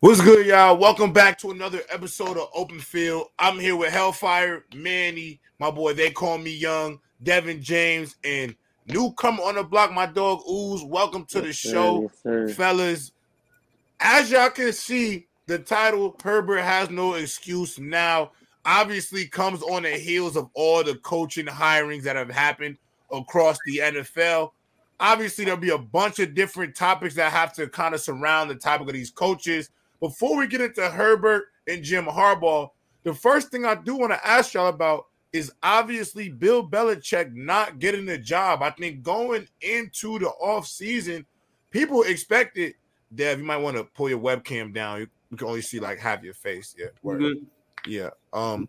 What's good, y'all? Welcome back to another episode of Open Field. I'm here with Hellfire, Manny, my boy. They call me Young, Devin James, and newcomer on the block, my dog Ooze. Welcome to the Yes, sir. show, Yes, sir. fellas. As y'all can see, the title Herbert has no excuse now obviously comes on the heels of all the coaching hirings that have happened across the NFL. Obviously, there'll be a bunch of different topics that have to kind of surround the topic of these coaches. Before we get into Herbert and Jim Harbaugh, the first thing I do want to ask y'all about is obviously Bill Belichick not getting the job. I think going into the offseason, people expected, Dev, you might want to pull your webcam down. You, can only see like half your face. Yeah. Good. Yeah. Um.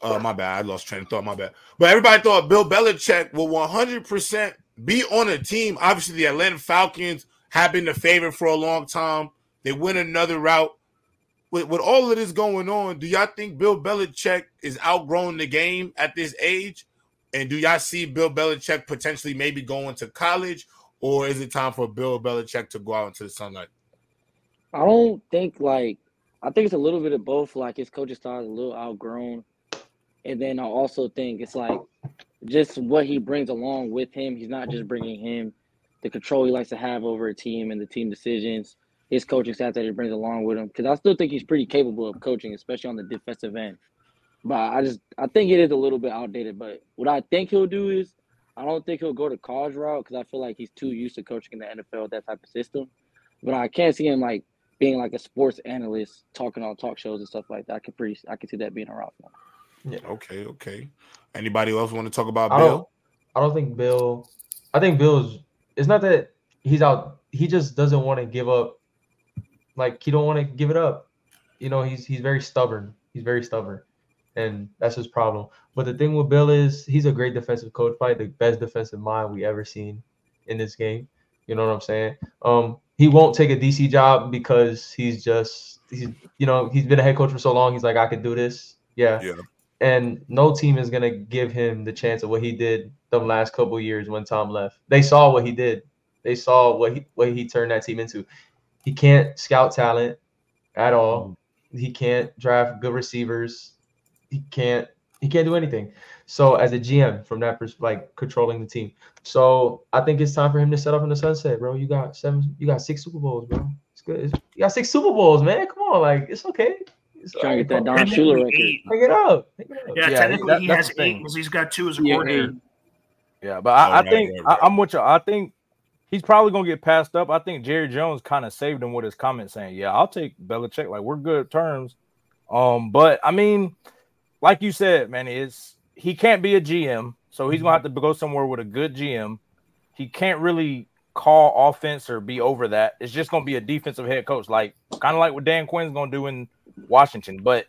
Uh, my bad. I lost train of thought. My bad. But everybody thought Bill Belichick will 100 percent be on a team. Obviously, the Atlanta Falcons have been the favorite for a long time. They win another route. With, with all of this going on, do y'all think Bill Belichick is outgrowing the game at this age? And do y'all see Bill Belichick potentially maybe going to college, or is it time for Bill Belichick to go out into the sunlight? I don't think like I think it's a little bit of both. Like his coaching style is a little outgrown, and then I also think it's like just what he brings along with him. He's not just bringing him the control he likes to have over a team and the team decisions. His coaching staff that he brings along with him, because I still think he's pretty capable of coaching, especially on the defensive end. But I just I think it is a little bit outdated. But what I think he'll do is I don't think he'll go to college route because I feel like he's too used to coaching in the NFL that type of system. But I can't see him like being like a sports analyst talking on talk shows and stuff like that. I can pretty I can see that being a route for him. Okay, okay. Anybody else want to talk about I Bill? don't. I don't think Bill. I think Bill's. It's not that he's out. He just doesn't want to give up. Like he don't want to give it up. You know, he's he's very stubborn. He's very stubborn, and that's his problem. But the thing with Bill is he's a great defensive coach, probably the best defensive mind we ever seen in this game. You know what I'm saying? Um, he won't take a DC job because he's just he's you know he's been a head coach for so long. He's like I could do this. Yeah Yeah. and no team is gonna give him the chance of what he did the last couple years when Tom left. They saw what he did. They saw what he what he turned that team into. He can't scout talent at all. Mm. He can't draft good receivers. He can't he can't do anything. So as a GM from that pers- like controlling the team. So I think it's time for him to set up in the sunset, bro. You got seven you got six Super Bowls, bro. It's good. It's- you got six Super Bowls, man. Come on, like it's okay. It's Trying to get that Don Shula Technically record. eight. Pick it up. Pick it up. Yeah, Yeah, technically that- he has eight because he's got two as a Yeah, coordinator. Yeah, but I, Oh, I think right, I. I'm with you. I think he's probably gonna get passed up. I think Jerry Jones kind of saved him with his comment saying, "Yeah, I'll take Belichick. Like we're good terms." Um, but I mean, like you said, man, is he can't be a GM, so he's gonna have to go somewhere with a good GM. He can't really call offense or be over that. It's just gonna be a defensive head coach, like kind of like what Dan Quinn's gonna do in Washington, but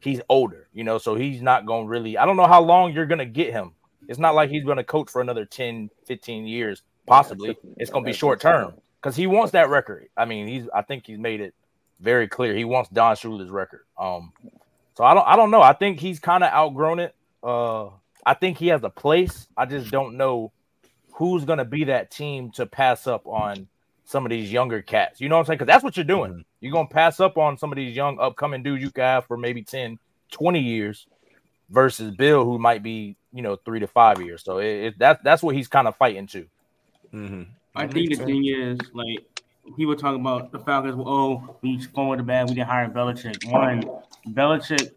he's older, you know, so he's not gonna really. I don't know how long you're gonna get him. It's not like he's going to coach for another 10, 15 years, possibly. It's going to be short term because he wants that record. I mean, he's. I think he's made it very clear. He wants Don Shula's record. Um, so I don't. I don't know. I think he's kind of outgrown it. Uh, I think he has a place. I just don't know who's going to be that team to pass up on some of these younger cats. You know what I'm saying? Because that's what you're doing. You're going to pass up on some of these young upcoming dudes you can have for maybe 10, 20 years versus Bill, who might be, you know, three to five years. So it, it that that's what he's kind of fighting to. Mm-hmm. I think the thing is, like, people talk about the Falcons. Well, Oh, we going with the bad. We didn't hire Belichick. One, Belichick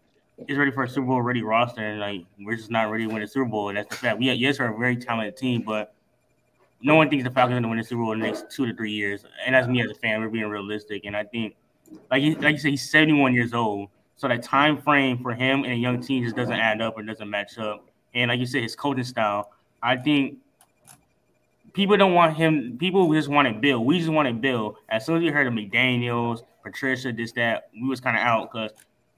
is ready for a Super Bowl ready roster, and like we're just not ready to win a Super Bowl. And that's the fact. We yes, we're a very talented team, but no one thinks the Falcons are going to win the Super Bowl in the next two to three years. And that's me as a fan. We're being realistic, and I think, like you, like you said, he's 71 years old. So that time frame for him and a young team just doesn't add up or doesn't match up. And like you said, his coaching style, I think people don't want him. People just wanted Bill. We just wanted Bill. As soon as we heard of McDaniels, Patricia, this, that, we was kind of out because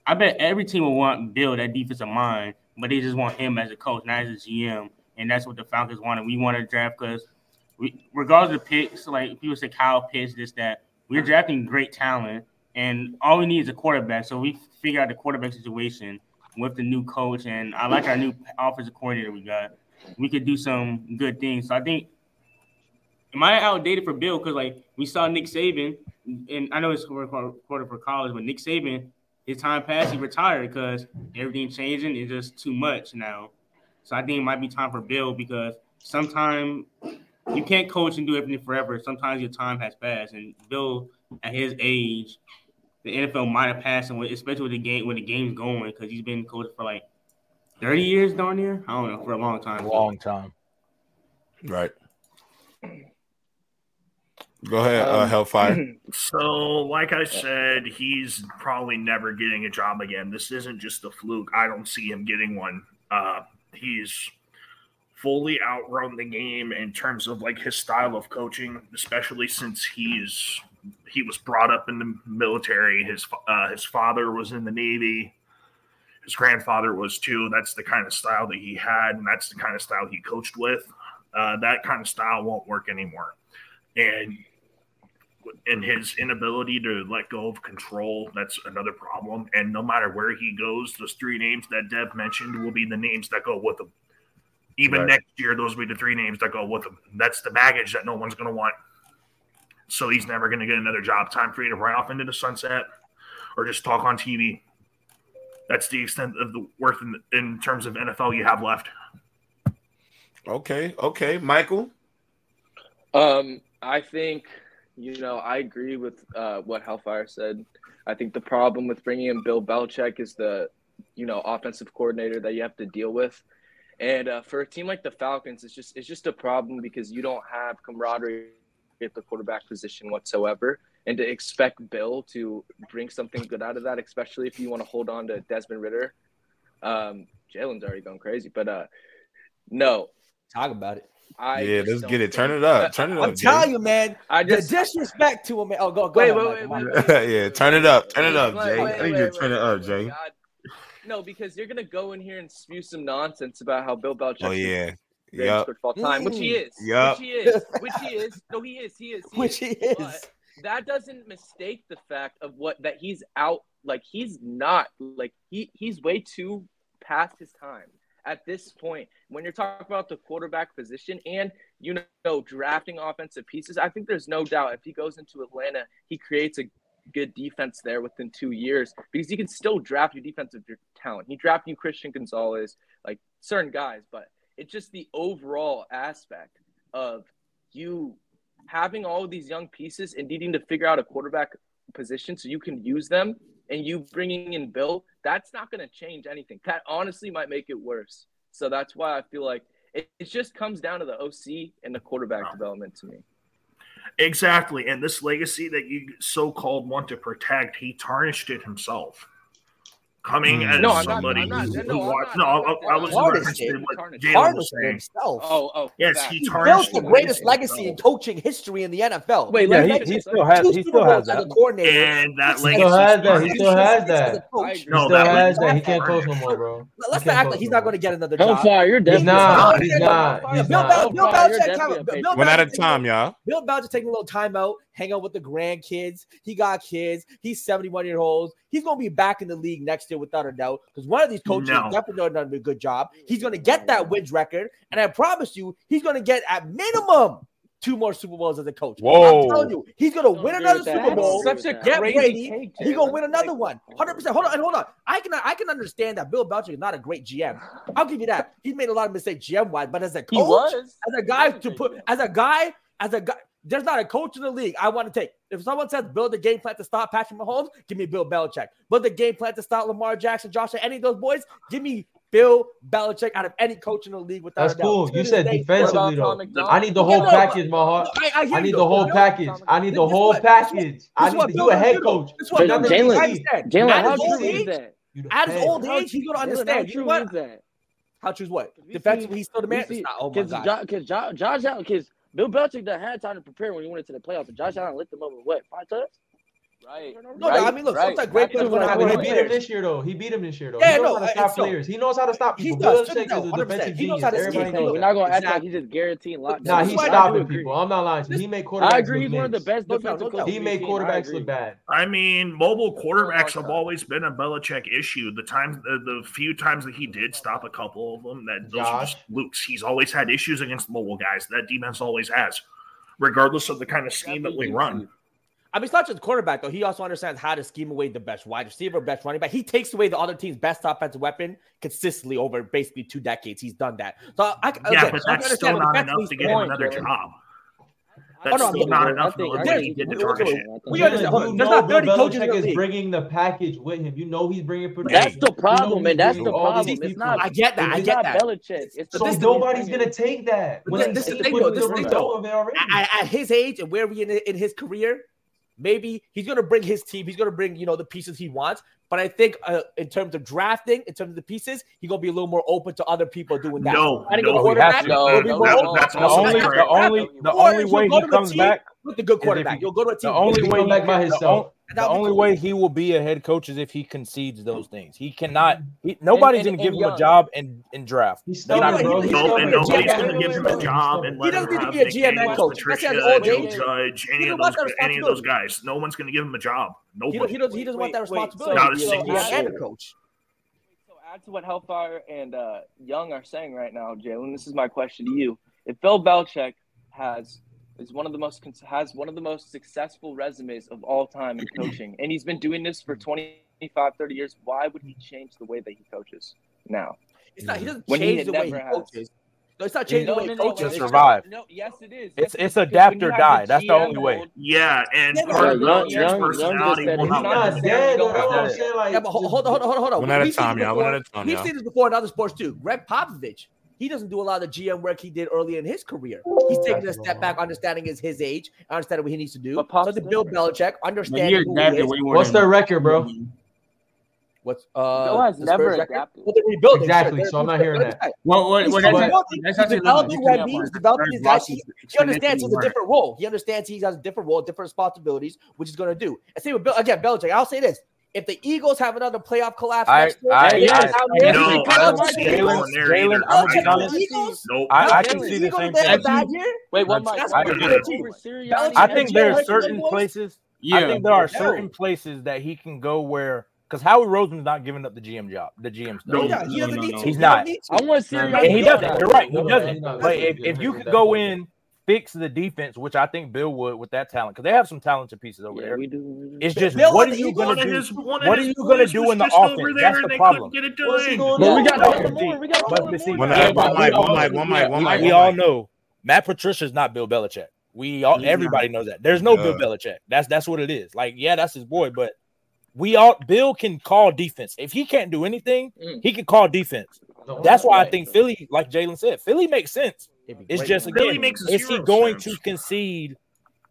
I bet every team will want Bill, that defensive mind, but they just want him as a coach, not as a GM. And that's what the Falcons wanted. We wanted to draft because regardless of picks, like people say Kyle Pitts, this, that, we're drafting great talent. And all we need is a quarterback. So we figure out the quarterback situation with the new coach. And I like our new offensive coordinator we got. We could do some good things. So I think am I outdated for Bill? Because like we saw Nick Saban, and I know it's recorded for college, but Nick Saban, his time passed, he retired because everything changing is just too much now. So I think it might be time for Bill because sometimes you can't coach and do everything forever. Sometimes your time has passed, and Bill at his age, the NFL might have passed him, especially with the game when the game's going, because he's been coaching for like thirty years darn near. I don't know for a long time. A long time. Right. Go ahead, uh, Um, Hellfire. So, like I said, he's probably never getting a job again. This isn't just a fluke. I don't see him getting one. Uh, he's fully outrun the game in terms of like his style of coaching, especially since he's he was brought up in the military. His uh, his father was in the Navy. His grandfather was too. That's the kind of style that he had, and that's the kind of style he coached with. Uh, that kind of style won't work anymore. And and his inability to let go of control that's another problem. And no matter where he goes those three names that dev mentioned will be the names that go with him. Even Right. next year those will be the three names that go with him. That's the baggage that no one's going to want. So he's never going to get another job. Time for you to ride off into the sunset or just talk on tv that's the extent of the worth in, in terms of nfl you have left. Okay, okay, Michael. Um, I think you know I agree with uh, what Hellfire said. I think the problem with bringing in Bill Belichick is the you know offensive coordinator that you have to deal with, and uh, for a team like the Falcons, it's just it's just a problem because you don't have camaraderie at the quarterback position whatsoever, and to expect Bill to bring something good out of that, especially if you want to hold on to Desmond Ridder, um, Jalen's already going crazy, but uh, no, Talk about it. I yeah, let's get it. Turn it up. Turn it up. I'm telling you, man. I The disrespect to him. man. Oh, go, go Wait, ahead, wait, Michael. wait, wait, yeah, turn it up. Turn it up, Jay. wait, I need you to turn wait, it up, Jay. God. No, because you're gonna go in here and spew some nonsense about how Bill Belichick Oh is yeah. the Yep. all time, which he mm. is. Yup. Which he is. Which he is. No, he is. He is. He Which is. he is. But that doesn't mistake the fact of what that he's out. Like he's not. Like he he's way too past his time at this point. When you're talking about the quarterback position and you know drafting offensive pieces, I think there's no doubt if he goes into Atlanta, he creates a good defense there within two years because you can still draft your defensive talent. He drafted you Christian Gonzalez, like certain guys, but it's just the overall aspect of you having all these young pieces and needing to figure out a quarterback position so you can use them and you bringing in Bill, that's not going to change anything. That honestly might make it worse. So that's why I feel like it, it just comes down to the OC and the quarterback development to me. Exactly. And this legacy that you so called want to protect, he tarnished it himself. Coming Mm. as No, I'm not- somebody not- who, no, who I'm watched. No, I'm I, was Tarnished referencing it. what Jalen was saying. himself. Oh, oh, Yes, he He tarnished built the the greatest legacy legacy in coaching history in the NFL. Wait, Yeah, let he, he still has he still has Bowls as a that. And that Six He legacy still has that. He still has that. coach. He. No, still that has that. He can't coach no more, bro. Let's He not act like he's not going to get another job. Hellfire, you're He's definitely not. a He's not. He's not. Bill Hellfire, you're Belichick, definitely time- a Bill Patriot. One at a time, y'all. Bill Belichick taking a little time out, hang out with the grandkids. He got kids. He's 71 years old. He's going to be back in the league next year without a doubt because one of these coaches No. definitely done a good job. He's going to get that wins record. And I promise you, he's going to get at minimum two more Super Bowls as a coach. Whoa. I'm telling you, he's going to win another with that. Super That's Bowl. such a Get crazy Brady. take, gonna win another Like, one, hundred percent. Hold on, and hold on. I can I can understand that Bill Belichick is not a great GM. I'll give you that. He's made a lot of mistakes GM wise, but as a coach, He was. as a guy to put as a guy as a guy there's not a coach in the league I want to take. If someone says build a game plan to stop Patrick Mahomes, give me Bill Belichick. Build a game plan to stop Lamar Jackson, Josh, any of those boys, give me Bill Belichick out of any coach in the league without That's cool. You said day, defensively though. I need the Yeah, whole no, package, my heart. I, I, hear I you need the whole Bill- package. I need the whole what- package. I need what to Bill a head coach. this is what But Bill Another Jalen- Belichick DC. said. Jalen, At how his old true is age, that? You the at his old age, he's gonna Jalen, how understand. You true know what? is that? How choose what? We Defensively, he's still the man. see- It's not- Oh my Because god. Because Josh Allen, because Bill Belichick that had time to prepare when he went into the playoffs, and Josh Allen lit them up with what five touchdowns? Right. No, I mean, look, sometimes great players That's gonna have I he beat him this year though. He beat him this year though. Yeah, he knows no, how to I- stop so- players. He knows how to stop He does. Belichick No, is a 100%. defensive He knows genius. how to Everybody scheme. knows We're not gonna act Exactly. like he's just guaranteeing lockdowns. Nah, he's is why I do stopping people. I'm not lying to you. He made quarterbacks I agree. He's one of the best defensive coaches. He made quarterbacks look bad. I mean, mobile quarterbacks oh have always been a Belichick issue. The times, the, the few times that he did stop a couple of them, that those were just Josh. flukes. He's always had issues against mobile guys. That defense always has. regardless of the kind of scheme that we run. I mean, it's not just quarterback though. He also understands how to scheme away the best wide receiver, best running back. He takes away the other team's best offensive weapon consistently over basically two decades. He's done that. So I, I Yeah, again, but I that's still not enough to get him another Jalen. job. Oh, That's no, still not think- enough I think- to I get think- get the wait, wait, target. We understand. You There's know not Bill 30 coaches in Belichick the is league. bringing the package with him. You know he's bringing production. That's the You know problem, he's and that's the problem. It's people. not. I get that. I get that. Belichick. It's So nobody's gonna take that. But When this- they is the the thing, though. This is the thing, though. already. at, at his age and where we in in his career, maybe he's going to bring his team. He's going to bring you know the pieces he wants. But I think uh, in terms of drafting, in terms of the pieces, he's going to be a little more open to other people doing that. No, I think a no, quarterback to. No, will no, more that- open. that's The only, the only, the only way he comes back, with the good quarterback. he- You'll go to a team. the only He'll way come he back by can- the himself. On- the only way he will be a head coach is if he concedes those things. He cannot. He, nobody's going to give and him a young. job in in draft. He's They're not stubborn, gonna He's. No, and nobody's going to give him a job and He doesn't need to be a Nick GM Daniels, coach. That's Patricia, all Joe Jay- Judge, any of those, any of those guys. No one's going to give him a job. He, Nobody. he, does, he doesn't want that Wait, wait, responsibility. Not a single GM and coach. So add to what Hellfire and uh, Young are saying right now, Jalen. This is my question to you: If Bill Belichick has is one of the most has one of the most successful resumes of all time in coaching, and he's been doing this for 25, 30 years, why would he change the way that he coaches now? It's not, he doesn't When change had the way he has. coaches. No, it's not changing the way he coaches. To it's- survive. No, yes, it is. It's- Yes, it's it is. adapt or die. That's the only way. Yeah, and Yeah, of Young- Young- Belichick's Young personality just said will not not let not him dead. do That's I'm saying. Like, Yeah, but hold, hold on, hold on, hold on, hold on. One at a We've seen time, this y'all. One at a time, We've seen this before in other sports too. Gregg Popovich, he doesn't do a lot of the GM work he did early in his career. He's taking a step back, understanding his his age, understanding what he needs to do. But Pop's so the Bill. Belichick, But understanding who he is. What's their record, bro? What's uh? Bill has never adapted. Well, they're rebuilding. Exactly, Sure, so I'm not hearing that. Well, what, He's what, still that's, developing. that's He's actually developing look, Wemby. Developing his guys. He, he understands he's a different role. He understands he has a different role, different responsibilities, which he's going to do. And same with Bill again, Belichick. I'll say this: if the Eagles have another playoff collapse I- next year, I- and they're I- down there, No, he I don't comes see to it the going Eagles. there Jalen, either. I'm Belichick gonna be on honest. the Eagles. Nope. I, I Bill can Belichick, see the Eagles, same they have a thing. bad year. Wait, one That's- mic. that's one what mic. I'm saying. Over Sirianni Belichick I and think Jalen there are Hurts, certain boys? places. Yeah. I think there are No. certain places that he can go where because Howie Roseman's not giving up the GM job, the GM stuff. No, yeah, he doesn't no, need no. to. He's He not. don't need to. I want Yeah, Sirianni. And he doesn't. You're right. He No, doesn't. But if, if you could go in, fix the defense, which I think Bill would with that talent, because they have some talented pieces over Yeah, there. we do. It's just Bill what are you gonna do? his, What are you gonna do in the offense? there That's and the problem. Get it done. going But on? we got Yeah, Kellen. We got But Kellen see, Moore. One yeah, at- but one we mic, all- one mic, one mic, one mic, We all know Matt Patricia's not Bill Belichick. We all everybody knows that. There's no Bill Belichick. That's that's what it is. Like, yeah, that's his boy, but we all Bill can call defense. If he can't do anything, Mm. he can call defense. That's why I think Philly, like Jalen said, Philly makes sense. It'd be It's great, just man. Philly again, makes is he going sense. to concede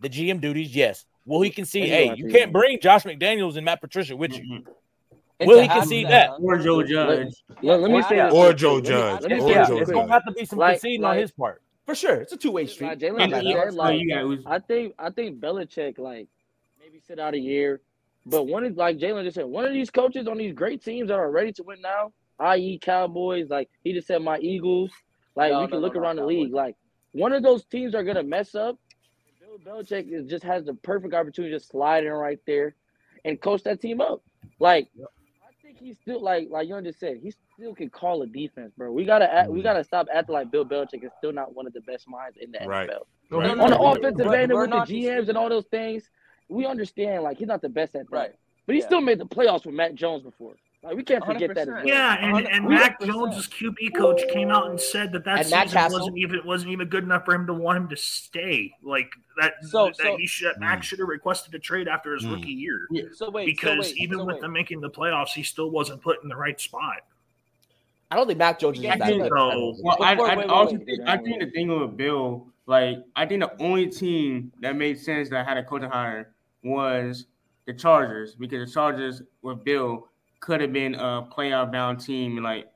the GM duties? Yes. Will he concede? He's Hey, you can't to. bring Josh McDaniels and Matt Patricia with you. Mhm. Will he have concede that, that? Or Joe Judge. Let, let me say this. Or Joe quick. Let me- Judge. Let me It's, say Or Joe it's gonna have to be some Like- conceding on his part. For sure, it's a two way street. Like Jalen like he- said, like, you got I think I think Belichick like maybe sit out a year, but one is like Jalen just said, one of these coaches on these great teams that are ready to win now, i.e. Cowboys, like he just said, my Eagles. Like No, we can no, look no, around the Cowboys. league, like one of those teams are gonna mess up. Bill Belichick is, just has the perfect opportunity to slide in right there and coach that team up. Like I think he's still like like you just said, he still can call a defense, bro. We gotta act, we gotta stop acting like Bill Belichick is still not one of the best minds in the Right. NFL Right. on the not. offensive But end and with the GMs and all those things, we understand like he's not the best at that. Right. But he Yeah. still made the playoffs with Mac Jones before. Like we can't forget that as well. Yeah, and, and We- Mac Jones's QB coach came out and said that that And season Castle. wasn't even wasn't even good enough for him to want him to stay. Like that, So- that so- he should Mac should have requested a trade after his Mm. rookie year So wait, because so wait, even so with wait. them making the playoffs, he still wasn't put in the right spot. I don't think Mac Jones is Yeah, that I think good. so. Well, I, Before- I wait, wait, also think, I think the thing with Bill, like I think the only team that made sense that had a coaching hire was the Chargers because the Chargers with Bill could have been a playoff bound team. Like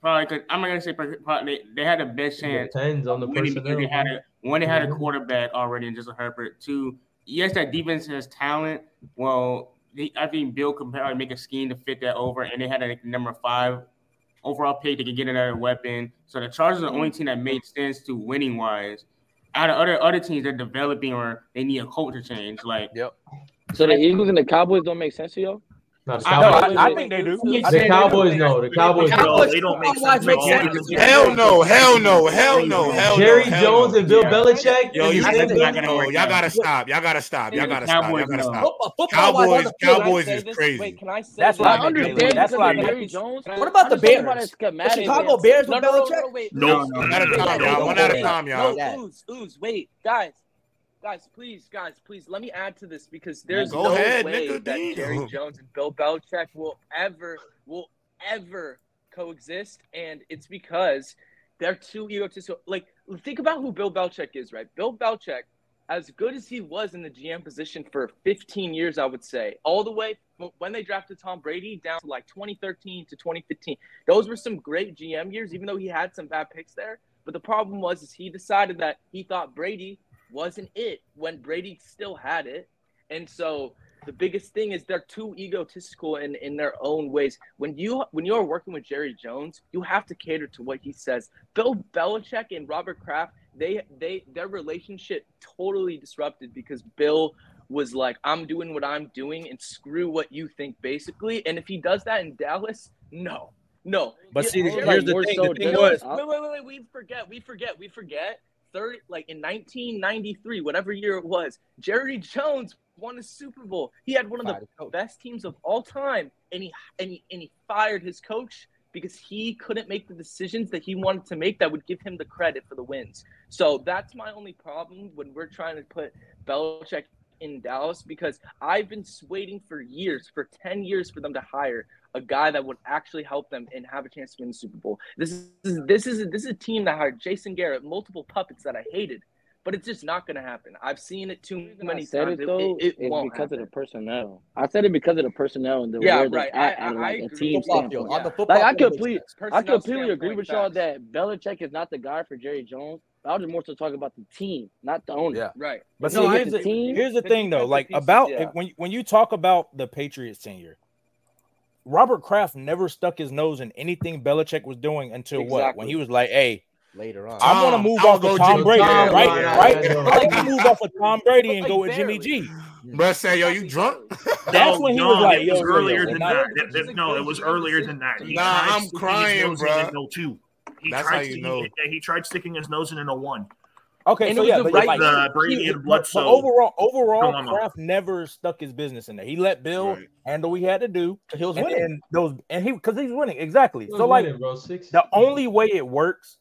probably, could, I'm not gonna say probably, they, they had the best It chance depends on the winning because personnel. they had a one they had a Mhm. quarterback already in Justin Herbert. Two, yes, that defense has talent. Well, they, I think Bill could probably make a scheme to fit that over, and they had a number five overall pick. They could get another weapon. So the Chargers are the only team that made sense to winning wise. Out of other other teams, they're developing or they need a culture change. Like yep. So the Eagles and the Cowboys don't make sense to y'all? No, the I- No, Cowboys. I, I think they do. The the think they do. Cowboys no. The Cowboys. No, no. they don't make sense. makes at Hell no, hell no, hell no, hell no. Jerry hell Jones no. and Bill Yeah. Belichick. Yo, you the I same think it's not gonna work y'all gotta stop. Y'all gotta stop. Y'all gotta stop. Cowboys, Y'all gotta stop. Football, football Cowboys, wise, on the field, Cowboys Can I say is crazy. Wait, can I say That's this? why I I make understand That's because why I of make Jerry Jones. What about the I'm just talking about Bears? The Chicago Bears with no, no, Belichick? no. No, No, one at a time, y'all. One at a time, y'all. Ooze, ooze. Wait, guys, guys, please, guys, please. Let me add to this because there's Go no ahead, way that. Jerry Jones and Bill Belichick will ever, will ever coexist, and it's because they're too egotistical. Like, think about who Bill Belichick is, right? Bill Belichick, as good as he was in the GM position for 15 years, I would say, all the way when they drafted Tom Brady down to like 2013 to 2015. Those were some great GM years, even though he had some bad picks there. But the problem was, is he decided that he thought Brady wasn't it when Brady still had it, and so the biggest thing is they're too egotistical in, in their own ways. When you when you are working with Jerry Jones, you have to cater to what he says. Bill Belichick and Robert Kraft, they they their relationship totally disrupted because Bill was like, I'm doing what I'm doing and screw what you think, basically. And if he does that in Dallas, no. No. But see, here's the thing. so The thing was, Wait, wait, wait, wait. We forget. We forget. We forget. Thirty, like in 1993, whatever year it was, Jerry Jones won a Super Bowl. He had one of Fired the best teams of all time, and he and he and he fired his coach because he couldn't make the decisions that he wanted to make that would give him the credit for the wins. So that's my only problem when we're trying to put Belichick in Dallas because I've been waiting for years, for 10 years for them to hire a guy that would actually help them and have a chance to win the Super Bowl. This is this is this is a team that hired Jason Garrett, multiple puppets that I hated, but it's just not going to happen. I've seen it too The reason many I said times. it though it, it, is won't because happen. of the personnel. I said it because of the personnel and the Yeah, where they're right. At, I- and like a agree. team standpoint. the Yeah. football Like I completely. I completely agree with y'all that Belichick is not the guy for Jerry Jones. I was just more so talking about the team, not the owner. Yeah. Right. But No, see, I here's the, agree. here's the The thing though. Like about yeah. if, when when you talk about the Patriots tenure, Robert Kraft never stuck his nose in anything Belichick was doing until what? When he was like, "Hey, Later on. I want to move I'll off of Tom Jimmy- Brady, Yeah, right? yeah, right? yeah, I like to move off of Tom Brady and Like go with barely. Jimmy G. Bruh say, yo, you drunk? That's when he was like, it was yo, earlier yo, than not- that. Which It- is no, it was earlier than that. He Nah, I'm crying, his nose bruh. in in 02. He That's tried how you sticking, know. yeah, He tried sticking his nose in in a 01. Okay, And so it was yeah, the but right like, The Brady he- and Bledsoe. but overall, overall, Come. Kraft never stuck his business in there. He let Bill Right. handle what he had to do, He was and winning. then those, and he because he's winning exactly. He So like, winning, bro. Six. the only way it works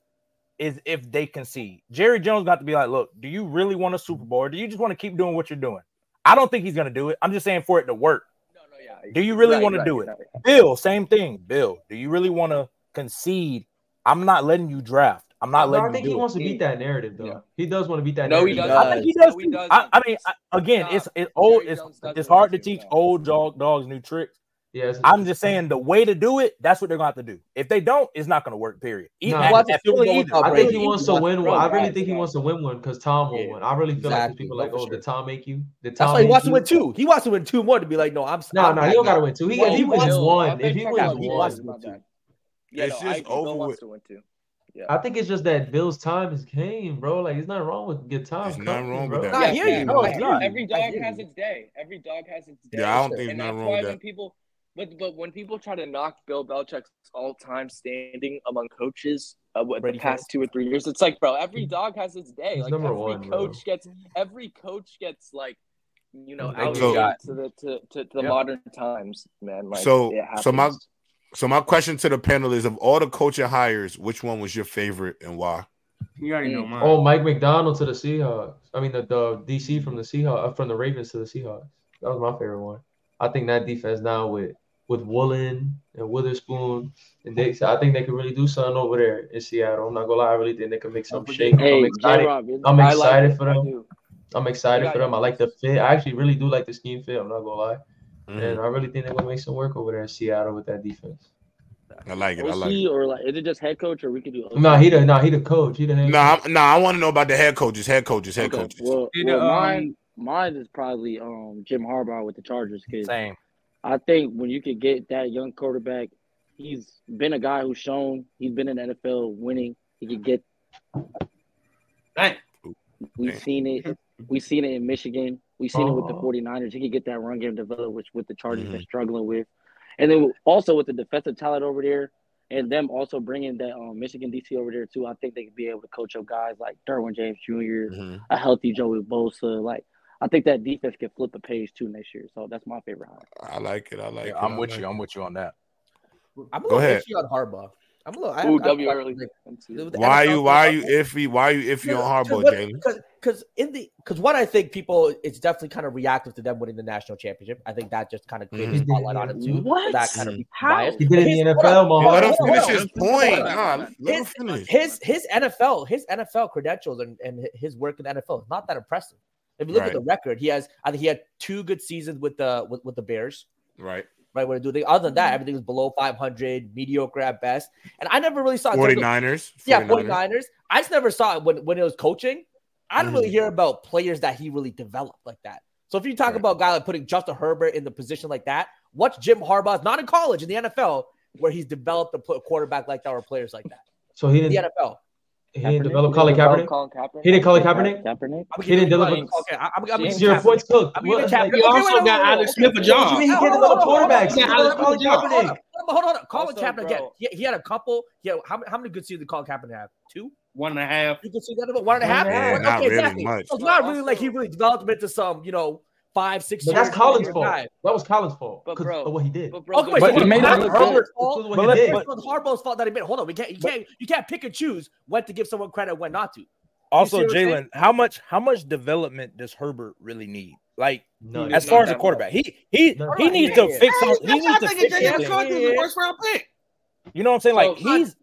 is if they concede. Jerry Jones got to be like, look, do you really want a Super Bowl, or do you just want to keep doing what you're doing? I don't think he's gonna do it. I'm just saying for it to work. No, no, yeah. Do you really Right, want to right, do it? right. Bill, same thing. Bill, do you really want to concede? I'm not letting you draft. I'm not No, letting I think you he do it. wants to beat that narrative, though. Yeah. He does want to beat that No, he narrative. doesn't. I think he does. No, he doesn't. I, I mean, I, again, it's it's old. It's it's hard to teach old dog dogs new tricks. Yes. I'm just saying the way to do it. That's what they're gonna have to do. If they don't, it's not gonna work. Period. Even Nah. at- Watch the at Super Philly Bowl Eagles- without I think he wants to win one. I really think he wants to win one because Tom won Yeah, one. I really feel like exactly. there's people No, like, oh, sure. did Tom make you? Did That's why he make wants to win two. He wants to win two more to be like, no, I'm. No, I'm no, he don't gotta win two. He, Well, if he he wins one, if he Tom wins Brady one, wants my bad. Yeah, It's no, just over with. To win too. I think it's just that Bill's time is came, bro. Like, there's not wrong with good time. There's nothing wrong bro. with that. I hear you. No, No, it's I not. hear you. Every dog hear has its day. Every dog has its day. Yeah, I don't think and there's that's nothing wrong why with when that. people, but but when people try to knock Bill Belichick's all-time standing among coaches uh, what, the past two or three years, it's like, bro, every dog has its day. Like number every one, bro. coach gets, every coach gets like, you know, Thank you. out to the to, to, to the Yep. modern times, man. Like, So- it so my- happens. So my question to the panel is: Of all the coaching hires, which one was your favorite and why? You already know mine. Oh, Mike Macdonald to the Seahawks. I mean, the, the DC from the Seahawks, uh, from the Ravens to the Seahawks. That was my favorite one. I think that defense now with with Woolen and Witherspoon and Dix, I think they could really do something over there in Seattle. I'm not gonna lie, I really think they can make some Don't shake. I'm Hey, J excited. Rob, I'm I like excited for them. I'm excited for them. I like the fit. I actually really do like the scheme fit. I'm not gonna lie, Mhm. and I really think they're gonna make some work over there in Seattle with that defense. I like it. I like it. or like is it just head coach or we could do OC? No, he the no, he the coach. He the head. No, I'm, no, I want to know about the head coaches. Head coaches. Head Okay, coaches. Well, well um, mine mine is probably um Jim Harbaugh with the Chargers because Same. I think when you could get that young quarterback, he's been a guy who's shown he's been in NFL winning. He could get Dang. we've Damn. seen it. We seen it in Michigan. We've seen it with the Oh. 49ers. He could get that run game developed, which with the Chargers Mhm. they're struggling with. And then also with the defensive talent over there and them also bringing that um, Michigan DC over there too, I think they could be able to coach up guys like Derwin James Jr., Mhm. a healthy Joey Bosa. Like I think that defense can flip a page too next year. So that's my favorite hire. I like it. I like Yeah, it. I'm I with like you. it. I'm with you on that. I'm a Go little ahead. itchy on Harbaugh. I'm a little. I, Ooh, I- W I- early. with the Why NFL you? Why are stuff, you iffy? Why are you iffy on Harbaugh, Jalen? Because because in the because what I think people it's definitely kind of reactive to them winning the national championship. I think that just kind of creates Mhm. a spotlight on it too. What? That kind of How? bias. He did it in the His- NFL, hold on, Mahomes. Yeah, let him hold on, finish hold his on. point. Hold on. Nah, let him His, finish. his his NFL his NFL credentials and, and his work in the NFL is not that impressive. If you look Right. at the record, he has I think he had two good seasons with the with, with the Bears. Right. Right, to do they? Other than that, everything was below 500, mediocre at best. And I never really saw 49ers. yeah, 49ers. 49ers. I just never saw it when, when it was coaching. I didn't really Mhm. hear about players that he really developed like that. So if you talk Right. about a guy like putting Justin Herbert in the position like that, watch Jim Harbaugh's not in college in the NFL where he's developed a quarterback like that or players like that. So he In the. NFL. He didn't develop Colin Kaepernick. Colin Kaepernick. He didn't Colin Kaepernick. Kaepernick. He didn't develop- Okay, I'm, I'm, I'm Zero points cooked. I'm giving What- Kaepernick. You also wait, wait, got Alex. Smith a What job. do you mean he Hold can't on, develop hold on, hold on, quarterbacks? He hold can't on, Colin hold on, Kaepernick. hold on, hold on, hold on. Colin Kaepernick again. He, he had a couple. He had, how, how many good seasons did Colin Kaepernick have? Two. One and a half. You can see that about one and a half. Yeah, Well, not okay, really exactly. much. So it's not really like he really developed him into some, you know, five, six But years. that's Colin's fault. guy. That was Colin's fault But because bro- of what he did. But bro, Okay, the- so But he it's made not it Herbert's fault, what But he let- did. it's Harbaugh's fault that he made. Hold on, we can't, you can't, you can't pick and choose when to give someone credit, and when not to. Also, see what I'm saying? Jalen, how much how much development does Herbert really need? Like None. as far as a that quarterback, he he None. he needs to Yeah. fix some. He needs to fix J.J. some Scott things. is the first round pick. You know what I'm saying? Like he's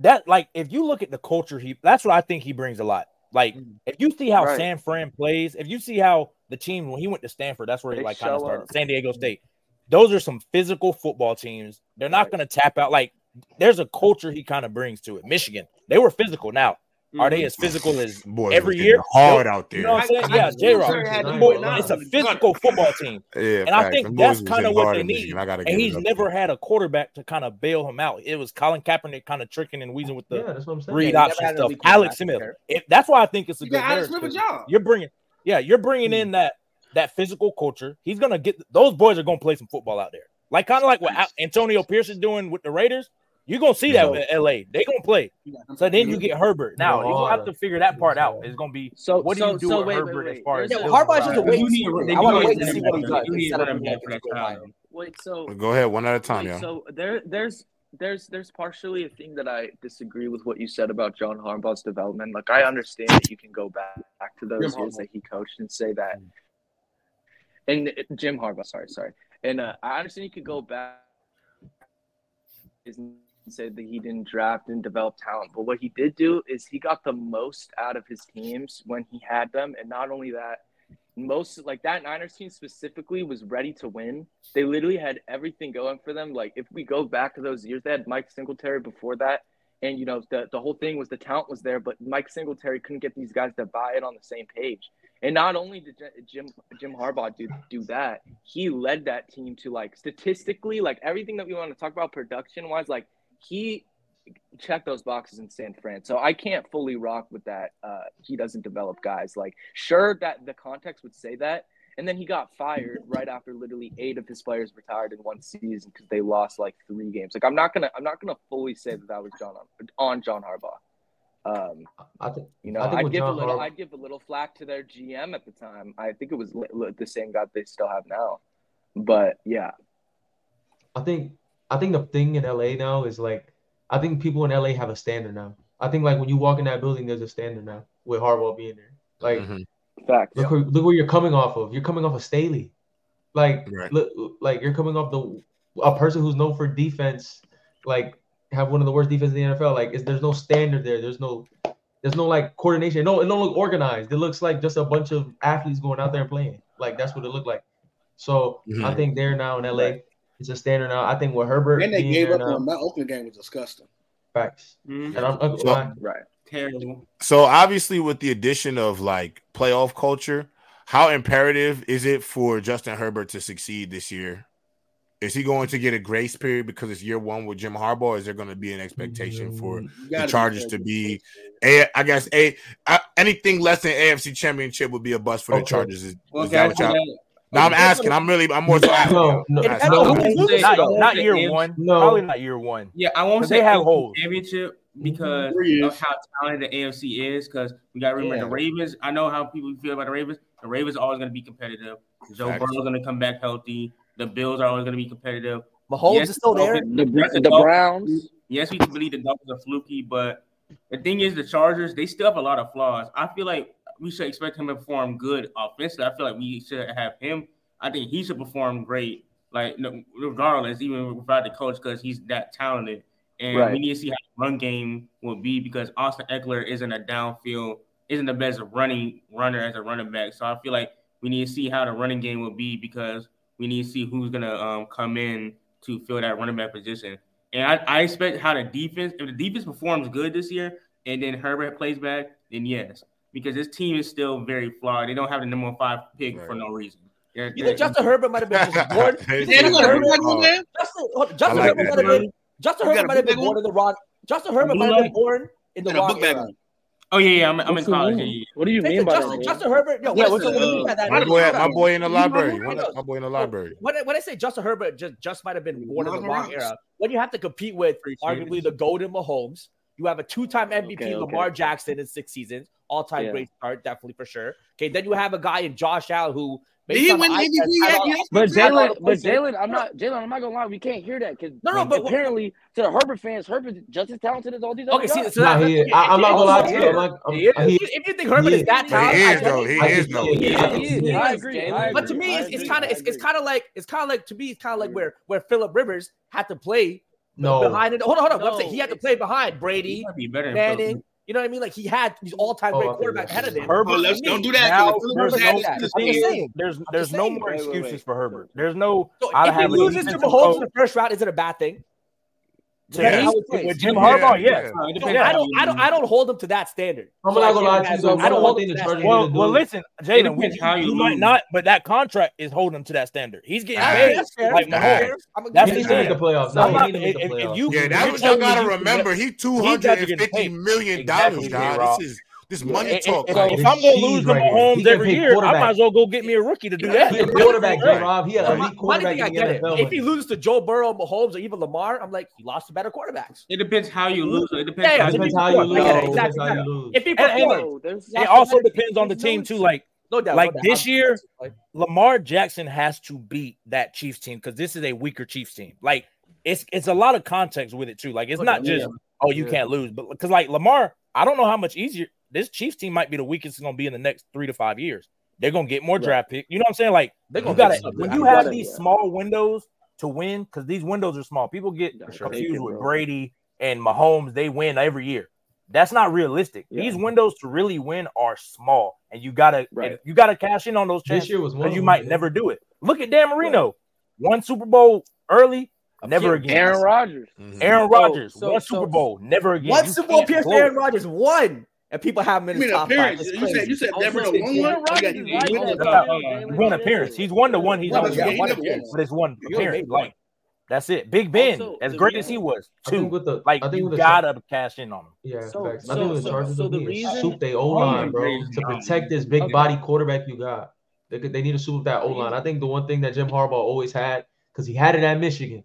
that like if you look at the culture, he that's what I think he brings a lot. Like Mm. if you see how Right. San Fran plays, if you see how the team when he went to Stanford, that's where he They like kind of started. up. San Diego State. Those are some physical football teams. They're not Right. going to tap out. Like there's a culture he kind of brings to it. Michigan, they were physical. Now, are they mm-hmm. as physical as Boy, every year? hard out there. You know what I'm saying? I- Yeah, I- J Rock. Missouri had them Boy, boys It's a physical football team. Yeah, And I facts. think Them that's kind of what they need. Michigan. I gotta And he's never to had a quarterback to kind of bail him out. It was Colin Kaepernick kind of tricking and wheezing with the Yeah, that's what I'm saying. read option had stuff. Alex Smith. If, that's why I think it's a You good Alex. Smith a 'cause job. You're bringing, yeah, you're bringing hmm. in that that physical culture. He's gonna get those boys are gonna play some football out there, like kind of like what Antonio Pierce is doing with the Raiders. You're gonna see that Yeah. with LA. They gonna play. So then you get Herbert. Now Yeah. you're gonna have to figure that part out. It's gonna be So what do so, you do so with wait, Herbert wait, as wait. far as There's Yeah, a- Harbaugh's just a Right. wait You need see. a- they I want to wait to see what he back. does. You need instead a of running back being for that able to Wait, so Go ahead, one at a time, Wait, yo. so there, there's, there's, there's partially a thing that I disagree with what you said about John Harbaugh's development. Like, I understand that you can go back, back to those Jim years Harbaugh. that he coached and say that. And uh, Jim Harbaugh, sorry, sorry. And uh, I understand you could go back and say that he didn't draft and develop talent, but what he did do is he got the most out of his teams when he had them, and not only that, most like that Niners team specifically was ready to win. They literally had everything going for them. Like if we go back to those years, they had Mike Singletary before that, and you know the the whole thing was the talent was there, but Mike Singletary couldn't get these guys to buy it on the same page. And not only did Jim Jim Harbaugh do do that, he led that team to like statistically, like everything that we want to talk about production wise, like he checked those boxes in San Fran. So I can't fully rock with that. Uh, he doesn't develop guys. Like sure that the context would say that, and then he got fired right after literally eight of his players retired in one season because they lost like three games. Like I'm not gonna I'm not gonna fully say that that was John on, on John Harbaugh. Um, I think you know, I think I'd with give a little Harbaugh- I'd give a little flack to their GM at the time. I think it was li- li- the same guy they still have now. But yeah, I think I think the thing in LA now is like I think people in LA have a standard now. I think like when you walk in that building, there's a standard now with Harwell being there. Like Mhm. facts. look where, look where you're coming off of. You're coming off of Staley. Like Right. look like you're coming off the a person who's known for defense, like have one of the worst defenses in the NFL. Like is there's no standard there. There's no there's no like coordination. No, it don't look organized. It looks like just a bunch of athletes going out there and playing. Like that's what it looked like. So I Mhm. think there now in LA, Right. It's a standard now. I think with Herbert and they gave up on that Oakland game was disgusting. Facts. Mm-hmm. And I'm, so, right. Terrible. So obviously, with the addition of like playoff culture, how imperative is it for Justin Herbert to succeed this year? Is he going to get a grace period because it's year one with Jim Harbaugh? Is there going to be an expectation mm-hmm. for the Chargers be to be, a, I guess, a anything less than AFC Championship would be a bust for okay. the Chargers? Is, is that what y'all? No, I'm oh, asking. I'm really. I'm more so asking. No, no, no, no not, not, year one. No. Probably not year one. Yeah, I won't say have holes. championship because of how talented the AFC is. Because we got to remember yeah. the Ravens. I know how people feel about the Ravens. The Ravens are always going to be competitive. Joe Burrow's going to come back healthy. The Bills are always going to be competitive. Mahomes yes, is still there. The, the, the Browns. Yes, we believe the Dolphins are fluky, but the thing is, the Chargers they still have a lot of flaws. I feel like we should expect him to perform good offensively. I feel like we should have him. I think he should perform great, like regardless, even without the coach, because he's that talented. And right. we need to see how the run game will be because Austin Ekeler isn't a downfield, isn't the best running runner as a running back. So I feel like we need to see how the running game will be because we need to see who's gonna um, come in to fill that running back position. And I, I expect how the defense, if the defense performs good this year, and then Herbert plays back, then yes, because this team is still very flawed. They don't have the number five pick right. for no reason. They're, you think Justin Herbert might have been just born? Justin Herbert might have been. Justin Herbert might have been born in the Ron. Justin Herbert might have been born in the wrong. Oh yeah, yeah, I'm, I'm in college. Yeah, yeah. What do you Take mean by Justin, that? Justin Herbert? Yo, yes, what's, uh, that? My boy, my boy in the library. My boy in the library. When, when I say Justin Herbert, just just might have been born in the wrong era. When you have to compete with arguably the golden Mahomes, you have a two-time MVP, okay, Lamar. Jackson, in six seasons, all-time yeah. great start, definitely for sure. Okay, then you have a guy in Josh Allen who. Did he win MVP? Yeah, yeah, but Jalen, but Jalen, I'm not Jalen. I'm not gonna lie, we can't hear that because no, no, but apparently to the Herbert fans, Herbert just as talented as all these other okay, guys. See, so. I'm not gonna lie to you. I'm If you think Herbert is, is that talented, he is though. He is though. He is. I agree. But to me, it's kind of it's kind of like it's kind of like to me, it's kind of like where where Philip Rivers had to play no, behind it. Hold on, hold on. No, Website. He had to play behind Brady, be Manning. You know what I mean? Like he had these all-time oh, great quarterbacks ahead of him. Herbert, oh, let's, don't do that. Now, there's, no, that. Saying, there's, there's no saying, more excuses wait, wait. for Herbert. There's no. So if he loses to Mahomes in the first round, is it a bad thing? Yeah, with Jim Harbaugh, yeah. yeah. yeah. I don't, I don't, I don't hold him to that standard. I'm not gonna lie to you. I don't hold him to that. Well, well, listen, Jaden, you, you might not, but that contract is holding him to that standard. He's getting paid. That's fair. Like Mahomes. That's fair. He's the playoffs. No, if, if you, yeah, that's what y'all gotta remember. He 250 million dollars, guys. This is this money talk. And, and, like, if I'm gonna lose right to Mahomes every year, I might as well go get me a rookie to do that. A quarterback. If he loses to Joe Burrow, Mahomes, or even Lamar, I'm like, he lost to better quarterbacks. It depends how you lose. It depends, yeah, how, it depends how, you lose. It, exactly. If he performs, it also depends on the team too. Like no doubt. Like no doubt. this year, Lamar Jackson has to beat that Chiefs team because this is a weaker Chiefs team. Like it's it's a lot of context with it too. Like it's not just oh you can't lose, but because like Lamar, I don't know how much easier this Chiefs team might be the weakest it's going to be in the next three to five years. They're going to get more yeah. draft pick. You know what I'm saying? Like they're going to when you have these yeah. small windows to win because these windows are small. People get sure confused with Brady and Mahomes. They win every year. That's not realistic. Yeah. These windows to really win are small, and you gotta right. you gotta cash in on those chances. because. You might never do it. Look at Dan Marino, right. one Super Bowl early, never again. Aaron Rodgers. Mm-hmm. Aaron Rodgers, oh, so, one so, Super Bowl, never again. One Super Bowl appears Aaron Rodgers, one and people have him in his top five. You said you said Denver one. One appearance. He's one to one. He's always yeah, one appearance, but it's one appearance. Like that's it. Big Ben, also, as great as he was, two. with the, like I think you gotta the, cash in on him. Yeah, so. So, so, the so, so the reason, they O line, oh, bro, to protect this big body quarterback you got. They they need to soup that O line. I think the one thing that Jim Harbaugh always had, because he had it at Michigan,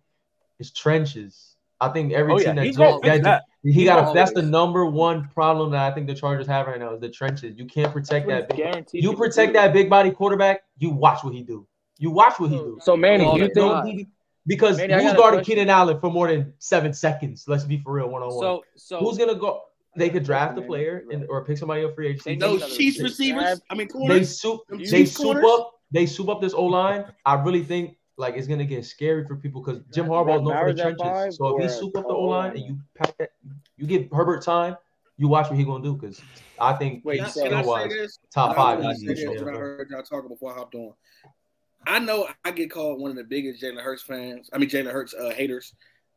is trenches. I think every oh, team yeah. that, Jim, that, that, he got a, that's the number one problem that I think the Chargers have right now is the trenches. You can't protect that. Big, you protect that big body quarterback. You watch what he do. You watch what he do. So Manny, you, you think he, because Manny, who's guarding Keenan Allen for more than seven seconds? Let's be for real, one on one. So, so who's gonna go? They could draft a player and or pick somebody up free agency. And those Chiefs receivers, I mean, corners. They soup, they soup up, they soup up this O line. I really think like it's gonna get scary for people because Jim Harbaugh's known for the trenches. So if he soup up the O line and you pack that, you give Herbert time. You watch what he gonna do because I think Wait, he's so, wise, top five easy. I heard y'all talking before I hopped on. I know I get called one of the biggest Jalen Hurts fans. I mean Jalen Hurts uh, haters,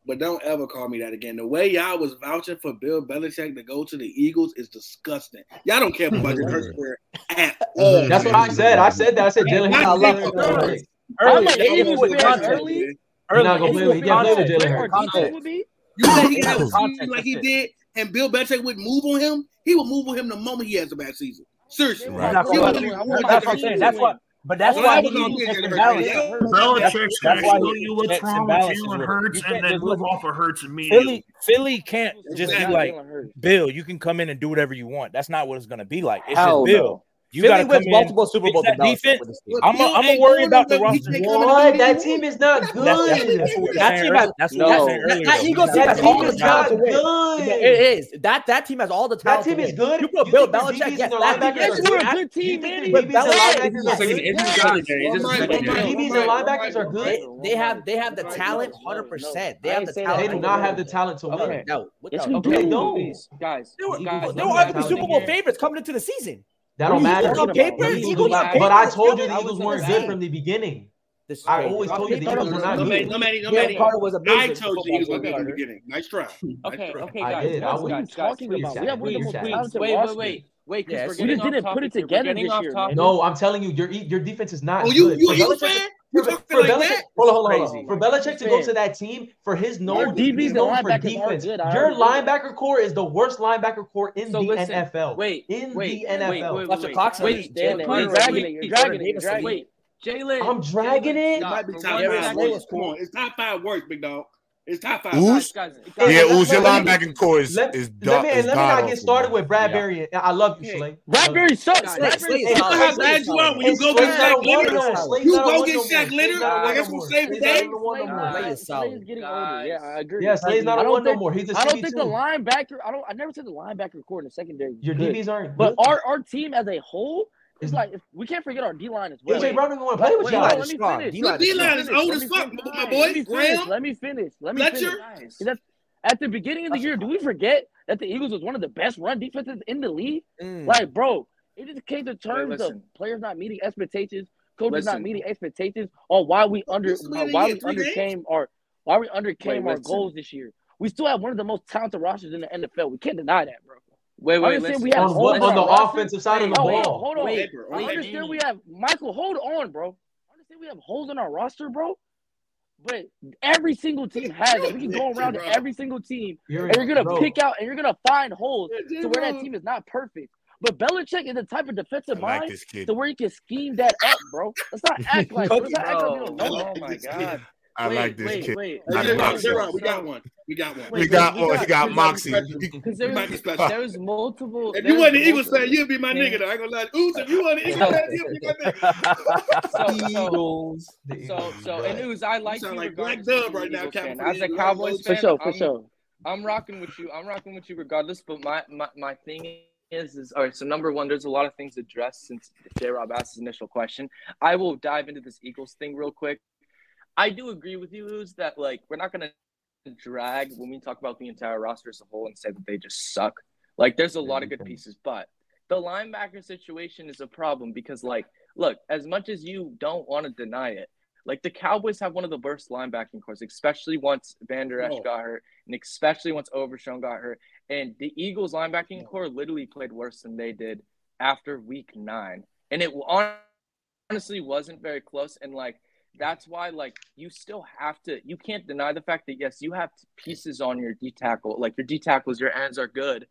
but don't ever call me that again. The way y'all was vouching for Bill Belichick to go to the Eagles is disgusting. Y'all don't care about Jalen Hurts at all. That's what I said. I said that. I said Jalen Hurts early. Like, was early. Early. Not gonna play with Jalen Hurts. You said he had a season like he did, and Bill Belichick would move on him. He would move on him the moment he has a bad season. Seriously, right. that's, what, that's what I'm saying. That's what. But that's well, why. Belichick's going to show you what's wrong with you and Hurts, and then move off of Hurts immediately. Philly, Philly can't just be like Bill. You can come in and do whatever you want. That's not what it's going to be like. It's just Bill. No. You got to win multiple Super Bowl. Defense. I'm gonna worry about the roster. What? That team is not good. That team has no. That Eagles team has all the talent. It is that that team has all the talent. That team is good. You put Bill Belichick. Yes, that a good team. But DBs and linebackers are good. They have they have the talent, hundred percent. They have the talent. They do not have the talent to win. No, yes, we do. Guys, they were arguably Super Bowl favorites coming into the season. That don't matter. On paper, Eagles, but, but I told you the Eagles weren't good from the beginning. I always told you the Eagles were not good. No, Manny, no, Manny. Carter was a I told you the Eagles were good from the beginning. Nice try. Okay, okay, guys. I did. I was talking about. We have one of the Wait, wait, wait. Wait, because yes. we just didn't put it together this year. No, I'm telling you, your your defense is not. Oh, you you Eagles fan? Like Belichick, that? Hold on, hold on, hold on. For Belichick to go to that team, for his known, DBs known for defense, good, your linebacker core is the worst linebacker core in so the listen, NFL. Wait, in wait, the wait, NFL. Wait, wait, wait, Cox wait, wait, wait, wait, wait, wait, wait, wait, wait, wait, wait, wait, wait, Wait, Jalen. I'm dragging it. It might be wait, wait, wait, wait, wait, it's wait, five wait, big dog. It's top five. Ooze? Guys, yeah, Ooze, your linebacking core is, let, is dark. Let me, is let me not get started with Bradberry. Yeah. I love you, Slay. Bradberry sucks. Bradberry sucks. You know how bad you are when you go get Shaq Leonard? You go get Shaq Leonard? guess we'll save the day? Slay's getting older. Yeah, I agree. Yeah, Slay's not a one no more. He's a I don't think the linebacker – I don't. I never said the linebacker core in the secondary. Your DBs aren't But our team as a whole – it's like if we can't forget our D line as well. AJ Brown didn't want to play with y'all. Let me finish. D line is old as fuck, my boy. Let me finish. Let me finish. At the beginning of the year, do we forget that the Eagles was one of the best run defenses in the league? Like, bro, it just came to terms of players not meeting expectations, coaches not meeting expectations on why we under why we undercame our why we undercame our goals this year. We still have one of the most talented rosters in the NFL. We can't deny that, bro. Wait, wait, listen. We have on, on, on the offensive side wait, of the wait, ball. Hold on. Wait, I understand we have Michael. Hold on, bro. I understand we have holes in our roster, bro. But every single team has it. We can go around to every single team, you're and you're gonna bro. pick out and you're gonna find holes to where that team is not perfect. But Belichick is the type of defensive like mind to where he can scheme that up, bro. Let's not act like, let's not act like we don't know. Oh my god. I wait, like this wait, kid. Wait, wait. We got one. We got one. we got one. He got Moxie. Oh, because there, was, there was multiple. If you were the Eagles fan, you'd be my nigga. Though. I ain't gonna lie. Ooh, if you were the Eagles fan, you'd be my nigga. so, Eagles. So, so, and Ooze, I like you. Sound like Black Dub right now, Captain. As a Cowboys fan, for sure, for sure. I'm rocking with you. I'm rocking with you regardless. But my my, my thing is is all right. So number one, there's a lot of things addressed since J. Rob asked his initial question. I will dive into this Eagles thing real quick I do agree with you, Luz, that like we're not gonna drag when we talk about the entire roster as a whole and say that they just suck. Like there's a lot of good pieces, but the linebacker situation is a problem because like look, as much as you don't want to deny it, like the Cowboys have one of the worst linebacking cores, especially once Vander Esch oh. got hurt, and especially once Overshown got hurt. And the Eagles linebacking core literally played worse than they did after week nine. And it honestly wasn't very close. And like that's why like you still have to you can't deny the fact that yes you have pieces on your d tackle like your d tackles your ends are good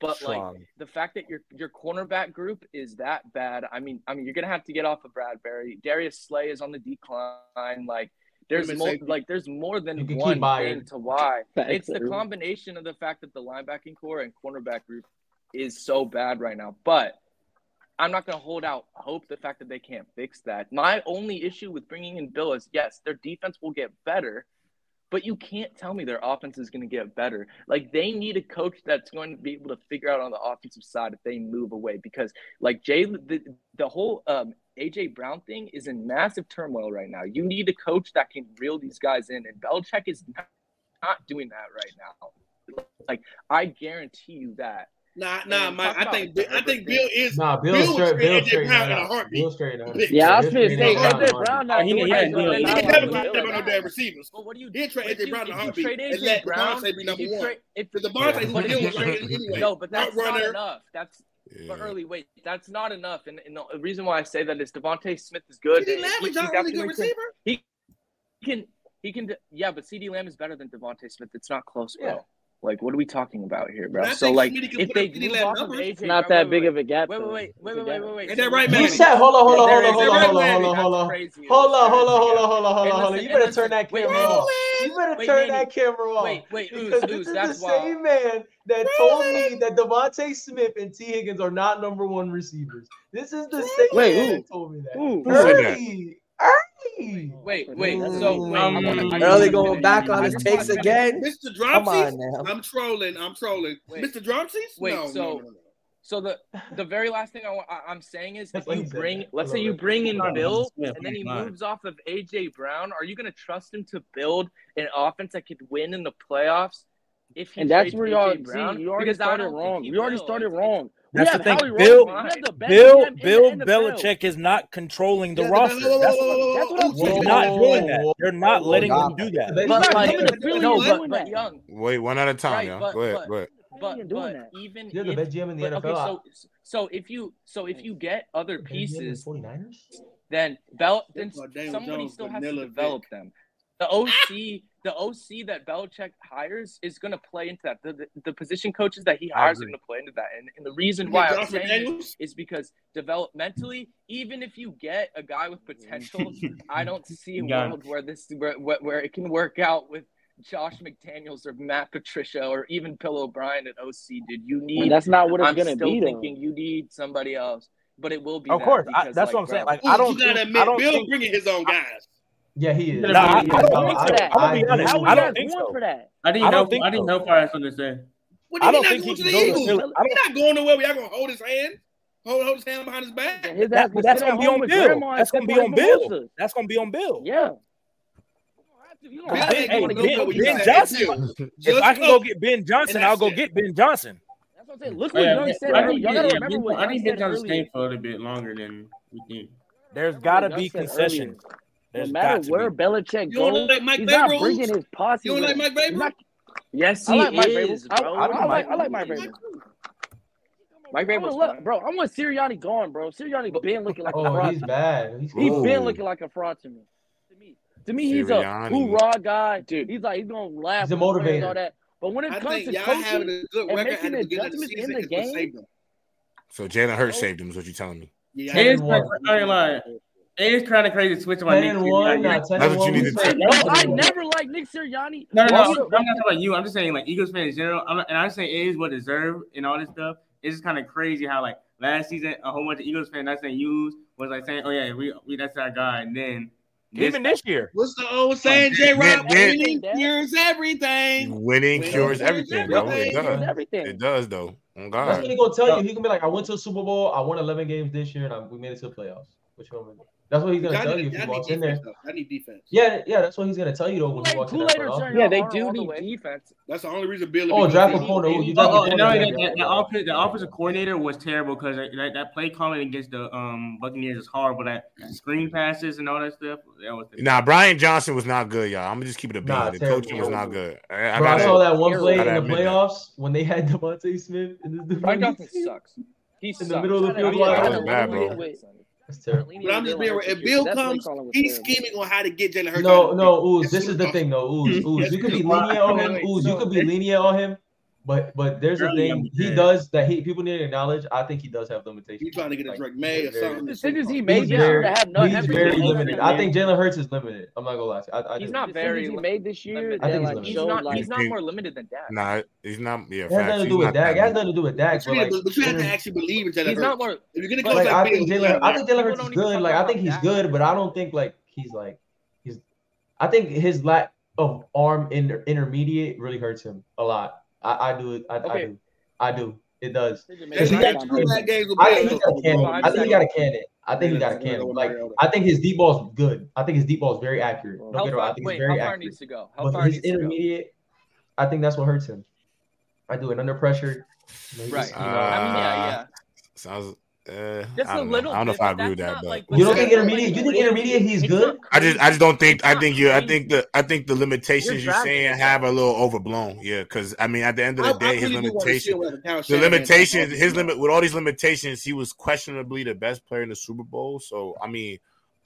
but Strong. like the fact that your your cornerback group is that bad i mean i mean you're gonna have to get off of Bradberry. Darius slay is on the decline like there's more like there's more than one thing to why. It's the combination of the fact that the linebacking core and cornerback group is so bad right now but I'm not going to hold out hope the fact that they can't fix that. My only issue with bringing in Bill is yes, their defense will get better, but you can't tell me their offense is going to get better. Like they need a coach that's going to be able to figure out on the offensive side if they move away because like Jay, the, the whole um, AJ Brown thing is in massive turmoil right now. You need a coach that can reel these guys in, and Belichick is not, not doing that right now. Like I guarantee you that Nah, nah, Mike. I think I think Bill is. Nah, Bill, Bill straight. Bill straight. Brown in a heartbeat. Bill straight. up. Yeah, I was gonna say AJ Brown. Not he he, he, he, no damn receivers. Well, what do you? did trade AJ Brown in a heartbeat. Trade AJ Brown. Be number one. If the Devontae who Bill was anyway. No, but that's not enough. That's. But early wait, that's not enough. And, and, the reason why I say that is DeVonta Smith is good. CeeDee Lamb is not a good receiver. He can he can yeah, but CeeDee Lamb is better than DeVonta Smith. It's not close, bro. Like, what are we talking about here, bro? So, like, if they move off of AJ, not that big of a gap. Wait, wait, wait, wait, wait, wait. Is that right, man? You said, hold on, hold on, hold on, hold on, hold on, hold on, hold on, hold on, hold on, hold on, hold on, hold on. You better turn that camera off. You better turn that camera off. Wait, wait, because this is the same man that told me that DeVonta Smith and Tee Higgins are not number one receivers. This is the same man that told me that. Who said that? Wait, wait. So wait. Um, early going back on his takes again. Mr. Dropsies? I'm trolling. I'm trolling. Wait. Mr. Dropsies? Wait, no, so no, no, so the the very last thing I want, I, am saying is if you bring let's say you bring in Bill and then he moves off of AJ Brown, are you going to trust him to build an offense that could win in the playoffs? If he and that's where y'all see, you already started wrong. You already started wrong. That's the thing. Bill, Bill, Bill Belichick is not controlling the roster. That's what I'm not doing that. They're not letting them do that. Wait, one at a time. Right, go ahead. Go ahead but, but even you're the if, best GM in the NFL. Okay, so so if you so if you get other pieces, 49ers, then Bel- then somebody still has to develop them. The OC the OC that Belichick hires is going to play into that. The, the, the, position coaches that he hires are going to play into that. And, and the reason why I'm saying is because developmentally, even if you get a guy with potential, I don't see a yeah. world where this where, where it can work out with Josh McDaniels or Matt Patricia or even Bill O'Brien at OC, Did You need. That's not what it's going to be. I'm thinking though. you need somebody else, but it will be. Of course, I, that's like, what I'm bro, saying. Like, I don't. You gotta admit, Bill think, bringing his own guys. I, yeah, he is. No, I, I don't think so. I'm gonna be honest. I, I don't think so. For that. I didn't I don't know. I didn't so. know Fires on this day. I don't think he can to the Eagles. We're not going nowhere. We're not gonna hold his hand. Hold, hold his hand behind his back. His that, that's gonna be on Bill. That's gonna be on Bill. That's gonna be on Bill. Yeah. You ben, hey, ben, ben Johnson. If I can go get Ben Johnson, I'll go get Ben Johnson. That's what I'm saying. Look what yeah, said. I need, I Ben Johnson stay for a little bit longer than we think. There's got to be concessions. Earlier. No matter where be. Belichick you goes, like Mike he's Bay not bringing his posse. You don't like Mike Vrabel? yes, he I like is. Mike Vrabel. I, I, I, like, I like Mike Vrabel. Mike Vrabel's look, bro. I want Sirianni gone, bro. Sirianni been looking like oh, a fraud. he's bad. He's, he's been looking like a fraud to me. To me, to me, he's Sirianni. a hoorah guy. Dude, he's like he's gonna laugh. He's a motivator. And all that. But when it I comes to coaching and making adjustments in the game, so Jalen Hurts oh. saved him. Is what you're telling me? Yeah, I ain't lying. It is kind of crazy switching my Nick one, That's what you need to take. I never like Nick Sirianni. No, no, no. I'm not talking about you. I'm just saying, like, Eagles fans in general. I'm not, and I'm saying it is what deserved and all this stuff. It's just kind of crazy how, like, last season, a whole bunch of Eagles fans that's saying you was like saying, oh, yeah, we, we that's our guy. And then this, even this year. What's the old saying, J. Rob? Winning cures everything. Winning cures everything. Winning cures everything. It does, though. God. That's what he gonna tell you. He gonna be like, "I went to a Super Bowl. I won 11 games this year, and I, we made it to the playoffs." with That's what he's gonna tell you if you walk in there. Though. I need defense. Yeah, yeah, that's what he's gonna tell you though when like, you walk in there. Yeah, they do need the defense. That's the only reason Bill. Oh, draft a corner. Oh, oh no, the, the, the offensive coordinator was terrible because that, that play calling against the um, Buccaneers is hard, but that screen passes and all that stuff. That was the nah, Brian Johnson was not good, y'all. I'm gonna just keep it a beat. Nah, the terrible. coaching was not good. I, Bro, I, saw that one play in the playoffs when they had DeVonta Smith. Brian Johnson sucks. He's in the middle of the field. That's terrible. But I'm just being real. If Bill comes, he's scheming on how to get Jalen Hurts. No, no, Ooze. This is the thing, though. Ooze, Ooze. You could be lenient on him. Ooze, you could be lenient on him. But but there's a thing he does that he people need to acknowledge. I think he does have limitations. He's trying to get a drug May or something. As soon as he made this year have none. He's very limited. I think Jalen Hurts is limited. I'm not gonna lie. I, I he's not very. He made this year. I think he's, he's not. He's not more limited than Dak. Nah, he's not. Yeah, it has nothing to do with Dak. Has nothing to do with Dak. But, like, but you have to mm. actually believe in Jalen He's not more. If you're gonna go like, I think Jalen. I think Jalen Hurts is good. Like I think he's good, but I don't think like he's like he's. I think his lack of arm in intermediate really hurts him a lot. I, I do it. I, I do. I do. It does. Because he got- two bad games I think he got a cannon. I think he got a cannon. I think he got a cannon. Like. I think his deep ball is good. I think his deep ball is very accurate. Don't How get wrong. I think Wait, very how far accurate. needs to go? How But far his needs to go? intermediate, I think that's what hurts him. I do it under pressure. maybe, Right. you know. I mean, yeah, Uh, yeah. Sounds. Uh, Just I a don't know. little I don't know if I agree with that, but like- You don't think intermediate? like You think intermediate? He's good. I just, I just don't think. I think you. I think the, I think the limitations You're you're saying have a little overblown. Yeah, because I mean, at the end of the day, I his really do want to see limitations, the limitations, his limit with all these limitations, he was questionably the best player in the Super Bowl. So I mean,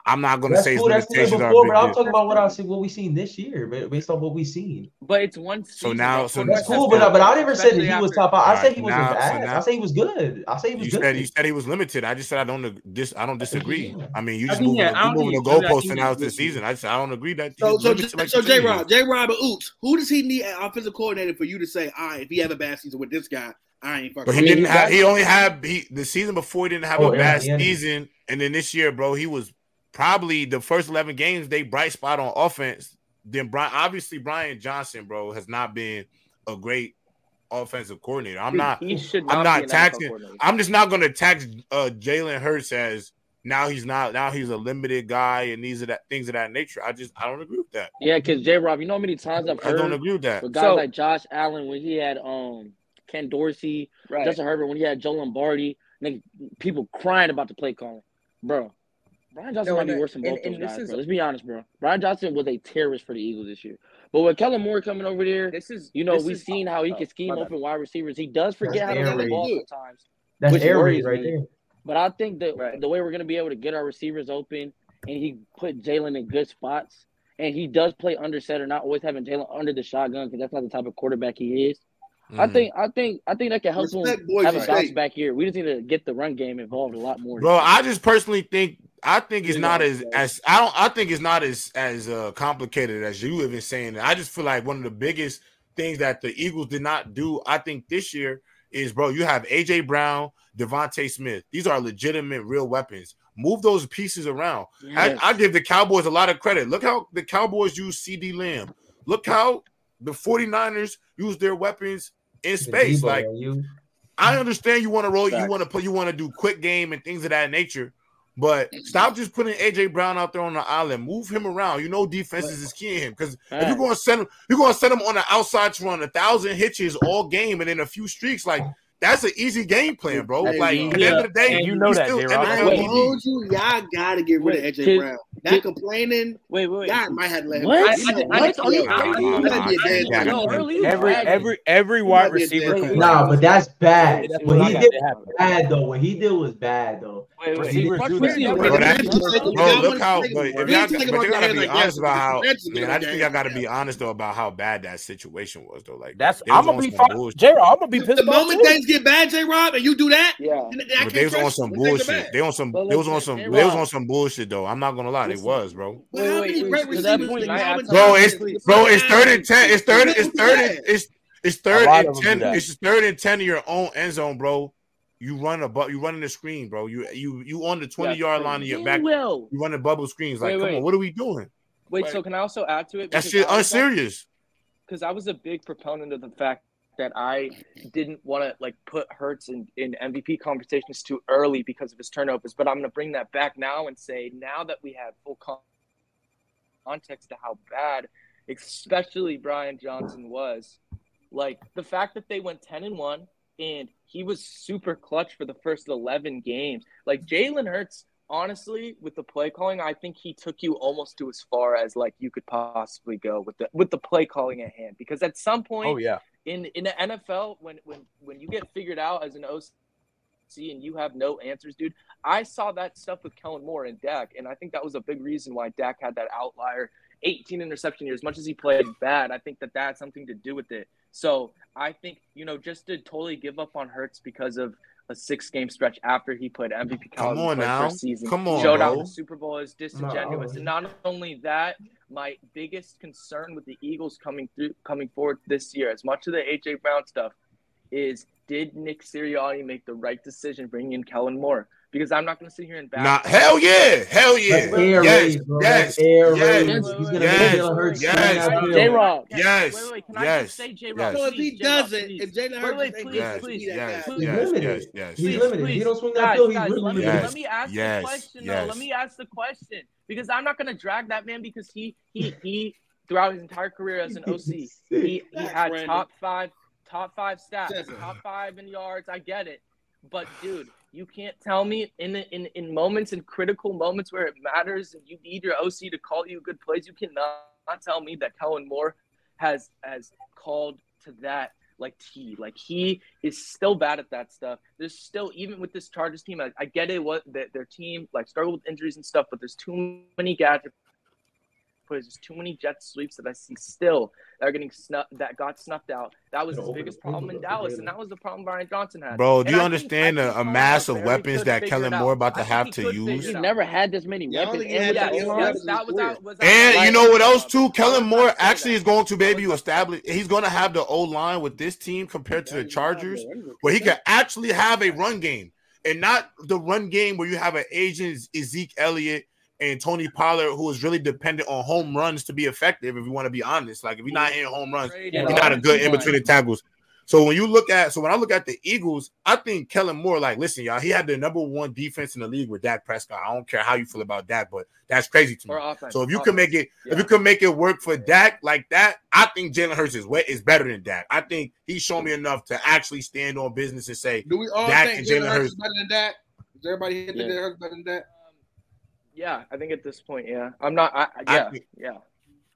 I'm not gonna say his cool. That's cool limitations are before, big but I'm talking about what I see, what we seen this year, based on what we seen. But it's one. So now- though. so That's That's cool, but I, but I never said that he was top. five. I Alright, said he wasn't now- so now- I say he was good. I say he was You good. said you said he was limited. I just said I don't dis I don't disagree. I mean, you I just think, moving, yeah, the, I you moving the think- I think goalposts he's now this season. I just I don't agree that. So, he's so, so J said Rob. J Rob, or Oops, who does he need an offensive coordinator for you to say, all right, if he have a bad season with this guy, I ain't fucking. But he didn't have. He only had he the season before. He didn't have Oh, a yeah, bad yeah. season, and then this year, bro, he was probably the first eleven games they bright spot on offense. Then Brian, obviously Brian Johnson, bro, has not been a great offensive coordinator. I'm not. He should I'm not not be taxing. I'm just not going to tax uh, Jalen Hurts as now he's not. Now he's a limited guy, and these are that things of that nature. I just I don't agree with that. Yeah, because J Rob, you know how many times I've heard I don't agree with that. with guys So- like Josh Allen when he had um Ken Dorsey, Right. Justin Herbert when he had Joe Lombardi, nigga, people crying about the play calling, bro. Brian Johnson No, might be uh, worse than both and those this guys, is- bro. Let's be honest, bro. Brian Johnson was a terrorist for the Eagles this year, but with Kellen Moore coming over there, This is you know we've is- seen how he oh, can scheme my bad. open wide receivers. He does forget how to air run the ball sometimes. That's which air worries raid right me. there. But I think that Right. the way we're going to be able to get our receivers open, and he put Jalen in good spots, and he does play under center, not always having Jalen under the shotgun because that's not the type of quarterback he is. I Mhm. think, I think, I think that can help Respect him have a bounce back here. We just need to get the run game involved a lot more. Bro, I just personally think I think it's You not as yeah. as I don't I think it's not as as uh, complicated as you have been saying. I just feel like one of the biggest things that the Eagles did not do, I think this year is bro, you have AJ Brown, DeVonta Smith. These are legitimate real weapons. Move those pieces around. Yes. I, I give the Cowboys a lot of credit. Look how the Cowboys use CeeDee Lamb. Look how the 49ers use their weapons in space. Like you I understand you want to roll, you want to put, you want to do quick game and things of that nature, but stop just putting AJ Brown out there on the island. Move him around. You know, defenses is keying him because if you're going to send him, you're going to send him on the outside to run a thousand hitches all game and then a few streaks. Like that's an easy game plan, bro. Hey, Like at the end of the day, And you know that, still J-Rob. NFL I Wait. told you, y'all gotta get rid of Wait, AJ Brown. That kid- complaining, Wait, wait, wait. y'all might have to let him. What? You know I- I- what? are you Yo, you gotta be a dead Yeah, man. Yo, early you Every every every wide might be a receiver dead complains. man. Nah, but that's bad. That's What not he did happen. was bad though. What he did was bad though. Wait, wait. Receivers do that. Bro, bro. that- Y'all bro, wanna look how. But if y'all, We but you gotta be honest about how. That's a good Man, I just think. I gotta be honest though about how bad that situation was though. Like That's they I'm gonna be some fine. bullshit. J. I'm gonna be pissed off moment too. things get bad, J. Rob, and you do that, Yeah. then I But they was on some you. Things are bullshit. bad. They on some. But They was on some. J-Rob. They was on some bullshit though. I'm not gonna lie. They Listen. was, bro. But Wait, how wait, many wait, great to that point, I y'all add been something. Bro, it's bro. It's third and ten. It's It's third. It's third. be and- bad. It's it's third and ten. It's third and ten of your own end zone, bro. You run a bu- you running the screen, bro. You you you on the twenty yard line of your back. Well, You running bubble screens. Like, Wait, come wait. on, what are we doing? Wait, Like- so can I also add to it? That Because shit I was unserious. because I was a big proponent of the fact that I didn't want to like put Hurts in, in MVP conversations too early because of his turnovers. But I'm going to bring that back now and say now that we have full context to how bad, especially Brian Johnson was, like the fact that they went 10 and one and he was super clutch for the first 11 games. Like Jalen Hurts, honestly, with the play calling, I think he took you almost to as far as like you could possibly go with the with the play calling at hand. Because at some point, Oh yeah. in in the NFL when when when you get figured out as an OC and you have no answers, dude. I saw that stuff with Kellen Moore and Dak, and I think that was a big reason why Dak had that outlier 18 interception year. As much as he played bad, I think that that had something to do with it. So I think you know just to totally give up on Hurts because of a six game stretch after he played MVP Come on now. season, Come on, showed out the Super Bowl is disingenuous. And not only that, my biggest concern with the Eagles coming through, coming forward this year, as much of the AJ Brown stuff, is did Nick Sirianni make the right decision bringing in Kellen Moore? Because I'm not going to sit here and back. Nah, hell yeah, hell yeah, That's air yes, raid, bro. yes, That's air yes, raid. He's gonna yes, make Jalen Hurts yes, swing that yes. field. J Rob. Yes, Wait, wait, wait. Can I yes, just say J yes. Rob? So if he doesn't, if Jalen Hurts wait, ain't please, good, yes, please, be that yes, guy. He's yes, limited. yes, yes, He's Please, limited. If please. he don't swing that guys, field, he's guys, really let me, limited. let me ask Yes, the question yes. though. Let me ask the question because I'm not going to drag that man because he he he throughout his entire career as an OC, he he Facts, had Brandon. top five top five stats, top five in yards. I get it, but dude, you can't tell me in in in moments in critical moments where it matters and you need your OC to call you good plays. You cannot not tell me that Kellen Moore has has called to that like T. Like he is still bad at that stuff. There's still even with this Chargers team, I, I get it. What that their team like struggled with injuries and stuff, but there's too many gadget plays. There's too many jet sweeps that I see still that are getting snuffed that got snuffed out. That was his biggest problem in Dallas, and that was the problem Brian Johnson had. Bro, do And you I understand I a, think a Colin mass of weapons that Kellen Moore about to have to use? it He's never had this many Yeah, I don't weapons. and that the in O-line. his that was career. out. Was And you know what I else too? Kellen Moore actually is going to I maybe would- establish. He's going to have the O line with this team compared to the Chargers, where he can actually have a run game and not the run game where you have an agent Zeke Elliott and Tony Pollard who is really dependent on home runs to be effective. If you want to be honest, like if you're not hitting home runs, you're not a good in between the tackles. So when you look at, so when I look at the Eagles, I think Kellen Moore, like, listen, y'all, he had the number one defense in the league with Dak Prescott. I don't care how you feel about that, but that's crazy to me. Offense. So if you can make it, Yeah. if you can make it work for Dak like that, I think Jalen Hurts is way is better than Dak. I think he's shown me enough to actually stand on business and say, Do we all Dak think and Jalen Jalen Hurts Hurts. is better than that? Does everybody hit Yeah. that Jalen Hurts better than that? Yeah, I think at this point, yeah. I'm not. I, I yeah, think- yeah.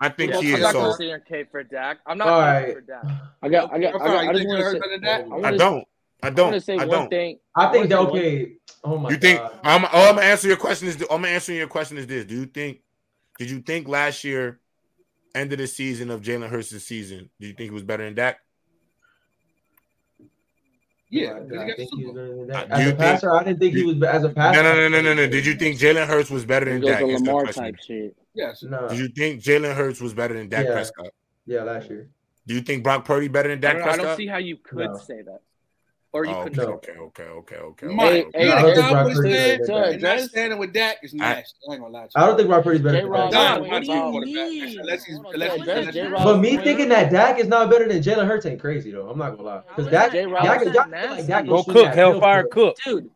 I think Yeah, he I'm is. not So gonna sit here and cape for Dak. I'm not right. for Dak. I got, I got, I, got, I You just want to say, than that? I I don't. I I don't. to say I one don't. thing. I think that wanna okay. Oh my You think god. I'm, all I'm gonna answer your question is I'm gonna answer your question is this. Do you think did you think last year end of the season of Jalen Hurts' season, do you think he was better than Dak? Yeah, Do I he got the think Super he was Bowl. better than Uh, As you a think- passer, I didn't think he was as a passer. No, no, no, no, no, no. Did you think Jalen Hurts was better than Dak? to Is the Lamar type shit. Yes. No. Did you think Jalen Hurts was better than Dak Yeah. Prescott? Yeah, last year. Do you think Brock Purdy better than I Dak don't, know, I don't see how you could No. say that, or you Oh, couldn't. okay, okay, okay, okay, okay. Mike, Hey, okay. hey, being I a don't think Brock Cowboys is better. not standing with Dak is I- nasty. I ain't gonna lie to you. I don't think Brock Purdy's better than J-Rob, Dak. Nah, what not do to your you quarterback. mean? Unless he's- Hold on, unless so he's- address unless- J-Rob's But me point. thinking that Dak is not better than Jalen Hurts ain't crazy though. I'm not gonna lie. Because How Dak, is that- J-Rob Dak, is Dak, that Dak, like nasty? Dak Go goes through cook, that Hellfire field cook. Dude,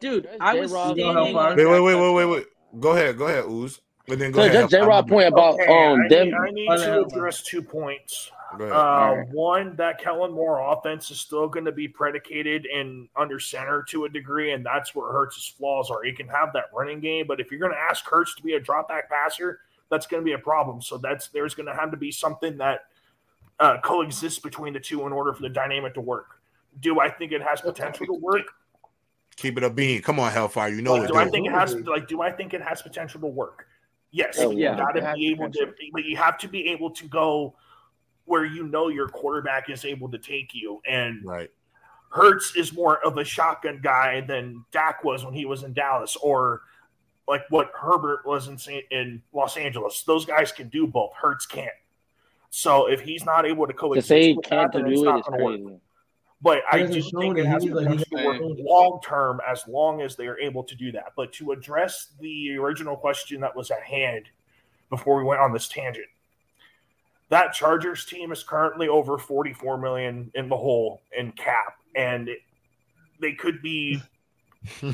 dude, Address I was J-Rob. standing J-Rob. on Wait, wait, Dak wait, wait, Prescott. wait, wait. Go ahead, go ahead, Ooze. But then go So ahead. just J Rob point about Okay, um I them. need, I need to no. address two points. Go ahead. Uh, One, that Kellen Moore offense is still going to be predicated in under center to a degree, and that's where Hurts' flaws are. He can have that running game, but if you're going to ask Hurts to be a drop back passer, that's going to be a problem. So that's there's going to have to be something that uh, coexists between the two in order for the dynamic to work. Do I think it has potential to work? Keep it a bean. Come on, Hellfire. You know Like, it. do I think it has like do I think it has potential to work? Yes, Oh, you yeah. gotta be able to, but you have to be able to go where you know your quarterback is able to take you. And Right. Hurts is more of a shotgun guy than Dak was when he was in Dallas, or like what Herbert was in Sa- in Los Angeles. Those guys can do both. Hurts can't. So if he's not able to To coexist say with can't that, to then it's do it not going to work. But I hasn't do shown think it. it has He- like, he potential to work long term as long as they are able to do that. But to address the original question that was at hand before we went on this tangent, that Chargers team is currently over 44 million in the hole in cap, and it- they could be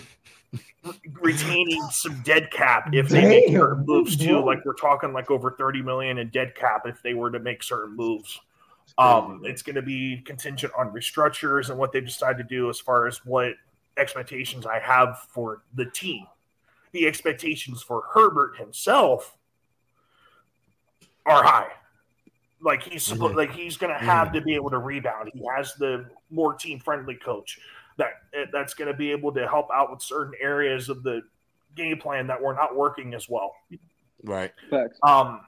retaining some dead cap if they make Damn. certain moves too. Like we're talking like over 30 million in dead cap if they were to make certain moves. Um, it's going to be contingent on restructures and what they decide to do as far as what expectations I have for the team. The expectations for Herbert himself are high. Like he's suppo- Mhm. like he's going to have to be able to rebound. He has the more team friendly coach that that's going to be able to help out with certain areas of the game plan that were not working as well. Right. Um,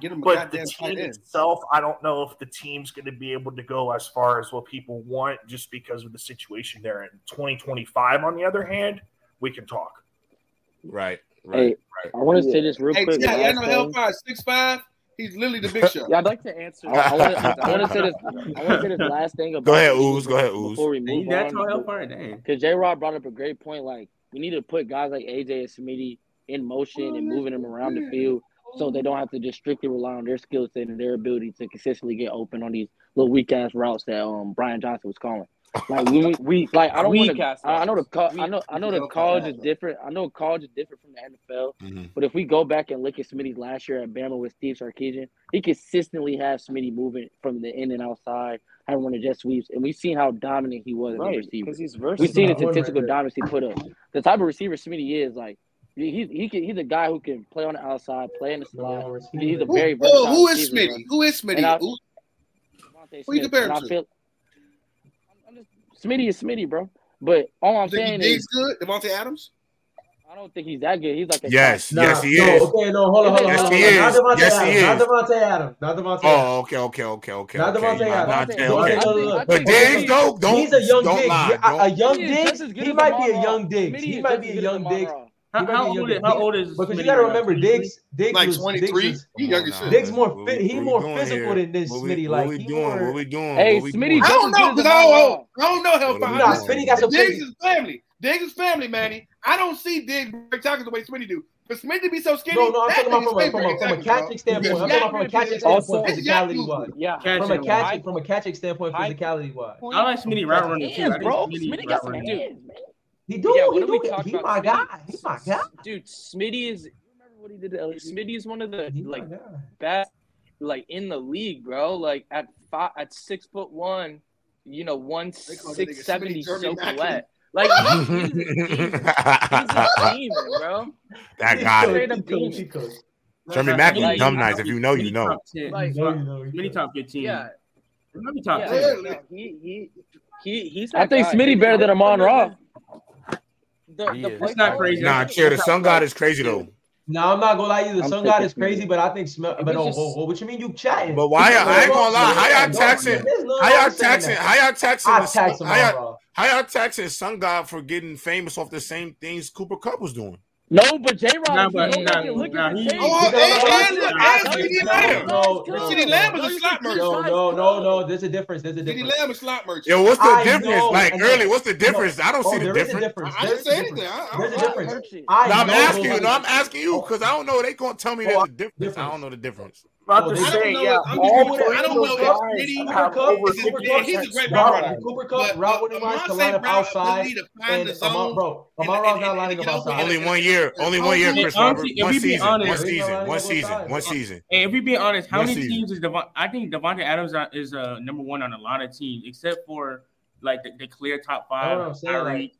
get him but the team end. itself, I don't know if the team's going to be able to go as far as what people want just because of the situation they're in. 2025, on the other hand, we can talk. Right. Hey, Right. I want to say this real Hey, quick. yeah, y'all last know. Hellfire six five. He's literally the big show. Yeah, I'd like to answer. I, I want to I want to say this. I want to say this last thing about Go ahead, the Ooze. Go ahead, Ooze. Before we And move you that's all on, hellfire, dang. because J. Rob brought up a great point. Like we need to put guys like AJ and Smitty in motion and moving them around the field, so they don't have to just strictly rely on their skill set and their ability to consistently get open on these little weak ass routes that um Brian Johnson was calling. Like we, we like I don't want to. ass I I know the co- routes. I know I know the college is different. I know college is different from the NFL. Mhm. But if we go back and look at Smitty's last year at Bama with Steve Sarkisian, he consistently had Smitty moving from the in and outside, having one of jet sweeps, and we've seen how dominant he was as a receiver. because he's versatile. We've seen the One right statistical there. dominance he put up. The type of receiver Smitty is, like he he, he can, he's a guy who can play on the outside, play in the slot. He's a Who, very who, versatile who is receiver, Smitty? Who is And Smitty? Who, Devontae Who you Smith, compare him Smitty is Smitty, bro. But all I'm saying is good. Davante Adams. I don't think he's that good. He's like a yes, top. yes, he no, is. Okay, no, hold on, hold on, yes, hold on. He is. Not yes, Adams. He is. Not Davante Adams. Not Devontae. Oh, okay, okay, okay, okay. Not Devontae okay. Adams. Devontae. Devontae, okay. okay. But Diggs, though, don't. He's a young don't dig. A young Diggs. He might be a young Diggs. He might be a young Diggs. How, how, old, is, how old, is because you got to remember Diggs. Diggs like twenty three. He younger shit. Diggs more fit. He more physical here? than this what Smitty. Like what we doing? More... What we doing? Hey, we Smitty. Doing? I don't know because I don't, I don't know him. Nah, Smitty got some. Diggs is family. Diggs is family, Manny. I don't see Diggs break tackles the way Smitty do. But Smitty be so skinny, no, no, I'm talking about from a, from a, catching standpoint. I'm talking about from a catching standpoint, physicality wise. Yeah, from a catching from a catching standpoint, physicality wise. I like Smitty route running too. Bro, Smitty got some hands, man. He do. Yeah, what do, do we talk he about? My Smitty. guy. He my guy. Dude, Smitty is. Remember what he did to LA? Smitty is one of the he like best, like in the league, bro. Like at five, at six foot one, you know, one six seventy soaking like he's, he's, a demon, bro. That guy. Straight up. Jeremy Mack, like, dumb knives. If you know, you know. Like, no, you know, top fifteen. Yeah. Let me top yeah, 10. He, he, he, he's I think guy. Smitty better than Amon Ra the, the it's not crazy. Nah, sure. the sun god is crazy though. No, I'm not gonna lie either. I'm Sun God is crazy, but I think smell. But oh, just, oh, oh, what you mean you chatting? But why? I, I ain't gonna lie. How y'all taxing? How y'all taxing? How y'all taxing? I tax him, how y'all taxing Sun God for getting famous off the same things Cooper Kupp was doing? No, but J Rod. Nah, nah, look nah, at oh, and, and, Lamb. No, no, Lamb is a slot. No, no, no. There's a difference. There's a difference. Lamb is slot merchant. Yo, what's the difference? Like early, what's the difference? I don't see the difference. I didn't say anything. There's a difference. I'm asking you. No, I'm asking you because I don't know. They gonna tell me there's a difference. I don't know the difference about well, to say, yeah. If, all just, I don't know if City Cooper Kupp is it, yeah, he's a great Rob, Cooper Kupp, Rob Williams to line up outside. And Amon, bro, Amon Rob's not lining up outside. Only one year. Only one year, Chris Robert. One season. One season. One season. One season. Hey, if we being honest, how many teams is Devon? I think Davante Adams is uh, number one on a lot of teams, except for like the, clear top five. Tyreek,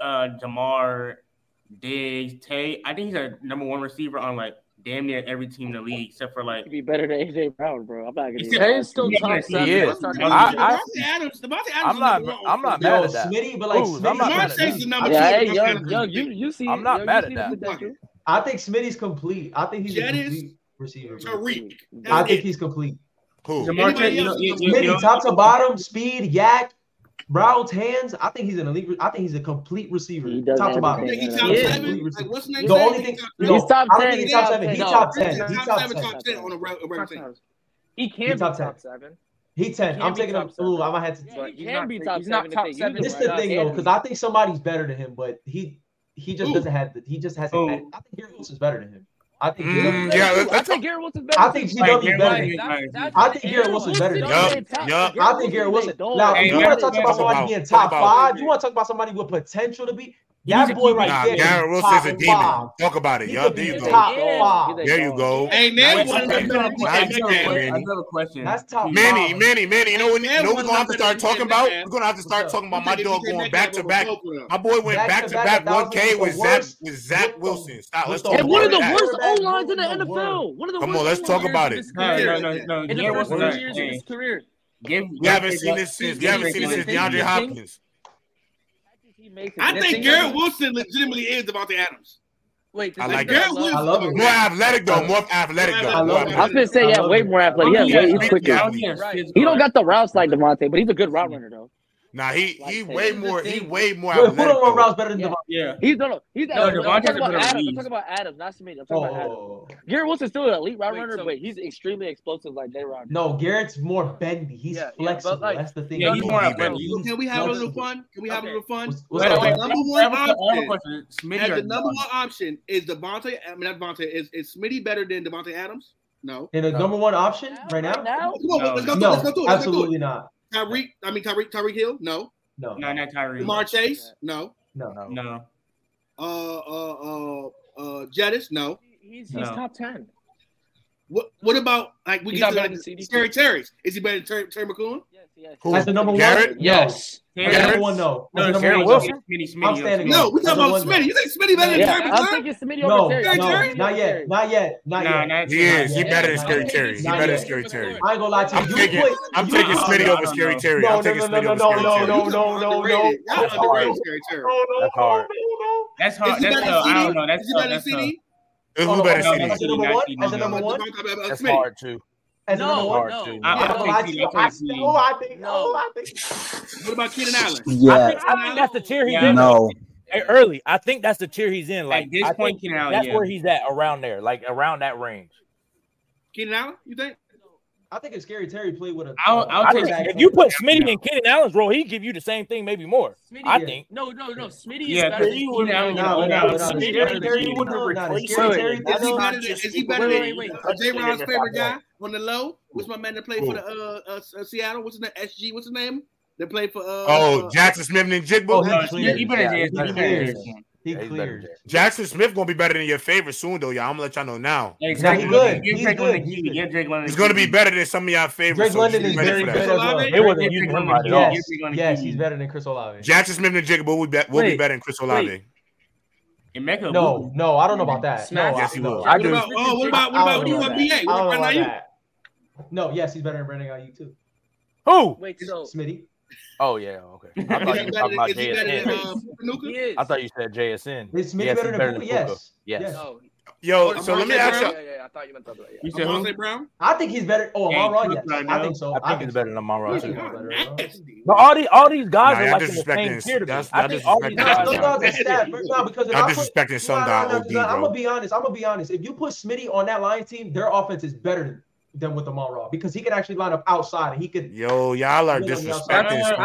uh, Jamar, Diggs, Tay. I think he's a number one receiver on like damn near every team in the league except for like. He'd be better than AJ Brown, bro. I'm not gonna. He's yeah, still top seven. He is. Davante Adams. Davante Adams. I'm not. I'm not mad at that. Smitty, but like Smitty, Chase is number yeah, two. Hey, young, young, you, you see. I'm not mad at that. I think Smitty's complete. I think he's a complete receiver. Tariq. I think he's complete. Who? Jamar Smitty, top to bottom, speed, YAC, Brown's hands, I think he's an elite. I think he's a complete receiver. He does top to bottom. He's top seven. Like, what's the name? The only thing, no, he's top ten. He's top seven. He's top ten. He's top seven. Top ten on a regular thing. He can be top seven. He ten. He I'm taking him. Ooh, I might have to. Yeah, he can be top. He's not top seven. This is the thing though, because I think somebody's better than him, but he he just doesn't have the. He just hasn't. I think Harry Wilson's better than him. I think mm, yeah, I think Garrett Wilson's better. I think G.W. Like, better. Like, not, not I think Garrett Wilson's better. Yup, yup. I think Garrett Wilson. Now, hey, you want to talk about somebody being top five? You want to talk about somebody with potential to be? That boy right nah, there. Garrett Wilson's a demon. Five. Talk about it. Y'all there you go. Top five. There you go. Hey, Manny. Another question. That's top Manny, Manny, Manny. You know what? You know we're gonna have to start talking about. We're gonna have to start talking about my dog going back to back. My boy went back to back. One K with Zach with Zach Wilson. Stop. Let's talk. And One of the worst O lines in the NFL. One of the worst. Come on, let's talk about it. No, no, no, no. In the first years of his career. Give, haven't seen this since. We haven't seen this since DeAndre Hopkins makes it. I think Garrett Wilson legitimately is Davante Adams. Wait, I like Garrett Wilson. I love him. More athletic though. More athletic though. I love him. I was gonna say yeah, way more athletic. Yeah, he's quicker. He don't got the routes like Devontae, but he's a good route runner though. Nah, he he Like, way here's the more he way more Wait, who athletic. don't run though. routes better than Yeah. Devontae? Yeah. He's no, no. He's No, I'm talking about better Adams. I'm talking about Adams, not Smith. I'm talking about Adams. Oh Garrett Wilson's still an elite route Wait, runner, so- but he's extremely explosive like they run. no, Garrett's more bendy. He's Yeah, yeah, flexible. like- That's the thing. Yeah, he's more He's athletic. bendy. Can we have a little fun? Can we have a little fun? What's, what's Wait, up? Number one I have a- I have a option. question. Smitty the number one option is Devontae. I mean, not Devontae. Is is Smitty better than Davante Adams? No. In the number one option right now? Right now? Come on, No. let's go Let's go through. it, Let's go through. absolutely not. Tyreek, I mean Tyreek, Tyreek Hill, no. No, no, not Tyreek. Lamar Chase, no. No, no, no. Uh, uh, uh, uh, Jettis, no. He's, he's no. top ten. What What about like we he's get to like, Terry Terry's? Is he better than Terry, Terry McLaurin? Yes, yes. Who? That's the number Garrett? one. Yes. Terry, everyone. No, no, Terry Wilson. Smitty, Smitty, I'm standing no, we talking about Smitty. You think Smitty better than Terry? I'm thinking Smitty over Terry. No, not yet. Not yet. Not nah, yet. He is. He better than Scary Terry. He better than Scary Terry. I ain't gonna lie to you. I'm taking, Smitty over Scary Terry. I'm taking Smitty over Scary Terry. No, no, no, no, no, no, no. no. That's hard. That's hard. That's tough. I don't know. That's tough. That's tough. Who better CD? As number one? Number one? That's hard too as no, number one. No. I, yeah, oh, I, no, I, think, I, think, oh, I think, no. oh, I think. What about Keenan Allen? Yeah, I think, I think that's the tier he's yeah. in. No. Early, I think that's the tier he's in. Like At this I point, Keenan Allen, that's yeah. where he's at around there, like around that range. Keenan Allen, you think? I think if Scary Terry played with a, I'll, I'll I think if you put Smitty in Keenan Allen's role, he'd give you the same thing, maybe more. Smitty, I yeah. think. No, no, no. Smitty yeah, is better than Keenan Allen. No, no, no. Scary Terry would have replaced him. Is he better than? Is he better than Wait, uh, J. Ron's favorite guy on the low? What's my man that played for the uh, uh, uh, Seattle? What's his name? SG. What's his name? That played for uh, oh Jackson Smith and Jigbo. Oh, better than he cleared. Jackson Smith gonna be better than your favorite soon, though. Y'all, I'm gonna let y'all know now. Exactly. He's good. He's, Drake good. He's, good. He's, good. he's gonna be better than some of y'all favorites. Drake so London is very good. Well. It wasn't using him. Yes, he's better than Chris Olave. Jackson Smith and Jigba will be, will be better than Chris Olave. Wait. Emeka no, will. no, I don't know about that. Smash. No, yes, he will. Uh, what I do. About, oh, what about what about you? What BA? What about you? No, yes, he's better than Brandon Aiyuk too. Who? Wait, so Smitty. Oh yeah, okay. I thought you were talking about JSN. Uh, I thought you said JSN. Is Smitty better than Puka? Yes. Yes. Oh, Yo, oh, so let me ask you. Yeah, yeah, I thought you meant that. You said Jose Brown? I think he's better. Oh, Amon Ra, yes. I think so. I think he's better than Amon Ra. But all these, all these guys are like in the same tier to me. I think all these guys are. No, because I'm disrespecting some guy. I'm going to be honest. I'm going to be honest. If you put Smitty on that Lions team, their offense is better than with Amon Ra because he could actually line up outside and he could. Yo, y'all are disrespecting Spencer.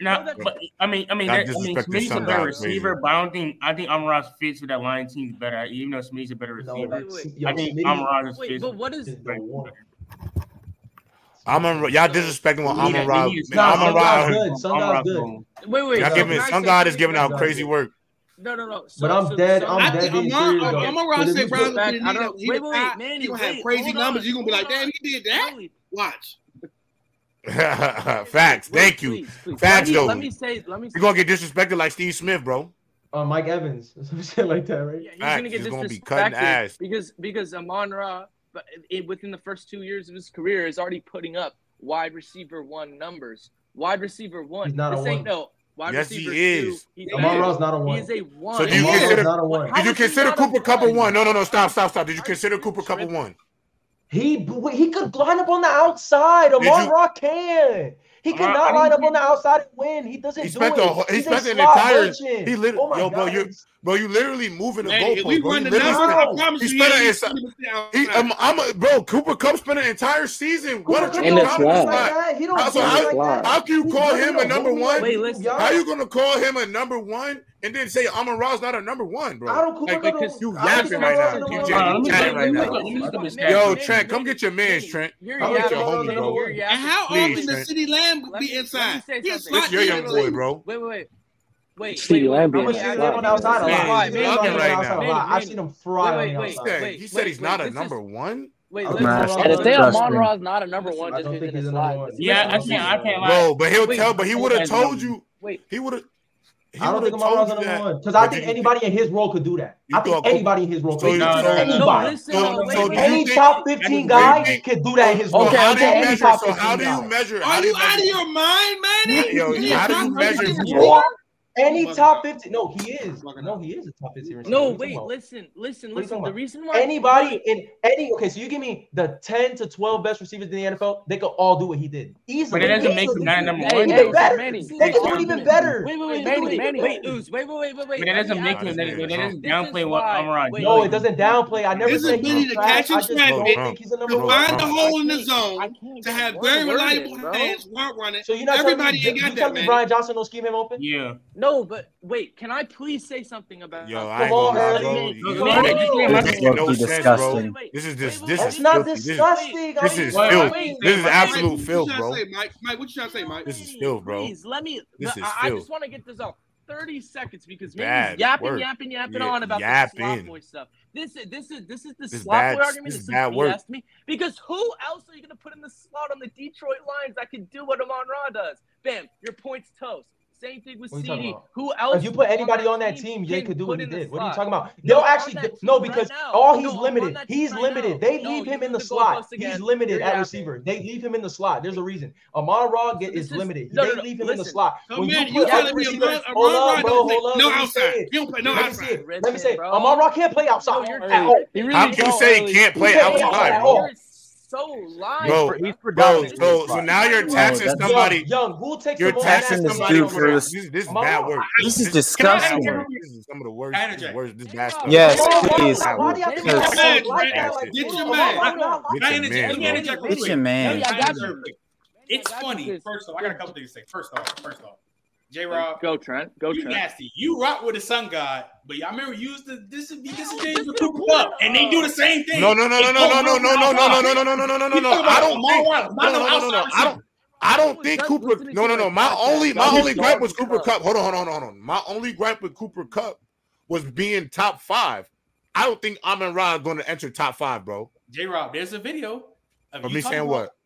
Now, but, I mean, I mean, that, I Smitty's a better receiver, but I don't think I think Amraz fits with that Lion team better. Even though Smitty's a better receiver. I think Amraz is. Wait, fits but what is? I'm on y'all disrespecting what Amon Ra. Amon Ra. Wait, wait. Y'all giving Sun God is giving out crazy work. No, no, no. So, but I'm so, dead. So, I'm I dead. I'm, I'm, I'm around to say back, I don't, wait, wait, wait, gonna have crazy numbers. You're gonna be like, damn, he did that. Watch. Facts. Thank you. Please, please. Facts, let though. Let me say. Let me. You're gonna get disrespected like Steve Smith, bro. Uh, Mike Evans, some shit like that, right? Yeah, he's Facts. gonna get he's gonna be cutting ass because because Amon Ra, it, within the first two years of his career, is already putting up wide receiver one numbers. Wide receiver one. He's not this a ain't one. no. Wide yes, he is. Two, is. not a one. He's a one. So do you consider, not a one. Did you consider Cooper Kupp a one? No, no, no. Stop, stop, stop. Did you consider Cooper Kupp a one? He he could line up on the outside. Amara can. He cannot line up on the outside and win. He doesn't. He spent do the it. he spent an entire. Legend. He literally, oh yo, God. bro, you, bro, you literally moving the hey, goalpost. We bro. running down. Spent, he spent an inside. He, I'm, I'm a, bro. Cooper Kupp spent an entire season. Cooper what a triple like that. He don't how, so how, like that. how can you call him a number one? How how you gonna call him a number one and then say Amon Ra's not a number one, bro. I don't like, like, cause you yapping right now. You just chatting right now. Yo, Trent, come get your man, Trent. Come get your homie, bro. And how often the city lamb be inside? You're young boy, bro. Wait, wait, wait. Wait, Stevie wait, wait, outside I've seen him fry wait, wait, wait, outside. Wait, he said he's not a number is, one. Wait, oh, man, and if they are Monroe is not a number one, just because it's not. Yeah, I can't. I can't lie. Bro, but he'll tell. But he would have told you. Wait, he would have. I don't think Amon Ra's number one because I think anybody in his role could do that. I think anybody in his role. Could do that. no, no, anybody. listen, no, So- wait, so wait, do you Any top 15 guy could do that in his role. So how do you measure? top So how do you measure? Are you you out of your mind, man? Yo, how do you top measure? 15 What? Any top 15? No, he is. No, he is a top 15 receiver. No, What are you wait, listen, listen, What are you listen. The reason why Anybody in any okay, so you give me the 10 to 12 best receivers in the NFL, they could all do what he did. Easily. But it doesn't make him not number one. hey, Even better. Manny, They can do it even better. Wait, wait, wait, Manny, wait, Manny. wait, wait, Ooze, wait, wait, wait, wait, wait. But that Let doesn't me make ask him. you That, this. that doesn't This downplay is what why- Amon wait, No, it doesn't downplay. I never His said ability he's to catch I and just traffic, think he's a number To one. find the hole in the zone, to have very reliable it, bro. hands, while running. So you're not telling me, Everybody ain't you got telling that, me. Brian Johnson don't scheme him open? Yeah. No, no, but wait, can I please say something about? Yo, I ain't gonna lie, bro. You, you, no, this is no sense, bro. This is this. This is not disgusting. This is filth. This is absolute filth, bro. Say, Mike, Mike, what you trying to say, Mike? This is filth, bro. Please let me. This is I just want to get this out. 30 seconds because man, he's yapping, work. yapping, yapping yeah, on about yapping. the slop boy stuff. This is this is this is the this slop bad, boy argument this that somebody asked me. Because who else are you gonna put in the slot on the Detroit Lions that can do what Amon Ra does? Bam, your points toast. Same thing with CD. Who else? If you put anybody on that team, they could do what he did. What are you talking about? They'll no, actually no, because right all he's no, limited. He's right limited. Now. They no, leave him in the slot. He's limited at receiver. They leave him in the slot. There's a reason. Amon Ra get is limited. They leave him in the slot. When you put at receiver, hold up, bro, hold up. No outside. You don't play no outside. Let me say, Amon Ra can't play outside. You say saying can't play outside so lying. Bro, he's bro, bro, so now you're taxing bro, somebody. Young, who takes you're taxing somebody dude for this. This, is bad work. This is disgusting. This is some of the worst. This worst this bad stuff. Yes, please. Get your man. Get your man. Get your man. It's funny. First off, I got a couple things to say. First off, first off. J Rob. Go Trent. Go you Trent. Nasty. You rock with the sun god, but y'all remember you used to this would be this is James Cup, and they do the same thing. No, no, no, no, no, no, no, no, no, no, no, no, no, no, no, no, no, no. I don't think. No, no, no, no, I don't. I don't think Cooper. No, no, no. My only, my only gripe was Cooper Kupp. Hold on, hold on, hold on. My only gripe with Cooper Kupp was being top five. I don't think Amon Ra is going to enter top five, bro. J Rob, there's a video of, of me saying what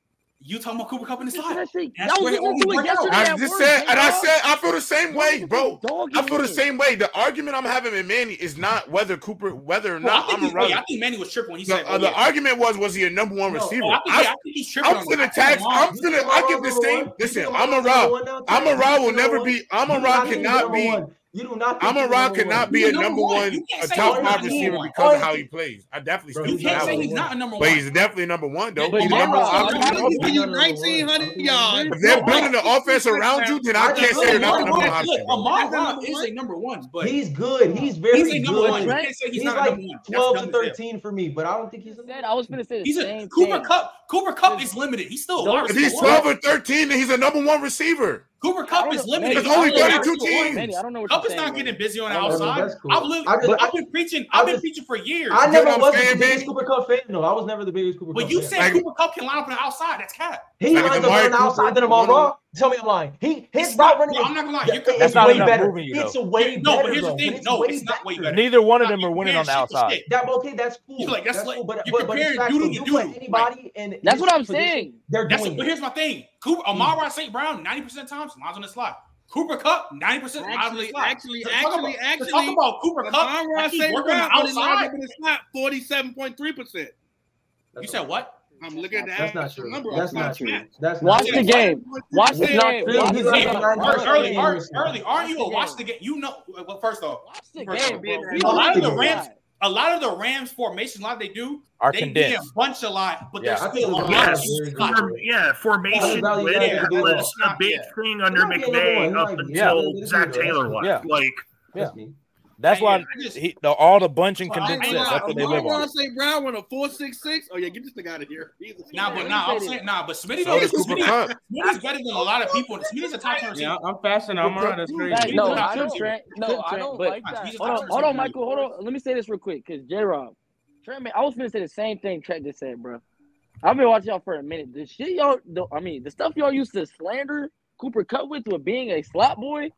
you talking about Cooper Kupp in the slot? That's that was just doing yesterday. I just said, and I said, I feel the same way, bro. I feel the same way. The argument I'm having with Manny is not whether Cooper, whether or not I'm irrelevant. I think Manny was tripping when he said. Uh, the argument was, was he a number one receiver? I think he's tripping. I'm gonna tax. I'm gonna. I give the same. Listen, I'm a Rob. I'm a Rob will never be. I'm a Rob cannot be you do not. Amon-Ra cannot be a number one, a top five receiver because of how he plays. I definitely Bro, you can't say he's not a number one, but he's definitely number one though. He's number one. They're building the offense around you, then I can't say you're not a number one. Look, is a number one, but he's good. He's very he's good. He's, like twelve to thirteen for me, but I don't think he's. I was gonna say the he's same a Cooper Kupp. Cooper Kupp is limited. He's still no, if he's twelve or thirteen, then he's a number one receiver. Cooper Kupp is limited. There's only thirty-two teams. Manny, I don't know. what Cup is saying, not man. getting busy on the outside. Know, cool. I've, lived, but, I've been preaching. I've been preaching for years. I never was the biggest Cooper Kupp fan. No, I was never the biggest Cooper. Cup. But you said. Cooper Kupp can line up on the outside. That's cap. He lines up on the outside. Did him all wrong. Tell me I'm lying. He his it's route not, running. No, I'm not gonna lie. You could, it's way better. You know. it's a way no, better. No, but here's the thing. No, it's not way better. Neither one of them are winning on the outside. That okay, that's cool. You're like, that's, that's like, cool. But, you're but, comparing but doodle to doodle. Anybody and that's what I'm saying. They're that's doing. But here's my thing. Cooper hmm. Amon-Ra St. Brown, 90 percent times lines on the slot. Cooper Kupp, 90% actually, actually, actually, actually, talk about Cooper Kupp. I keep working outside. 47.3%. You said what? I'm looking at that. That's not true. That's not true. That's watch the game. Watch the game. Early, early, aren't you a watch the game? You know, well, first off, watch the game. A lot of the Rams a lot of the Rams formation, a lot they do, are they condensed. a bunch a lot, but yeah, they're still on. Yes, yeah, formation was yeah. a big thing under McVay up until Zac Taylor left. Like, yeah. That's I, why I just, he, the, all the bunching well, condensed. That's what they live on. St. Brown went a four six six. Oh yeah, get this thing out of here. Nah, but nah, I'm saying nah, but Smitty so is Smitty, Smitty's better than a lot of people. Smitty's a top ten. Yeah, I'm faster than Amon-Ra. That's crazy. No, I don't, Trent. No, I don't like that. Hold on, hold on, Michael. Hold on. Let me say this real quick, cause J Rob, Trent, I was gonna say the same thing Trent just said, bro. I've been watching y'all for a minute. The shit y'all, the, I mean, the stuff y'all used to slander Cooper Kupp with, with being a slot boy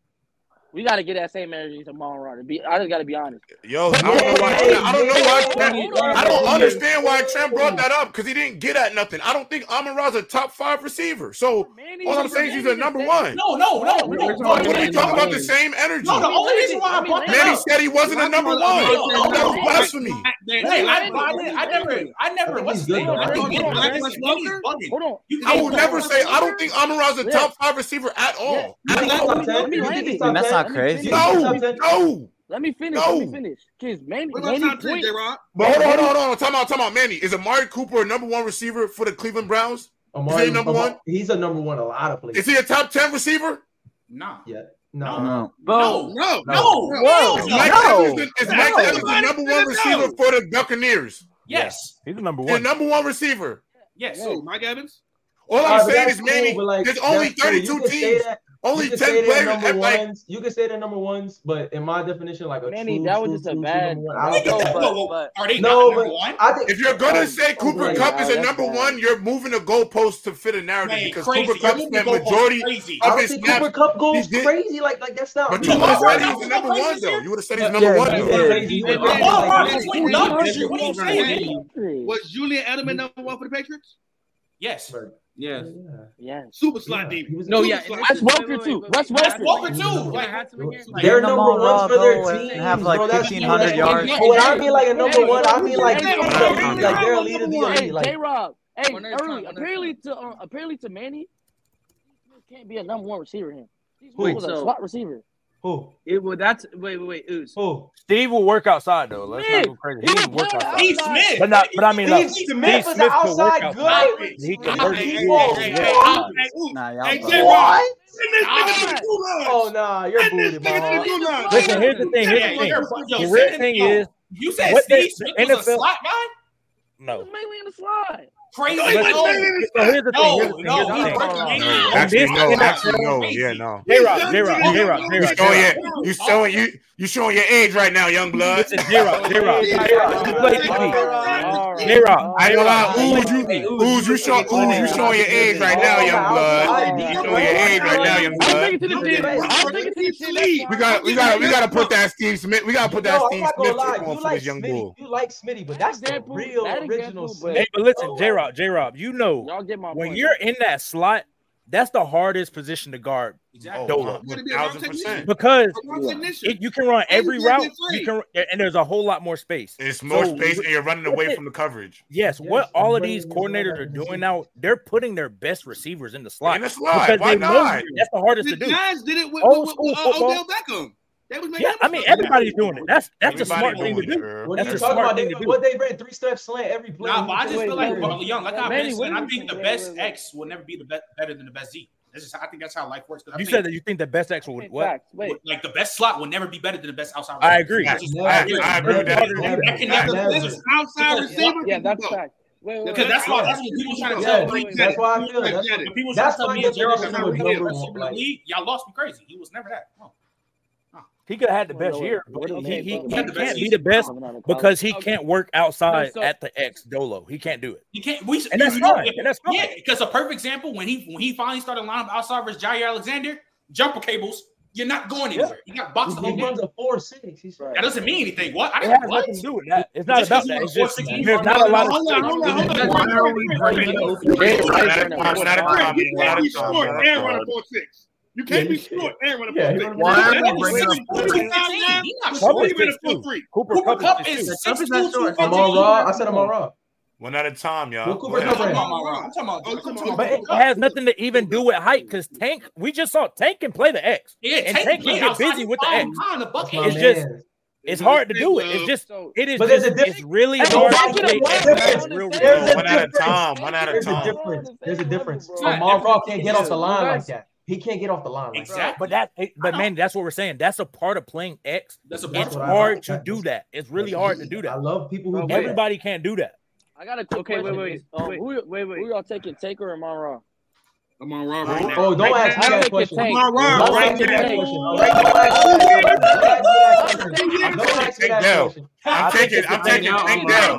we got to get that same energy to Mon Runner. Be, I just got to be honest. Yo, I don't know why. I don't know why. Trent, I don't understand why Trent brought that up because he didn't get at nothing. I don't think Amon a top five receiver. So Manny, all I'm saying is he's a number one. No, no, no. no, no. What are we talking about? The same energy. No, the only reason why I brought Manny said he wasn't a number one. That was blasphemy. Hey, I, I never, I never. What's the Hold on. I will never say I don't think Amon a top five receiver at all. That's not not Let me crazy. finish. No, Let me, no. let me finish. No. Let me finish. Cause Manny, What about Manny top point. J. Rod? But hold on, hold on, hold on. Time out, time out. Manny, is Amari Cooper a number one receiver for the Cleveland Browns? Amari, he number Amari- one? He's a number one a lot of places. Is he a top ten receiver? Nah. Yeah. No. No. Bo, No, No. No. Whoa. Is Mike No. Evans, the, is No. Mike Evans the number one receiver for the Buccaneers? Yes. He's the number one. The one. number one receiver. Yes. no, Mike Evans. All All I'm right, saying is, Manny, cool, but, like, there's only that's cool. Only ten players. Number like, ones. you can say they're number ones, but in my definition, like a Manny, true, that was true, just true, a bad. I don't know, but, but, are they no, number one? I think, if you're gonna I, say Cooper Kupp is a number bad. one, you're moving the goalpost to fit a narrative Man, because crazy. Cooper Kupp spent majority crazy. of his snaps. Cooper Kupp goes crazy, like like that's not. But you would have said he's the number one though. You would have said he's number one. What are you saying? Was Julian Edelman number one for the Patriots? Yes. Yes. Yeah. Super slot yeah. No, yeah. That's Welker too. Wes Welker too. They're number ones for their team. Have like fifteen hundred yards. When I mean like a number one, I mean like like they're leading the league. Like J Rob. Hey, early. Apparently to uh, apparently to Manny, can't be a number one receiver. Him. He's a slot receiver. Who? It, well, that's wait, wait, wait. Ooze. Who? Steve will work outside though. Let's Smith. not go crazy. He, he work outside. Steve Smith, but not. But I mean, Steve, Steve Smith, Smith, Smith can work outside. Good. He can work. Hey, hey, work hey, hey, hey, hey, hey, what? Oh nah, you're booted, man. Listen, here's the thing. Here's the thing. The real thing is, you said Steve Smith was a slot guy. No, mainly in the slot crazy. No, he no, so here's the no, thing. Here's the no, thing. Here's the no, thing. Actually, no, actually, no. Yeah, no. J Rock, J Rock, J Rock, J Rock. You showing you you showing your age right now, young blood. Listen, J Rock, J Rock, you play me. J Rock. I ain't gonna lie. Ooze, you, ooze, you, showing ooze, you showing your age right now, young blood. You showing your age right now, young blood. I'm thinking to the gym. I'm thinking to the league. We got, we got, we got to put that Steve Smith. We got to put that Steve Smith on for this young bull. You like Smitty, but that's the real original. Hey, but listen, J Rock, J Rock, you know when you're in that slot that's the hardest position to guard. Exactly. Oh, Dola, thousand percent. Because it, you can run every route. You can, and there's a whole lot more space. It's more so, space, and you're running away it. from the coverage. Yes. yes what all of these coordinators are doing now, they're putting their best receivers in the slot. In the slot. Why not? That's the hardest the to do. Giants did it with, with, with, with uh, Odell Beckham. They was making yeah, I mean everybody's doing it. That's that's Everybody a smart thing to do. What that's? They, do. what they ran three step slant every play. Nah, but I just feel like Young, like I I think the best X will never be the better than the best Z. That's just I think that's how life works. You think, said that you think the best X would what? Like the best slot will never be better than the best outside. I agree. I, I, agree. With that. that can never, outside receiver. Yeah, that's fact. Because that's why that's what people trying to tell me. That's why I feel. People trying to tell me Gerald is not the league. Y'all lost me crazy. He was never that. He could have had the best year, but he, he, he, can't be the best because he can't work outside so, at the X Dolo. He can't do it. He can't. We, and that's fine. And that's fine. Yeah, because a perfect example when he when he finally started lining up outside versus Jaire Alexander, jumper cables. You're not going anywhere. Yeah. You got boxed the whole. A four six. Right. That doesn't mean anything. What? I don't what? nothing to do with that. It's not just about that. It's just there's not a lot of. Hold on, hold on, hold on. Why are we bringing up? We're four six. You can't yeah, be short and run a yeah, four three. Why are we bringing up four three? Cooper, Cooper Kupp, Cup is, is six two two. I'm on raw. I said I'm on raw. One at a time, y'all. Well, Cooper Kupp I'm talking about. But it has nothing to even do with height because Tank. We just saw Tank can play the X. Yeah, and Tank can get busy with the X. It's just. It's hard to do it. It's just it is. But there's a difference. It's really hard. One at a time. One at a time. There's a difference. There's a difference. Amon-Ra can't get off the line like that. He can't get off the line. Like exactly. But that, but man, that's what we're saying. That's a part of playing X. That's a part. It's hard to do that. It's really that's hard easy. to do that. I love people who. Everybody can't do that. I got a quick okay, question. Wait, wait, um, wait, wait, wait, wait. Who y'all taking, Taker or Monroe? I'm on right now. Oh, don't ask me that question. I'm right now. Don't ask me that question. I'm taking, I'm taking, take down.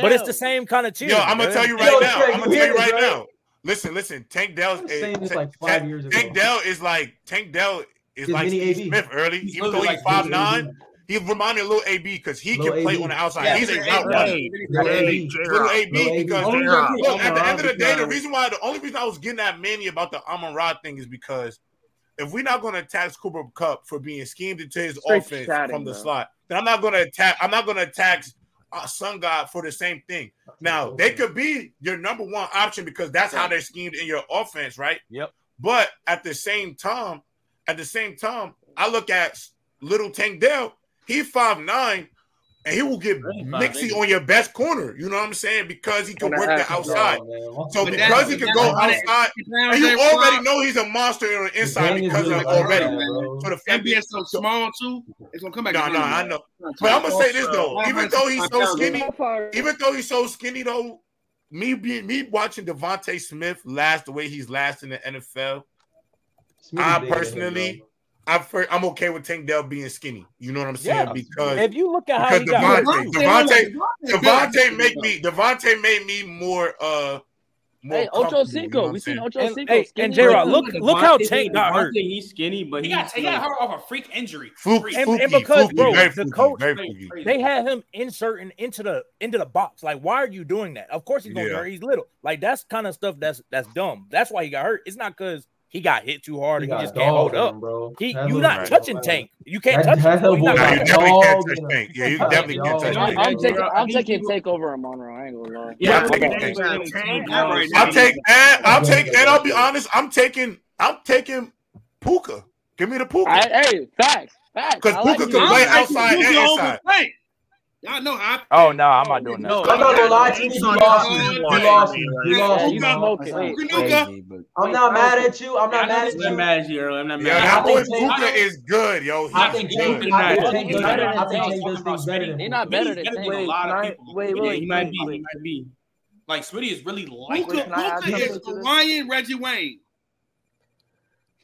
But it's the same kind of cheer. Yo, I'm gonna tell you right now. I'm gonna tell you right now. Listen, listen. Tank Dell. Saying this like five Tank, years ago. Tank Dell is like Tank Dell is like Steve Smith early, he's even though he's like five nine. He reminded a little AB because he can play AB. on the outside. Yeah, he's a runner. Little AB because look, at the end of the day, the reason why the only reason I was getting that many about the Amon-Ra thing is because if we're not going to tax Cooper Kupp for being schemed into his Straight offense chatting, from the bro. slot, then I'm not going to attack. I'm not going to tax uh, Sun God for the same thing. Now they could be your number one option because that's how they're schemed in your offense, right? Yep. But at the same time, at the same time, I look at Little Tank Dell. He five nine, and he will get mixy on your best corner. You know what I'm saying? Because he can work the outside. Go, so but because he can go outside, and you already know he's a monster on the inside because of already. So the fact being so small too, it's gonna come back. No, no, I know. But I'm gonna say this though, even though he's so skinny, even though he's so skinny though, me being me watching DeVonta Smith last the way he's last in the NFL, I personally I'm, okay with Tank Dell being skinny. You know what I'm saying? Yeah. Because if you look at how he DeVonta, got DeVonta, DeVonta, DeVonta make me DeVonta made me more uh more hey, Ocho Cinco. You know we seen Ocho Cinco. And, and J Rod, look, look, how Tank got hurt. He's skinny, but he, he got, he got hurt off a freak injury. Fluky, and, and because bro, the coach they had him inserting into the into the box. Like, why are you doing that? Of course he's gonna yeah. hurt. He's little. Like that's kind of stuff that's that's dumb. That's why he got hurt. It's not because he got hit too hard he and he just can't hold him, up. Bro. He, you're not right. touching Tank. You can't that, touch him. That you definitely can't touch Tank. Yeah, you definitely can't touch Tank. I'm taking, I'm taking Takeover on Monroe. angle, ain't. Yeah, I'm taking Tank. I'll take and I'll take and I'll be honest. I'm taking I'm taking Puka. Give me the Puka. hey, facts, facts. Because Puka can play outside and inside. Y'all know how. I oh no, I'm not doing that. I'm not gonna lie to you. You lost me. You lost me. You lost me. I'm not mad at you. I'm not mad at you. I'm not mad at you, Earl. I'm not mad. Yo, that boy Luca is good, yo. I think James is better than Tank. They're not better than Tank. A lot of people. Wait, wait, he might be. He might be. Like Smitty is really like Luca. Luca is Hawaiian Reggie Wayne.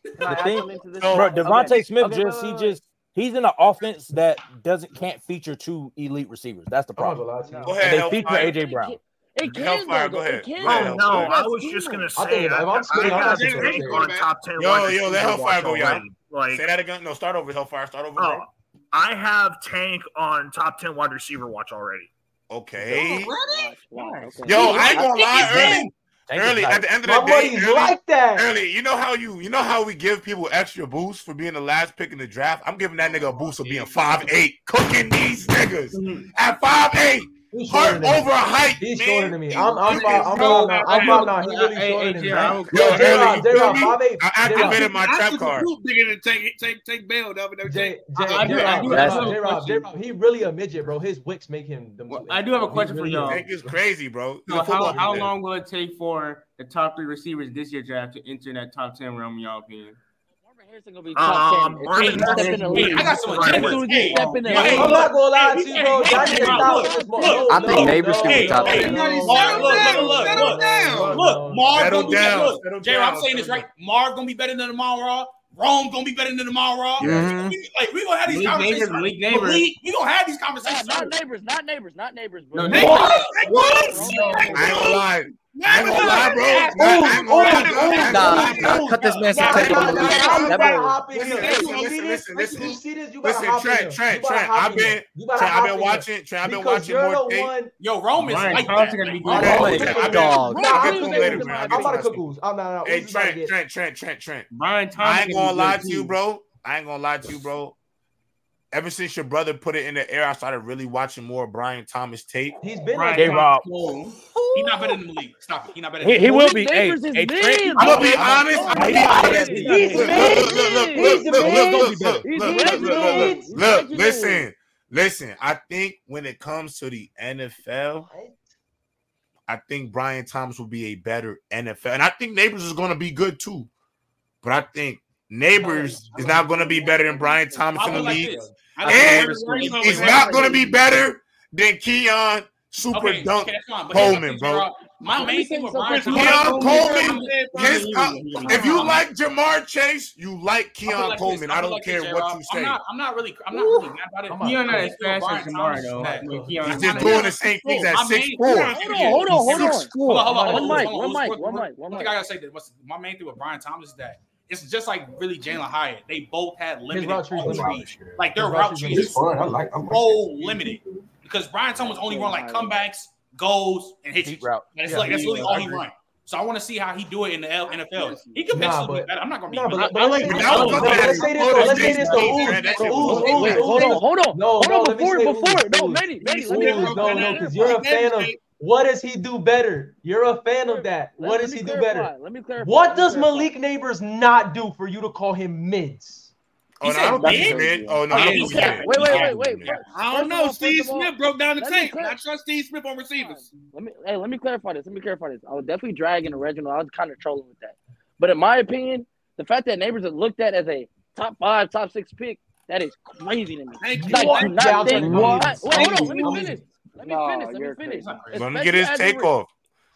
The thing, bro, DeVonta Smith just he just He's in an offense that doesn't can't feature two elite receivers. That's the problem. Go ahead, they feature AJ Brown. It can Hellfire, go ahead. Can, oh no, I was just gonna say. I, I, I, I got Drake on top ten. Yo, yo, that Hellfire go, y'all. Like, say that again. No, start over, Hellfire. Start over. Oh, I have Tank on top ten wide receiver watch already. Okay. Oh, really? Yo, I ain't gonna lie, Ernie early at the end of the day, early, like that. Early, you know how you you know how we give people extra boosts for being the last pick in the draft. I'm giving that nigga a boost for being five eight, cooking these niggas at five eight. He's Heart over height. He's man. shorter than me. I'm I'm I'm I'm no. He's really shorter than me. Yo, J-Rob, J-Rob, five eight. I activated my trap card. Bigger than take take take bail. J-Rob, J-Rob, he really a midget, bro. His wicks make him. the I do have a question for y'all. It's crazy, bro. How how long will it take for the top three receivers this year draft to enter that top ten realm? Y'all opinion? Harrison gonna be top ten. Um, I'm not gonna lie to you, bro. I think Nabers should be top ten. Look, look, look, look, look. Marv gonna be better. Look, J. I'm saying this right. Marv gonna be better than tomorrow. Raw. Rome gonna be better than tomorrow. Raw. Like we gonna have these conversations. Nabers, Nabers. We, gonna have these conversations. Not, Nabers. Not Nabers. Not Nabers. Bro. No, Nabers. What? what? I ain't gonna lie. Cut this man some tape. Listen, listen, listen. You see this? You listen, Trent, Trent, Trent. I've been, Trent, I've been watching, Trent. I've been watching more things. Yo, Roman's like that. gonna be. Dog. I'm about to cook I'm not. Hey, Trent, Trent, Trent, Trent, Trent. Brian Thomas. I ain't gonna lie to you, bro. I ain't gonna lie to you, bro ever since your brother put it in the air, I started really watching more Brian Thomas tape. He's been Brian J Rob. He's not better than Malik. Stop it. He's not better. Than he, he will be. Hey, hey, I'm gonna be honest. I'm gonna be honest. He's look, look, look, look, look, look, look, look, look, look, listen, listen. I think when it comes to the NFL, I think Brian Thomas will be a better NFL, and I think Nabers is gonna be good too. But I think Nabers is not gonna be better than Brian Thomas in the league, and he's not gonna be better than Keon super okay, dunk okay, fine, Coleman, bro. My main thing with Brian Keon Thomas, Coleman, his, uh, if you like Ja'Marr Chase, you like Keon like Coleman. I, don't like care what you say. I'm not, I'm not really, I'm not really mad about it. Keon not as fast as Ja'Marr though. Like, Keon, he's just doing the same things at six four. Hold on, hold on, hold on. One mic, one mic, one mic, one mic. I gotta say that my main thing with Brian Thomas is that it's just like really Jalin Hyatt. They both had limited. Like their route trees is so limited because Brian Thomas only run like comebacks, goals, and hits. Route. And yeah, like that's really all he run. So I want to see how he do it in the NFL. He could nah, potentially but, be better. I'm not gonna be. Nah, but, but, I like. Let's say this. Let's say this. Hold on, hold on, no, hold on. No, before, before, no, many, many. No, no, because you're a fan of. What does he do better? You're a fan of that. What does he do better? Let me clarify. What does Malik Nabers not do for you to call him mids? Oh, oh, no, I oh, don't think he's mid? mid. Oh, no, Oh, I yeah, don't think he's mid. mid. Wait, wait, wait, wait. I don't know. Steve all, Smith broke down the tape. clar- I trust Steve Smith on receivers. Let me hey, let me clarify this. Let me clarify this. I was definitely dragging a Reginald. I was kind of trolling with that. But in my opinion, the fact that Nabers are looked at as a top five, top six pick, that is crazy to me. Thank you. Like, What? do not think, what? Wait, hold on. Let me finish. Let me No, finish. Let me finish. crazy. Let him Especially get his as take it re- off.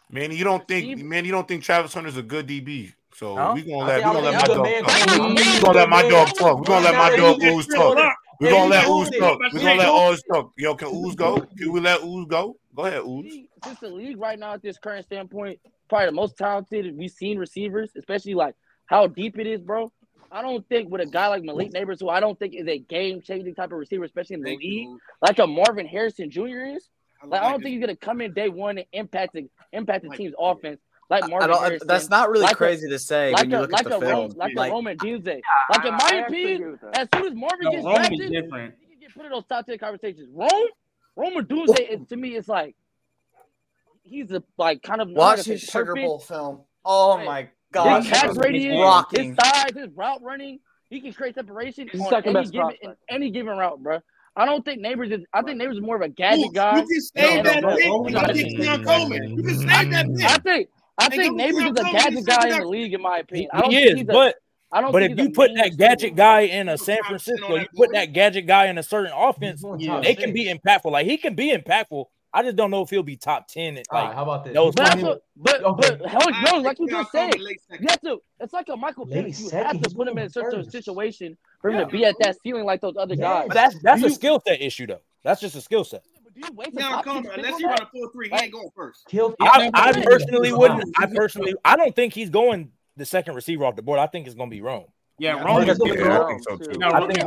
Man, you don't think man, you don't think Travis Hunter's a good DB. So no? we gonna let we gonna let, dog, man, we gonna let my dog talk. We gonna let my dog Ooze talk. We gonna let Ooze talk. We gonna let Ooze talk. Yo, can Ooze go? Can we let Ooze go? Go ahead, Ooze. Since the league right now at this current standpoint, probably the most talented we've seen receivers, especially like how deep it is, bro. I don't think with a guy like Malik Nabers, who I don't think is a game changing type of receiver, especially in the Thank league, you. like a Marvin Harrison Jr. is. I like, like, I don't it. think he's gonna come in day one and impact the impact the like team's it. offense like Marvin Harrison, that's not really like crazy a, to say like when you a, look like at the a film. Rome, like, like a Rome Odunze. Like in my opinion, as soon as Marvin no, gets drafted, you can get put in those top ten conversations. Rome, Roman Tuesday, is, to me, it's like he's a like kind of watch his Sugar. Bowl film. Oh my god, his catch radius, his size, his route running, he can create separation he's on any given, in any given route, bro. I don't think Nabers is. I think Nabers is more of a gadget Ooh, guy. You can stay that pick. You can save that pick. I think I think Nabers is a gadget guy in the league, in my opinion. I don't he is, a, but I don't. But if you put that gadget guy in a San Francisco, you put that gadget guy in a certain offense, they can be impactful. Like he can be impactful. I just don't know if he'll be top ten. At, like, how about this? But, but, but Hell like you just said, you have to. It's like a Michael Penix. You have to put him in such a situation for him yeah. to be at that ceiling like those other yeah. guys. That's that's you, a skill set issue though. That's just a skill set dude, wait for come on. Unless you run a full three, he ain't going first. I, I, I personally wouldn't. I personally, I don't think he's going the second receiver off the board. I think it's going to be Rome. Yeah, Rome yeah, wrong. I think so too. No, I think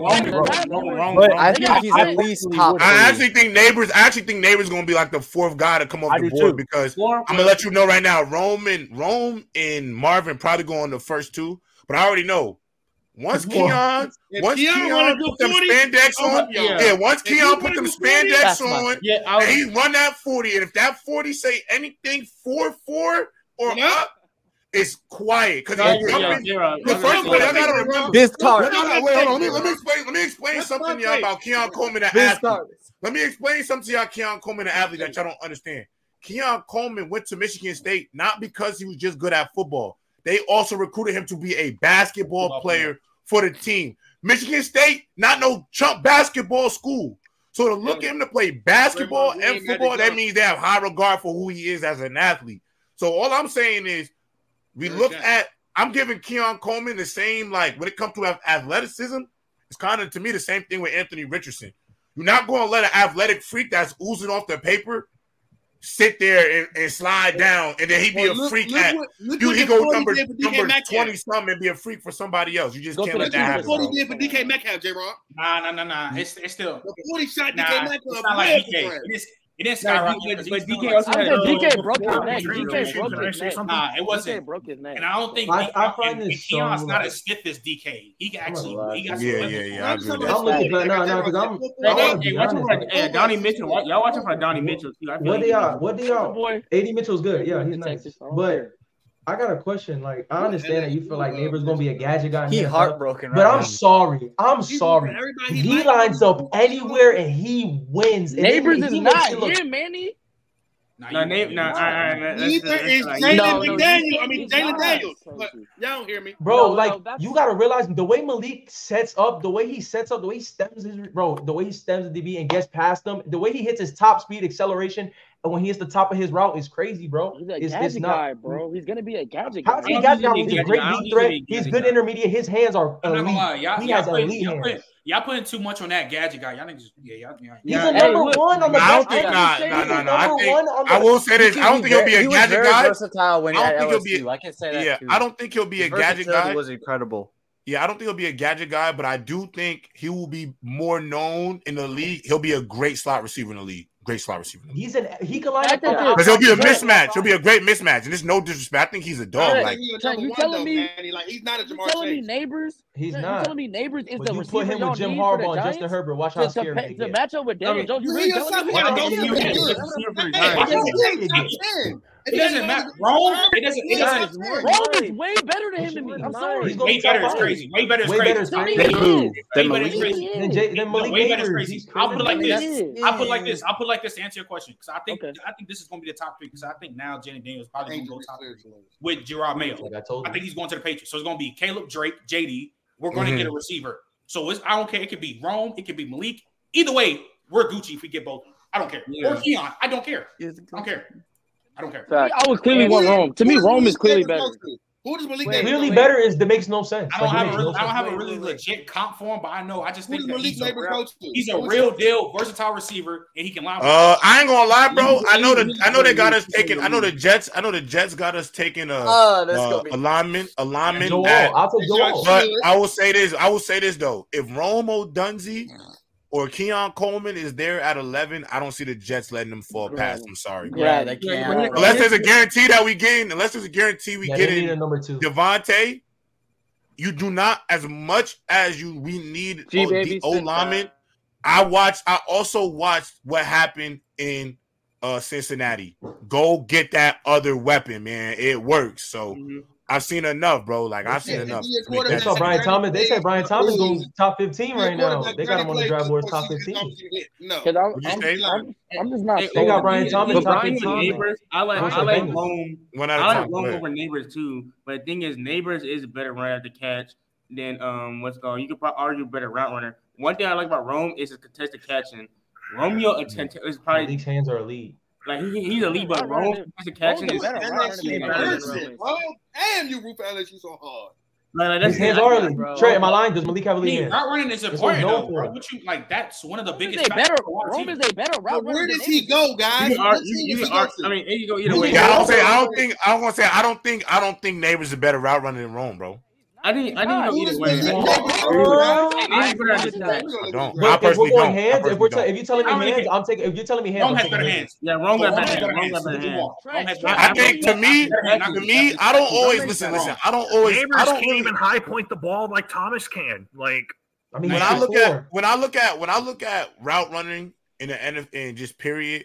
Rome But I think he's at least top. I actually think Nabers. I actually think Nabers going to be like the fourth guy to come off I the board too. because Four, I'm going to let you know right now. Rome and Rome and Marvin probably go on the first two, but I already know once well, Keon, once Keon, Keon put them 40, spandex on, yeah. yeah once Keon put them 40, spandex on, yeah, and he run that 40, and if that 40 say anything 4-4 or yeah. up, it's quiet because yeah, yeah, yeah, the first thing I gotta remember this card. No, no. Let me, let me explain. Let me explain That's something y'all about Keon Coleman, the athlete. Let me explain something to y'all, Keon Coleman, the athlete that y'all don't understand. Keon Coleman went to Michigan State not because he was just good at football. They also recruited him to be a basketball player for the team. Michigan State, not no Trump basketball school. So to look at him to play basketball Raymond, and football, that means they have high regard for who he is as an athlete. So all I'm saying is we look at I'm giving Keon Coleman the same like when it comes to athleticism, it's kind of to me the same thing with Anthony Richardson. You're not going to let an athletic freak that's oozing off the paper sit there and, and slide down, and then he'd be well, a freak look at what, look you. He go number number twenty something and be a freak for somebody else. You just go can't let that happen. What he did for DK Metcalf, J. Rock. Nah, nah, nah, nah. It's, it's still the forty shot nah, DK Metcalf. It's not like DK. It's, it didn't skyrocket. No, but, but DK also DK broke his neck. DK broke his neck. Nah, it wasn't. DK broke his neck. And I don't think I, I find this Keon's so not as stiff as DK. He actually. He got yeah, yeah, yeah. I agree. I'm looking, for no, no, because I'm. Hey, Donnie Mitchell. Y'all watching for Donnie Mitchell too. What do y'all? What do y'all? Ad Mitchell's good. Yeah, he's nice. But I got a question. Like, I understand that you feel like uh, neighbor's gonna be a gadget guy. He heartbroken, but I'm sorry. I'm sorry. Everybody he lines up anywhere and he wins. And Nabers he, is he not look- here, Manny. No nah, name, nah, I, I, that's, Neither that's, is Jalen no, McDaniel. No, I mean, Jalen Daniels. But y'all don't hear me, bro. No, like no, you gotta realize the way Malik sets up, the way he sets up, the way he stems his bro, the way he stems the DB and gets past them, the way he hits his top speed acceleration when he's the top of his route is crazy, bro. He's a it's, gadget it's not, guy, bro. He's gonna be a gadget guy. He's a gadget guy. He's a great deep threat. He's good guy. intermediate. His hands are elite. I'm not gonna lie. Y'all, he y'all has putting, elite y'all, putting, y'all putting too much on that gadget guy. Y'all niggas, yeah, y'all, y'all, He's yeah, a number hey, look, one on the. I don't think nah, nah, nah, nah. I, think, I will say this. I don't think he'll be a gadget guy. Versatile when I don't he. I can say that. Yeah, I don't think he'll be a gadget guy. Was incredible. Yeah, I don't think he'll be a gadget guy, but I do think he will be more known in the league. He'll be a great slot receiver in the league great slot receiver. He's an he can line up because it'll be a mismatch. It'll be a great mismatch, and there's no disrespect. I think he's a dog. Right. Like you telling though, me, man. Like he's not a Jamar. You telling me Nabers? He's not. You telling me Nabers is but the you put him with Jim Harbaugh and Justin Herbert. Watch how scary he to, to match up with Daniel Jones. You really telling me? It doesn't matter. Rome. It doesn't. It doesn't. Rome is way better than him than me. I'm sorry. He's Way better is crazy. Way better is Way better is crazy. crazy. Than who? Way Than better is Malik? crazy. Then, Jay, then No, Malik way better is crazy. I'll put it like this. I'll put it like this. I'll put it like this to answer your question because I think I think this is going to be the top three because I think now Jayden Daniels probably going to go top three with Jerod Mayo. I told I think he's going to the Patriots. So it's going to be Caleb Drake, JD. We're going to get a mm-hmm. receiver. So it's, I don't care. It could be Rome. It could be Malik. Either way, we're Gucci if we get both. I don't care. Yeah. Or Keon. I don't care. I don't care. I don't care. Fact. I was clearly one Rome. To me, Rome is clearly better. Who does Malik clearly better is that makes no sense. I don't like, have a really, no I don't have a really legit comp for him, but I know I just think Malik he's, a real, he's a real deal versatile receiver and he can line. Uh, I ain't gonna lie, bro. I know the I know they got us taking. I know the Jets. I know the Jets got us taking a uh, ah, uh, alignment alignment. At, I'll take But I will say this. I will say this though. If Rome Odunze or Keon Coleman is there at 11, I don't see the Jets letting them fall past. I'm sorry. Yeah, they can't. Unless there's a guarantee that we get, unless there's a guarantee we yeah, getting number two. Devontae, you do not as much as you we need G- o, the O lineman. I watched. I also watched what happened in uh Cincinnati. Go get that other weapon, man. It works. So mm-hmm. I've seen enough, bro. Like I've seen enough. That's saw Brian Thomas. They said Brian Thomas goes top fifteen right now. They got him on the draft board top fifteen. No, I'm, I'm, I'm, just not. They, got Brian Thomas top fifteen. Nabers, I like I like Rome. One out of I like Rome over Nabers too. But the thing is, Nabers is a better runner at the catch than um what's going. You could probably argue better route runner. One thing I like about Rome is his contested catching. Romeo attempt is probably these hands are elite. Like he, he's lead but Rome the catching is Rome and you root for LSU so hard. Like, like that's hands are bro. Trey, my line does Malik Cavalier. He's not running is important though, bro. What you like? That's one of the biggest. Better, Rome is a better route. Where does he go, guys? You, you are, I mean, you go either way. I don't. I don't think. I don't want to say. I don't think. I don't think Nabers is a better route runner than Rome, bro. I didn't. I didn't know either way. I don't. I personally don't. Hands, if, we're t- if you're telling me hands, I'm taking. If you're telling me hands, wrong has better hands. Yeah, wrong got better hands. Wrong got better hands. I think to me, to me, I don't always listen. Listen, I don't always. I don't even high point the ball like Thomas can. Like when I look at when I look at when I look at route running in the end and just period,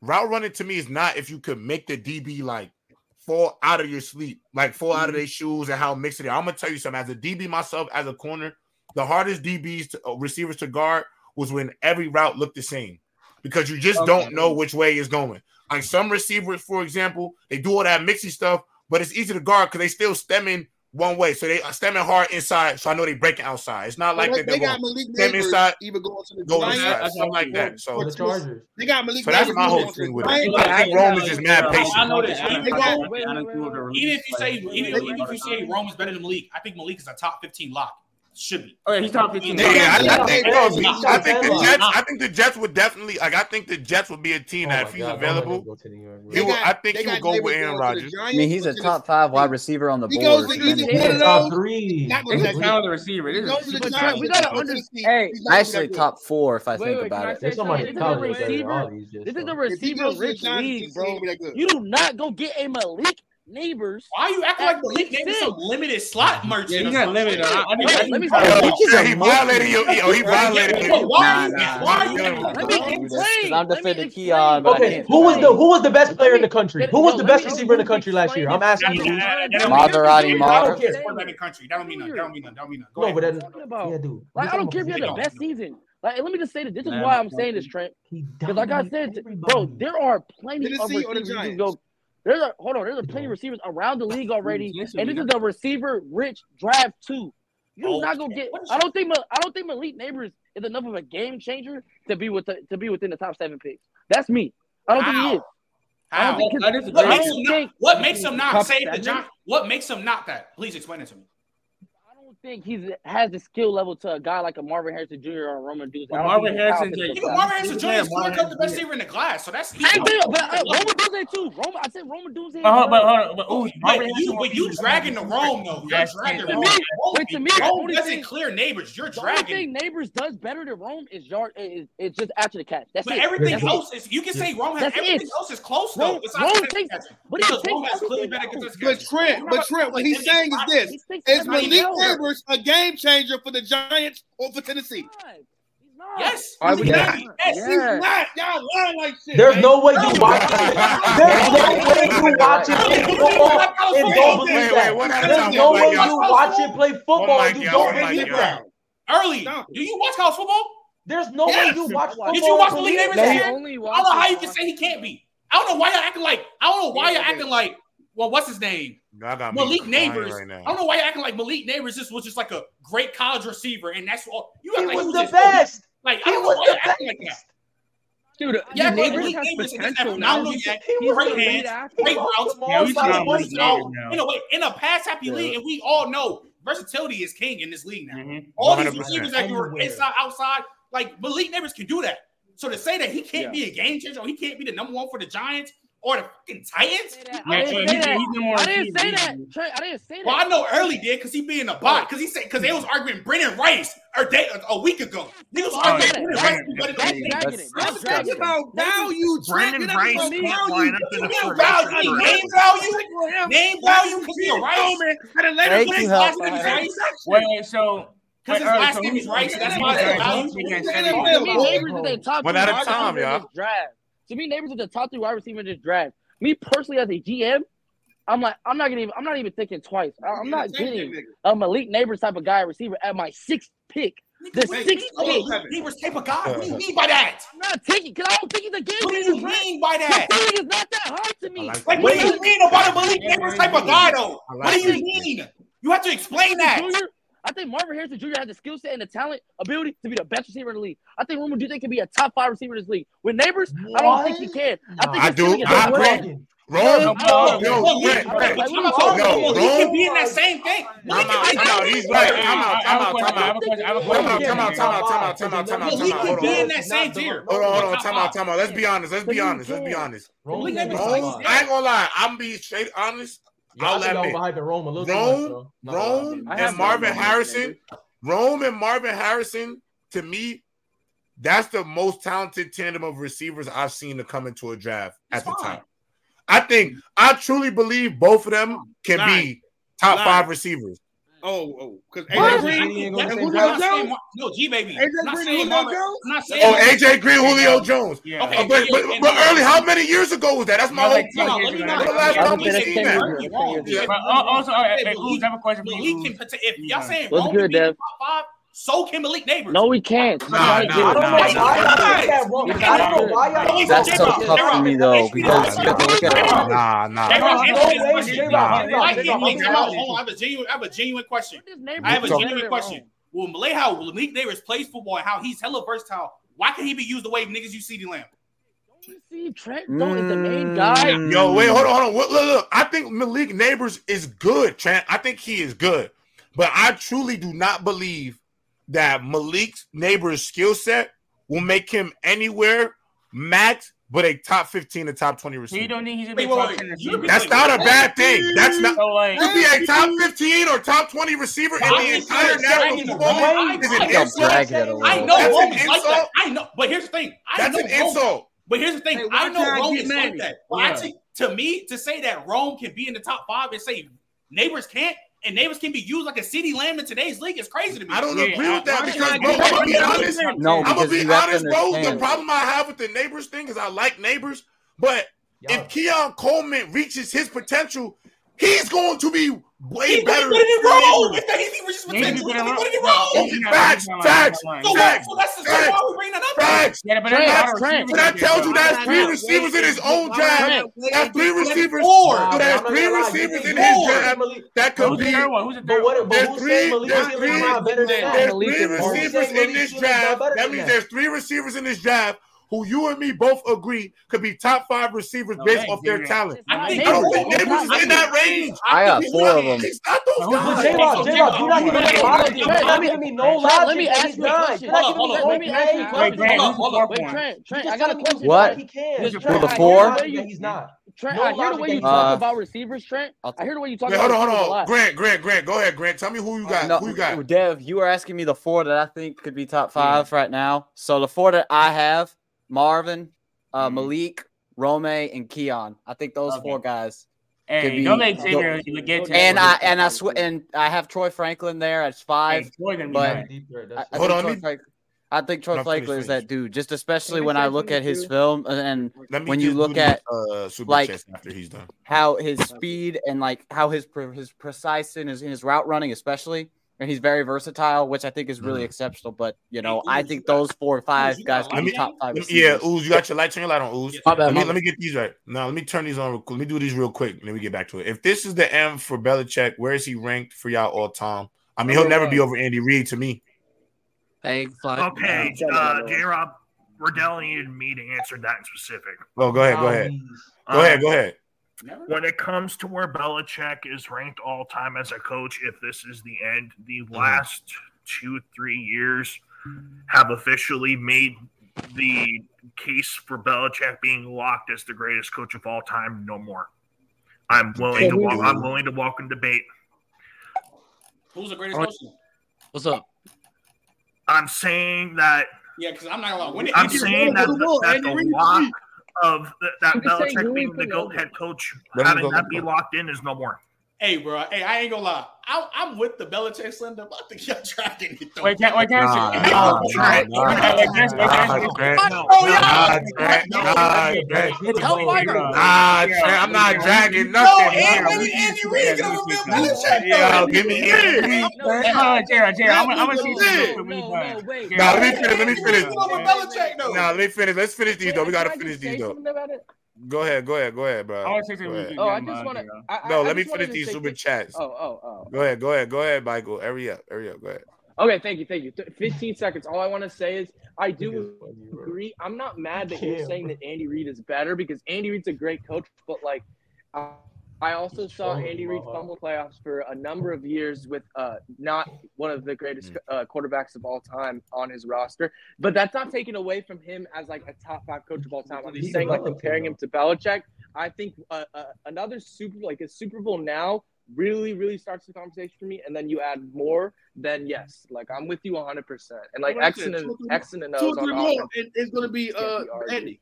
route running to me is not if you could make the DB like fall out of your sleep, like fall mm-hmm. out of mm-hmm. their shoes and how mixed it is. I'm gonna tell you something. As a DB myself, as a corner, the hardest DBs to, uh, receivers to guard was when every route looked the same because you just okay. don't know which way is going. Like some receivers, for example, they do all that mixy stuff, but it's easy to guard because they still stemming one way. So they are stemming hard inside. So I know they break outside. It's not like well, they, they got Malik inside, even going to the go Giants, something like that. So the Chargers. They got Malik. So that's my whole thing with it. think Rome is just mad patient. I know. I know that. Even if you say even if you say Rome is better than Malik, I think Malik is a top fifteen lock should be. Oh, yeah, he's top 15. Yeah, yeah, I, think, I think the Jets. I think the Jets would definitely like. I think the Jets would be a team that if he's God, available, he will. Got, I think he would go with Aaron Rodgers. I mean, he's a top five wide receiver on the he board. He goes to the top three. That was kind of receiver. We gotta understand. Hey, actually, top four if I think about it. This is the receiver. This is a receiver rich league, bro. You do not go get a Malik Nabers. Why are you acting like the league gave you some limited slot merch? Yeah, he's not limited. I, I mean, yeah, let me he violated you. Oh, he violated you. Why? Why? Let me complain. I'm defending Keon. Okay, who was the who was the best player in the country? Who was the best receiver in the country last year? I'm asking you. Maserati, I don't care. That country. Don't mean nothing. That don't mean nothing. That don't mean nothing. No, but that's yeah, dude. Like I don't care if you had the best season. Like, let me just say that this is why I'm saying this, Trent. Because, like I said, bro, there are plenty of receivers go there's a hold on. There's a plenty of receivers around the league already, and this is a receiver rich draft too. You're oh, not gonna get. I don't think. I don't think Malik Nabers is enough of a game changer to be with the, to be within the top seven picks. That's me. I don't wow. think he is. How? What, makes him not, what makes him not save the John? What makes him not that? Please explain it to me think he has the skill level to a guy like a Marvin Harrison Jr. or Rome Odunze. Well, Marvin Harrison Jr. Even Marvin Harrison Jr. is four the best receiver in the class, so that's. I know, but uh, Rome Odunze too. Roman, I said Rome Odunze. But, uh, but hold on, but, ooh, but you, but you dragging the Rome though. You're dragging Rome. But to me, Rome doesn't clear Nabers. You're dragging. The only thing Nabers does better than Rome is yard. Is, it's just after the catch. That's but it. everything that's else it. is. You can say Rome has everything else is close though. Rome, Rome but Rome has clearly better. But Trent, but Trent, what he's saying is this: is Malik Nabers Edwards a game changer for the Giants or for Tennessee? Yes. I would yes. Not. Yes. yes. He's not. Y'all lying like shit. There's man. no way you watch it. There's no way you watch it play football and don't believe that. There's no way you watch it play football and you don't believe that. Early. Do you watch college football? There's no yes. way you watch football. Did you watch the league Davis here? I don't know how you can say he can't be. I don't know why you're acting like. I don't know why you're acting like. Well, what's his name? Malik Nabers. Right I don't know why you're acting like Malik Nabers just was just like a great college receiver, and that's all. You he like was, the best. Like I don't know why you're acting like that. Dude, yeah, Nabers has potential. Great hands, great routes. You know, in a pass happy yeah. league, and we all know versatility is king in this league now. Mm-hmm. All these receivers that you were inside, outside, like Malik Neighbors can do that. So to say that he can't yeah. be a game changer or he can't be the number one for the Giants or the fucking Titans? I didn't say that. I didn't say that. I didn't say that. Well, I know early did because he be in the pot because he said because they was arguing Brendan Rice or day a week ago. Niggas was arguing Brendan Rice. But that's about value. Brendan Rice value. Value. Name value. Name value. Because he a Rice. Thank you, Rice. Wait, so. Because his last name is Rice. That's why. One at a time, y'all. Jameer Nabers is the top three wide receiver in this draft. Me personally, as a GM, I'm like, I'm not gonna even, I'm not even thinking twice. I'm not getting a Malik Nabers type of guy receiver at my sixth pick. The Wait, sixth pick. Nabers type of guy. What do you mean by that? I'm not taking, cause I don't think he's a game. What do you mean by that? The is not that hard to me. Like, like what do you mean about a Malik Nabers type of guy though? What do you mean? You have to explain that. Junior, I think Marvin Harrison Jr. has the skill set and the talent ability to be the best receiver in the league. I think Rome Odunze can be a top five receiver in this league. With Nabers, what? I don't think he can. I, think I do. Rome, no, can be in that same thing. I'm out. I'm out. He's right. I'm out. I'm out. I'm out. Time out. Time out. Time out. Time out. Time out. Time out. Out. He could be in that same tier. Hold on. Hold on. Time out. Time out. Let's be honest. Let's be honest. Let's be honest. I ain't gonna lie. I'm be straight honest. Yo, I'll admit. Behind the Rome, a little Rome, much, Rome, and Marvin Harrison. Rome and Marvin Harrison, to me, that's the most talented tandem of receivers I've seen to come into a draft that's at the time. I think I truly believe both of them can Nine. be top Nine. five receivers. Oh, oh, because AJ Green, Julio Jones. No, G baby. Oh, AJ Green, Julio Jones. Yeah. Okay, but, but, but early, how many years ago was that? That's my whole point. The last time we. Also, I have a question He can If y'all saying Rome so can Malik Nabers. No, we can't. Nah, nah, nah. I don't know why y'all. That's so tough for me though, because nah, nah. Nah, nah. I have I have a genuine question. I have a genuine question. Well, Malay how Malik Nabers plays football and how he's hella versatile? Why can he be used the way niggas use CeeDee Lamb? see Trent though is the main mm. guy. Yo, wait, hold on, hold on. Look, look, I think Malik Neighbors is good, Trent. I think he is good, but I truly do not believe that Malik's neighbor's skill set will make him anywhere max, but a top 15 to top 20 receiver. You don't think he's gonna be wait, top wait, 10? That's not a bad thing. That's not so like, to be a top 15 or top 20 receiver in the entire national football is an insult. I know Roman's like that. I know, but here's the thing. I That's an insult. But here's the thing. Hey, I know Roman's like that. Yeah. I think to me, to say that Rome can be in the top five and say Nabers can't and Davis can be used like a CeeDee Lamb in today's league is crazy to me. I don't yeah, agree with that because, bro, I'm gonna be honest. No, I'm gonna be honest, bro. The problem I have with the Nabers thing is I like Nabers, but Yo. if Keon Coleman reaches his potential, he's going to be way he better. What did he wrong? If that he was just potential, what did he wrong? Facts, facts, so facts. That's the same why we bring that up. Facts. Yeah, but that's Trent. Can I tell you that's three receivers in his own draft? That's three receivers. That's three receivers in his draft that could be. Who's the third one? There's three. There's three. There's three receivers in this draft. That means there's three receivers in this draft who you and me both agree could be top five receivers no, based off their right. talent. I, think I don't think Nabers is in that range. I got four of them. He's not those guys. J Rock, J Rock, not give me no logic. Let me ask you a question. Let me ask you a question. Hold on, wait, Trent, Trent, I got a question. What? For the four? He's not. Trent, no I hear the way you talk uh, about receivers, Trent. I hear the way you talk. Wait, about hold on, hold on. Grant, Grant, Grant. Go ahead, Grant. Tell me who you uh, got. No, who you got? Dev, you are asking me the four that I think could be top five yeah. right now. So the four that I have Marvin, uh, mm-hmm. Malik, Rome, and Keon. I think those four guys. Hey, be, don't Xavier get to and I and I sw- and I have Troy Franklin there as five. Hey, but I, I, hold on, Frank, I think Troy Franklin is that dude. Just especially when I look at his film and when you look at uh, like after he's done how his speed and like how his his precise and his, his route running, especially and he's very versatile, which I think is really exceptional. But you know, I think those four or five guys can Let be me, top five. let me- yeah. Ooze, you got your light, turn your light on, Ooze. My bad, let, me, let me get these right. Now, let me turn these on. real quick. Let me do these real quick, and then we get back to it. If this is the M for Belichick, where is he ranked for y'all all time? I mean, he'll never be over Andy Reid to me. Big fly. Okay, uh, J Rob. Riddell needed me to answer that in specific. Oh, go ahead, go ahead, go ahead, go ahead. When it comes to where Belichick is ranked all time as a coach, if this is the end, the last two, three years have officially made the case for Belichick being locked as the greatest coach of all time no more. I'm willing to walk, I'm willing to walk in debate. Who's the greatest coach? What's up? I'm saying that Yeah, because I'm not gonna lie. When I'm saying Reid that go to the, war? that the lock leave. Of the, that You can say Belichick being the GOAT head coach, Let having that be locked in is no more. Hey, bro. Hey, I ain't gonna lie. I, I'm with the Belichick slender. but I think y'all dragging it. Though. Wait, can't, wait, can I Nah, say? nah, nah, Nah. Oh, yeah. Nah. Nah. Nah. I'm not dragging nothing. and bro. when Andy Reid get over Bill Belichick? Yo, give me Andy Reid. Uh, Jared, Jared, I'm, I'm gonna see this real quick when you done. Jared, Nah, let me finish. Let me finish. Get over Belichick though. Nah, let me finish. Let's finish these though. We gotta finish these though. About it? Go ahead. Go ahead. Go ahead, bro. I wanna say something Go ahead. Oh, I just want to. Jared. No, let me finish these super chats. Oh, oh, oh. Go ahead. Go ahead. Go ahead, Michael. Hurry up. Hurry up. Go ahead. Okay, thank you, thank you. Th- 15 seconds. All I want to say is I do agree. I'm not mad that you're saying that Andy Reid is better because Andy Reid's a great coach, but like uh, I also saw Andy Reid Mahomes. fumble playoffs for a number of years with uh, not one of the greatest uh, quarterbacks of all time on his roster. But that's not taken away from him as like a top five coach of all time. I'm just saying, like comparing him, him to Belichick, I think uh, uh, another Super like a Super Bowl now really really starts the conversation for me. And then you add more, then yes, like I'm with you 100. percent And like What I X said, and two or three- X and two O's or on three more, offense. it- it's going to be uh. Andy.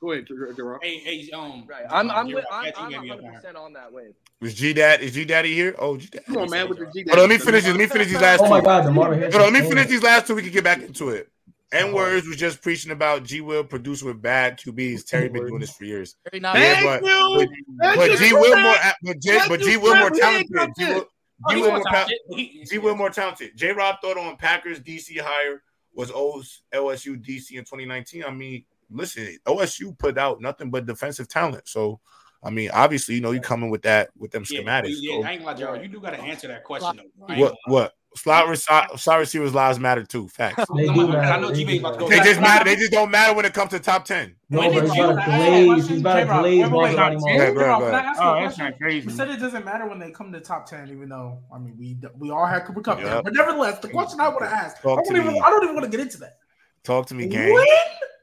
Go ahead, Ger- Gerard. Hey, hey, um, Right. I'm I'm J-Rock, with, I'm, I think I'm you got me 100 up there. percent on that wave. Is G Dad? Is G Daddy here? Oh, G Daddy. Come on, man, with the G. Hold on, let me finish. this- Let me finish these last Oh two. my God, Damar Hamlin. Hold on, let me finish these last two. We can get back into it. N words was just preaching about G Will producer with bad QBs. Terry been doing this for years. Very nice. Yeah, Thank but you. but, but G Trent. Will more but J, Thank but G Will more Trent. We ain't talented. G that. Will, Oh, G Will more more talented. pa- G Will more talented. J Rob thought on Packers DC hire was O's LSU DC in 2019. I mean, listen, OSU put out nothing but defensive talent. So I mean, obviously, you know, you coming with that with them Yeah, schematics. yeah, so- I ain't gonna lie, Gerald. You do got to answer that question though. What what slot reci- slot receivers lives matter too. Facts. They do not- I know They G-Ba's do about to go. They just matter. They just don't matter when it comes to top ten. No, When bro, did he's you about to ask glaze. He's about to glaze I ask Oh, that's not crazy. You said it doesn't matter when they come to top ten, even though I mean we we all had Cooper Kupp. Yep. But nevertheless, the question I would have asked, I Talk don't to even me. I don't even want to get into that. Talk to me, gang. When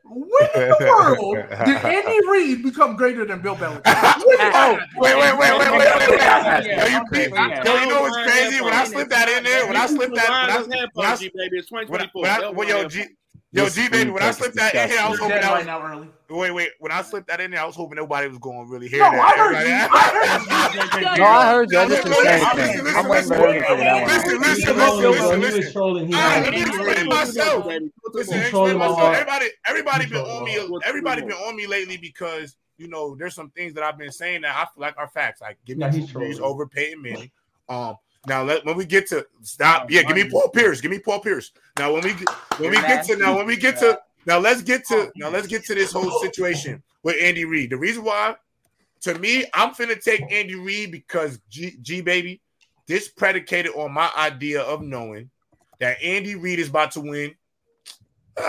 when in the world did Andy Reid become greater than Bill Belichick? oh, wait, wait, wait, wait, wait, wait, wait. Yeah, Yo, you, okay, yeah. yo, you know what's crazy? When I slipped that in there, when I slipped that, when I, when I, G baby, it's when I, 2024. when I well, yo, G, yo, G, baby, when I slipped truck that is in here, I was hoping that was, now early. wait, wait, when I slipped that in there, I was hoping nobody was going to really hear No, that. I heard Everybody- you. I No, I heard you. I just Listen, didn't say listen, anything. listen, I'm waiting for listen, him to figure that one listen, out. listen, He's listen, trolling, bro. listen, He was listen. trolling. He All right, was let me trolling. explain myself. Listen, He's explain trolling myself. hard. Everybody, everybody He's been trolling on me. hard. Everybody been on me lately because you know there's some things that I've been saying that I feel like are facts. Like give me Yeah, he's Drew Brees trolling. over Peyton Manning. Um, now let when we get to stop. Yeah, give me Paul Pierce. Give me Paul Pierce. Now when we get when we get to now when we get to now let's get to now let's get to this whole situation with Andy Reid. The reason why, to me, I'm finna take Andy Reid because G, G baby, this predicated on my idea of knowing that Andy Reid is about to win. Uh,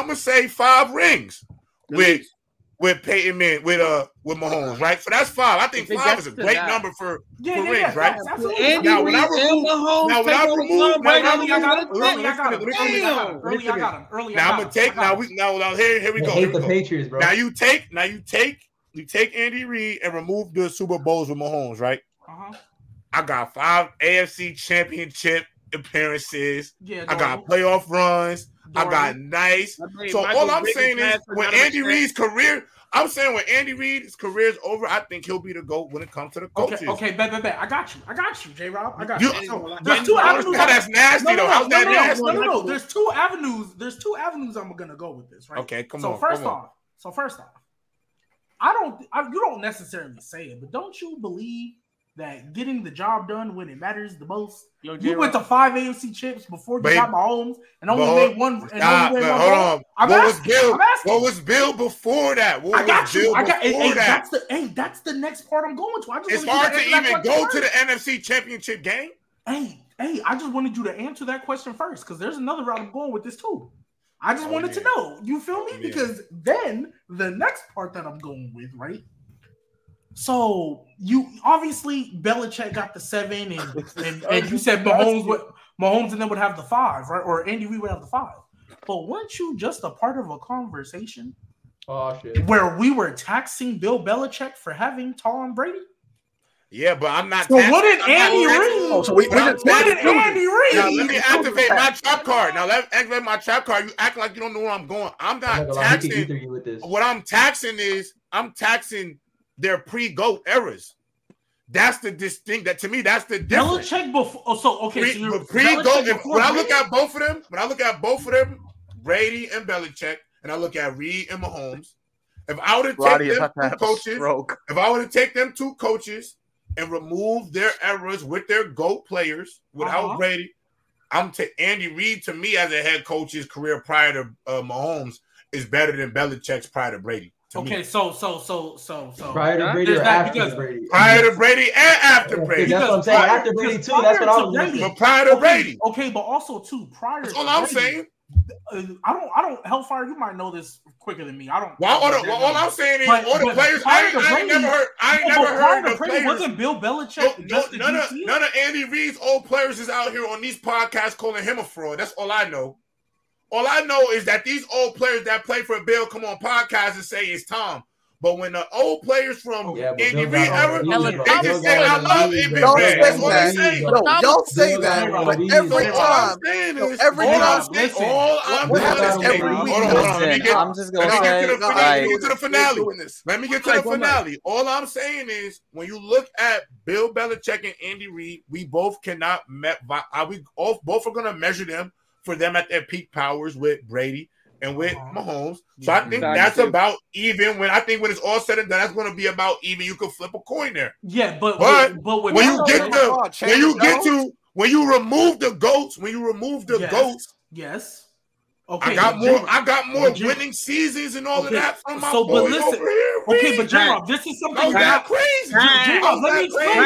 I'm gonna say five rings with with Peyton Man with uh with Mahomes, right? So that's five. I think If it five is a great that- number for Yeah, for yeah, rings, yeah. right? facts, absolutely. Andy Now, when I and remove- Mahomes now, when take I over remove- Tom now, Brady, now, Early, I got him. Let me- Early, I got him. Early, I got him. Early, I got him. Early, Now I'm gonna take now we now now here here we They go. hate we the go. Patriots, bro. Now you take now you take you take Andy Reid and remove the Super Bowls with Mahomes, right? Uh-huh. I got five AFC championship appearances. Yeah, I got playoff runs. I got nice. I made So Michael all I'm Vick saying is when Andy Reid's career, I'm saying when Andy Reid's career is over, I think he'll be the GOAT when it comes to the coaches. Okay, okay, bet, bet, bet. I got you. I got you, J Rob. I got You- you. So, I there's don't two avenues. know how that's nasty No, no, though. no, How's no, that no, nasty? no, no, no. There's two avenues. There's two avenues I'm gonna go with this, right? Okay, come so on. first come on. off, so first off, I don't. I, you don't necessarily say it, but don't you believe that getting the job done when it matters the most. Yo, you went to five AFC chips before you got Mahomes and only but, made one. And nah, only made one hold on. I'm what asking, was Bill? What was Bill before that? What I got you. Bill I got. Hey, that's the. Hey, that's the next part I'm going to. I just it's hard to even go first. to the NFC Championship game. Hey, hey, I just wanted you to answer that question first because there's another route I'm going with this too. I just oh, wanted yeah. to know. You feel me? Oh, yeah. Because then the next part that I'm going with, right? So you obviously Belichick got the seven, and and, and you said Mahomes would Mahomes and then would have the five, right? Or Andy Reid would have the five. But weren't you just a part of a conversation? Oh, where we were taxing Bill Belichick for having Tom Brady. Yeah, but I'm not. So taxing, what did I'm Andy Reid? So what did Andy Reid? Now let me activate my trap card. Now let activate my trap card. You act like you don't know where I'm going. I'm not, I'm not taxing. What I'm taxing is I'm taxing their pre-goat eras. That's the distinct. That to me, that's the difference. Belichick before. Oh, so okay. Pre, so pre-goat. If, when I look at both of them, when I look at both of them, Brady and Belichick, and I look at Reid and Mahomes. If I would have taken them two coaches, if I would have taken them two coaches and removed their errors with their goat players without uh-huh. Brady, I'm to Andy Reid to me as a head coach's career prior to uh, Mahomes is better than Belichick's prior to Brady. Okay, me. so so so so so prior to Brady or after because, Brady? Prior to Brady and after okay, Brady. That's what I'm saying. Prior, after Brady too. That's what I'm saying. But prior to okay, Brady. Okay, but also too prior. That's all I'm saying. Uh, I don't. I don't. Hellfire, you might know this quicker than me. I don't. Well, all, the, well, all I'm saying is, but, all the players. I, ain't, I ain't never heard. I ain't never heard the players. Wasn't Bill Belichick? No, no, none, of, none of Andy Reid's old players is out here on these podcasts calling him a fraud. That's all I know. All I know is that these old players that play for Bill come on podcasts and say it's Tom. But when the old players from oh, yeah, Andy Reid they just say, "I love Ibn Don't say That's what they say. No, don't say that. But every time, every time, listen. All I'm doing is every week. Hold on, hold on. Let me get, I'm just gonna let me get to the finale. To the finale. Let me get to the finale. All I'm saying is, when you look at Bill Belichick and Andy Reid, we both cannot met. Are we both are going to measure them for them at their peak powers with Brady and with Mahomes. So I think that's about even. When I think when it's all said and done, that's going to be about even. You can flip a coin there. Yeah, but but, but when, when you get the when you get to when you remove the goats, when you remove the yes. goats, yes, Okay, I got more. I got more winning seasons and all okay, of that from my so, but listen, over here. Okay, but J-Rob, this is something that, that crazy. J-Rob, let me explain.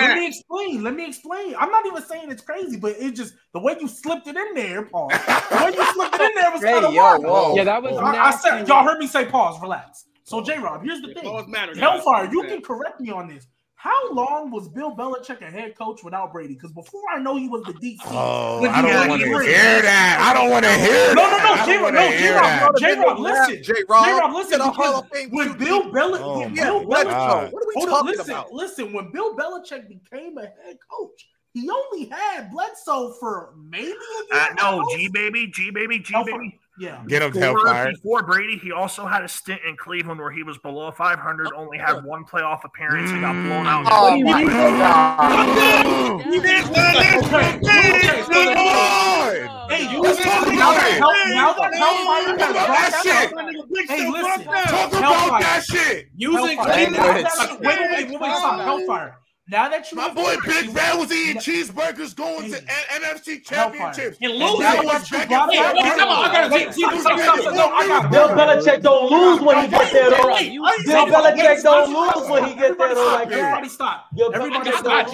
Let me explain. Let me explain. I'm not even saying it's crazy, but it just the way you slipped it in there, Paul. the way you slipped it in there was hey, kind of yo, Yeah, that was. I, I said y'all heard me say pause. Relax. So J Rob, here's the thing. Matter, Hellfire, you can correct me on this. How long was Bill Belichick a head coach without Brady? Because before I know he was the DC. Oh, I don't want to hear that. I don't want to hear no, that. No, no, no, J Rob, no, J Rob, listen. J Rob, listen. The Hall of Fame when Bill oh, Belichick, oh, what are we talking listen, about? Listen, when Bill Belichick became a head coach, he only had Bledsoe for maybe. I know, uh, G baby, G baby, G baby. Yeah, get him to hellfire. Before Brady, he also had a stint in Cleveland where he was below 500, only had oh. one playoff appearance and got blown out. Oh my god! You didn't Hey, you was talking about that shit. Hey, listen, talk about that shit. Using wait, wait, wait, wait, stop. Hellfire. Now that you my boy Big Red was eating cheeseburgers going to NFC Championship and losing. That was back and forth. Bill Belichick don't lose when he get there though. Bill Belichick don't lose when he get there though. Like everybody stop. Everybody stop.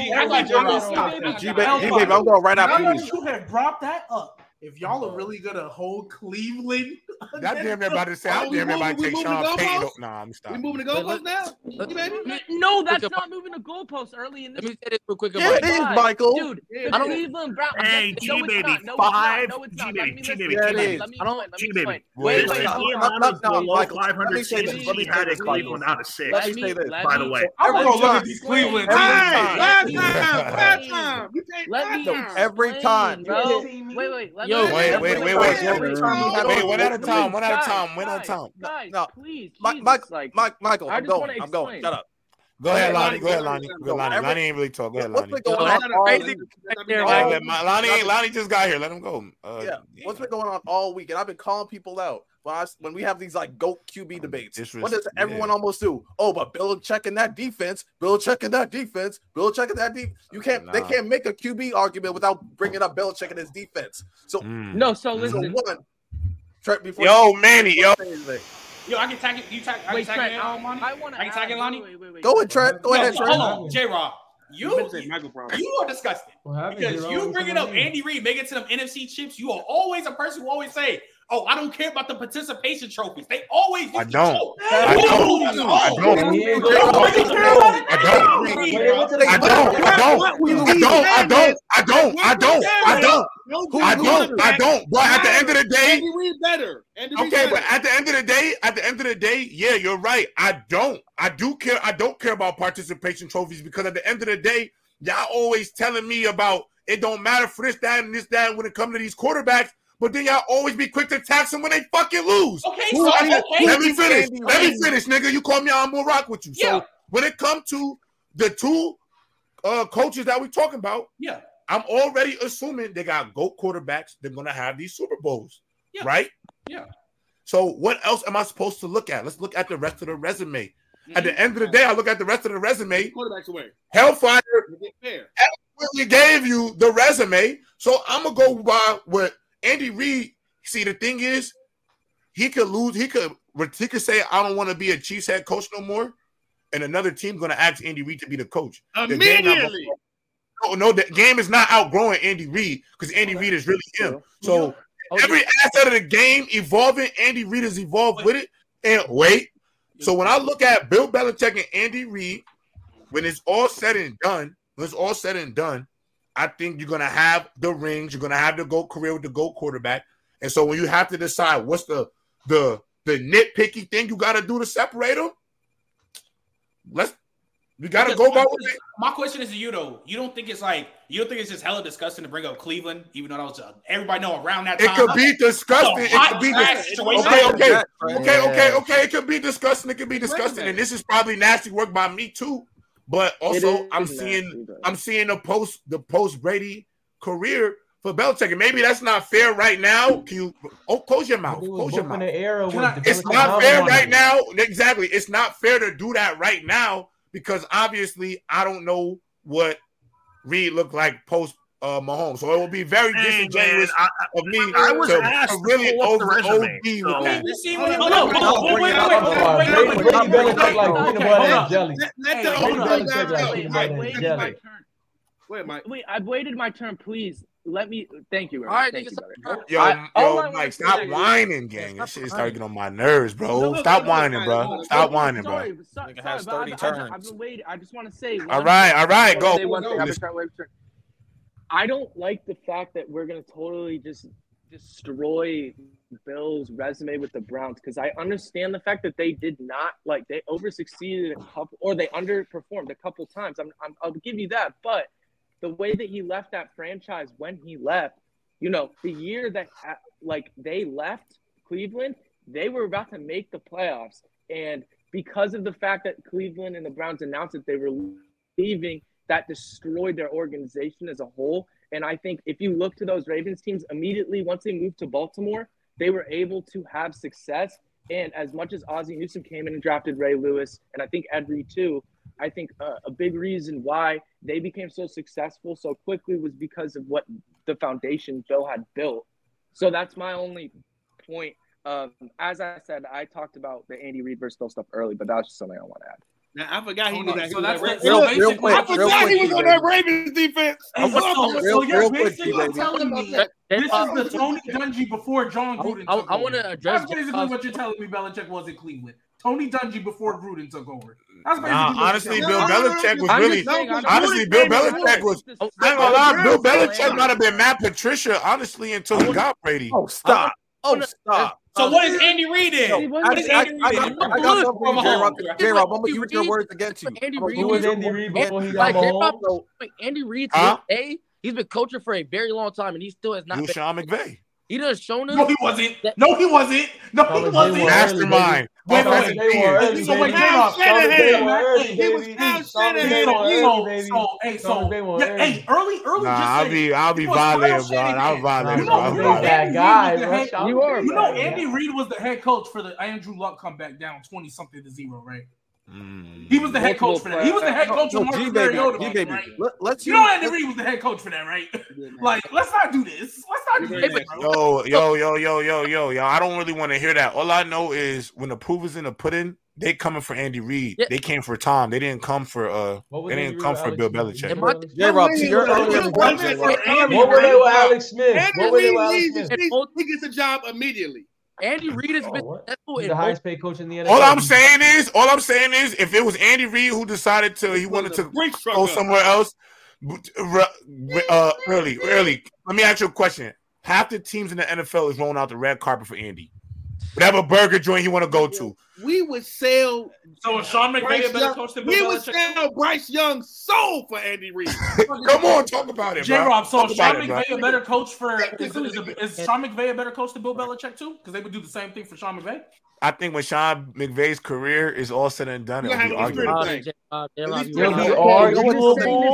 G, baby, I'm going right after you. You have brought that up. If y'all are really gonna hold Cleveland, that damn about to say, oh, damn about to take Sean Payton. Nah, I'm stopping. We moving the goalposts now, No, that's not moving the goalposts. early in this. Let me say this real quick. Yeah, it is, Michael. Dude, I don't even Brown. Hey, G baby, five. No, it's not. Let me explain. G baby, wait, wait, wait, Michael. Five hundred Let me had a Cleveland out of six. Let me say this. By the way, everyone look at these Cleveland. Last time, last time, Let me Every time, wait, wait, Yo, wait, wait, wait, wait, wait, wait, one at a time, one at a time, one at a time. No, please, Mike, Mike, like, Michael, I'm going, I'm going. Shut up. Go ahead, Lonnie. Go ahead, Lonnie. Go ahead, Lonnie. Lonnie ain't really talk. What's been going on? Lonnie, Lonnie just got here. Let him go. Uh, yeah. yeah. What's been going on all week? And I've been calling people out when I, when we have these like goat QB oh, debates. Disres- what does everyone yeah. almost do? Oh, but Bill checking that defense, Bill checking that defense, Bill checking that defense. You uh, can't. Nah. They can't make a QB argument without bringing up Bill checking his defense. So mm. no. So listen. So one, before yo, Manny. Yo. Anything. Yo, I can tag it. You tag. I Wait, can tag Trent, it. Um, Lonnie? I want to I can tag it, Lonnie. Wait, wait, wait. Go ahead, Trent. Go Yo, ahead, Trent. Hold on, J. Rob. You, Been saying Michael Brown. you are disgusting What because you What's bringing up on? Andy Reid making to them NFC chips. You are always a person who always say, Oh, I don't care about the participation trophies. They always used I to don't. choke. I They don't. always I choke. don't. They I always don't. choke. I don't. I don't. I don't. I don't. I don't. I don't. I don't. I don't. I don't. I don't. But at the end of the day, Andy Reid better. Andy Reid Okay, better. but at the end of the day, at the end of the day, yeah, you're right. I don't. I do care. I don't care about participation trophies because at the end of the day, y'all always telling me about it don't matter for this, that, and this, that when it comes to these quarterbacks. But then y'all always be quick to tax them when they fucking lose. Okay, Who- so- I mean, okay. Let me finish. Let me finish, nigga. You call me, I'm gonna rock with you. Yeah. So when it come to the two uh coaches that we talking about, Yeah. I'm already assuming they got GOAT quarterbacks. They're gonna have these Super Bowls, Yeah. right? Yeah. So what else am I supposed to look at? Let's look at the rest of the resume. At the end of the day, I look at the rest of the resume. Quarterbacks away. Hellfire Get fair. eloquently gave you the resume, so I'm gonna go by what Andy Reid. See, the thing is, he could lose. He could. He could say, "I don't want to be a Chiefs head coach no more," and another team gonna ask Andy Reid to be the coach. The game Immediately. no, no, the game is not outgrowing Andy Reid because Andy Reid is really him. So every asset of the game evolving, Andy Reid has evolved with it. And wait, so when I look at Bill Belichick and Andy Reid, when it's all said and done, when it's all said and done, I think you're gonna have the rings. You're gonna have the GOAT career with the GOAT quarterback. And so when you have to decide what's the the the nitpicky thing you got to do to separate them, let's we got to Because go by my what question- My question is to you though. You don't think it's like you don't think it's just hella disgusting to bring up Cleveland, even though that was uh, everybody know around that time. It could be disgusting. It could be trash dis- situation. okay, okay, okay, okay, okay. It could be disgusting. It could be disgusting, and this is probably nasty work by me too. But also, I'm nasty, seeing, though. I'm seeing the post, the post Brady career for Belichick, and maybe that's not fair right now. Can you oh, close your mouth? Close your mouth. in the era Can with I- it's not fair dominant. right now. Exactly. It's not fair to do that right now because obviously I don't know what Reid looked like post uh, Mahomes. So it will be very Hey, disingenuous man, I- of me I was to, asked to to really pull up the over resume, OD with so- that. We see Hold when on, hold hold on, on, hold on, hold wait, wait, wait, wait, wait, wait, wait, wait, wait, like wait, peanut butter and jelly. Let, let the hold guy Belichick like out. peanut I butter and waited jelly. my turn. Wait, Mike. Wait, I've waited my turn. Please let me. Thank you. Aaron. All right, thank you, brother. Yo, I- yo, Mike, stop is- whining, gang. That shit is starting to get on my nerves, bro. No, no, Stop no, no, whining, no, bro. no, Stop no, whining, sorry, bro. sorry, Nigga sorry, has but I've, 30 I've, I've turns. been waiting. I just want to say. All one right, all right, One go. day, one day, Go. I've been trying- I've been trying- I don't like the fact that we're gonna totally just destroy Bill's resume with the Browns because I understand the fact that they did not like they over succeeded a couple or they underperformed a couple times. I'm, I'm I'll give you that, but the way that he left that franchise when he left, you know, the year that uh, like they left Cleveland, they were about to make the playoffs, and because of the fact that Cleveland and the Browns announced that they were leaving, that destroyed their organization as a whole. And I think if you look to those Ravens teams immediately once they moved to Baltimore, they were able to have success. And as much as Ozzie Newsome came in and drafted Ray Lewis, and I think Ed Reed too, I think uh, a big reason why they became so successful so quickly was because of what the foundation Bill had built. So that's my only point. Um, as I said, I talked about the Andy Reid versus Bill stuff early, but that's just something I want to add. Now, I forgot he Hold was on, that. so that's that the- Ravens- so I forgot quick, he was on that Ravens defense. Hey, so, so Real- you're real quick, basically G-Baby. telling me That- this is the Tony Dungy before Jon Gruden I- took I wanna address That's basically what you're telling me. Belichick was in Cleveland. Tony Dungy before Gruden took over. That's Nah, honestly, Bill. Belichick was really. just saying, I'm Honestly, Bill Belichick was. Oh, I ain't gonna oh, lie, oh, Bill Belichick might have been Matt Patricia, honestly, until he got Brady. Oh, stop. Oh, stop. So what is Andy Reid in? What is I, I, Andy Reid got, in? I got something for you, J-Rob. Mahomes. J-Rob, I'm going to use your words against you. Andy Reid was Andy Reid against before he got Like, Mahomes? not the- like, Andy Reid, to Huh? this day, he's been coaching for a very long time, and he still has not You been. Sean McVay. He done shown us. No, he wasn't. That- no, he wasn't. No, he wasn't. wasn't. Mastermind. Wait, wait, wait. He was. Kyle Shanahan, he was Kyle Shanahan. So, so, hey, so, yeah, hey, early, early. Nah, I'll be, I'll be violated, bro. I'll violate. You know, you know, that guy. You know, Andy Reid was the head coach for the Andrew Luck comeback down twenty something to zero, right? He was the head coach for that. He was the head coach for Marcus Mariota. Right? Let, us you know Andy Reid was the head coach for that, right? like, let's not do this. Let's not do this. Yo, yo, yo, yo, yo, yo, yo. I don't really want to hear that. All I know is when the proof is in the pudding, they coming for Andy Reid. Yeah. They came for Tom. They didn't come for uh. They didn't come for Bill Belichick. Yeah, Rob, to your what were they with Alex Smith? Andy Reid needs to get the job immediately. Andy Reid has oh, been oh, successful. He's the highest paid coach in the NFL. All I'm saying is, all I'm saying is, if it was Andy Reid who decided to, he wanted to go somewhere else. Uh, early, early. Let me ask you a question. Half the teams in the NFL is rolling out the red carpet for Andy whatever burger joint you want to go to. We would sell. So if Sean McVay a better coach than Bill we would sell Bryce Young soul for Andy Reid. Come on, talk about it, J. Rob. So talk Sean McVay a better coach for is, is, is, is Sean McVay a better coach than Bill Belichick too? Because they would do the same thing for Sean McVay. I think when Sean McVay's career is all said and done, it'll be arguing. You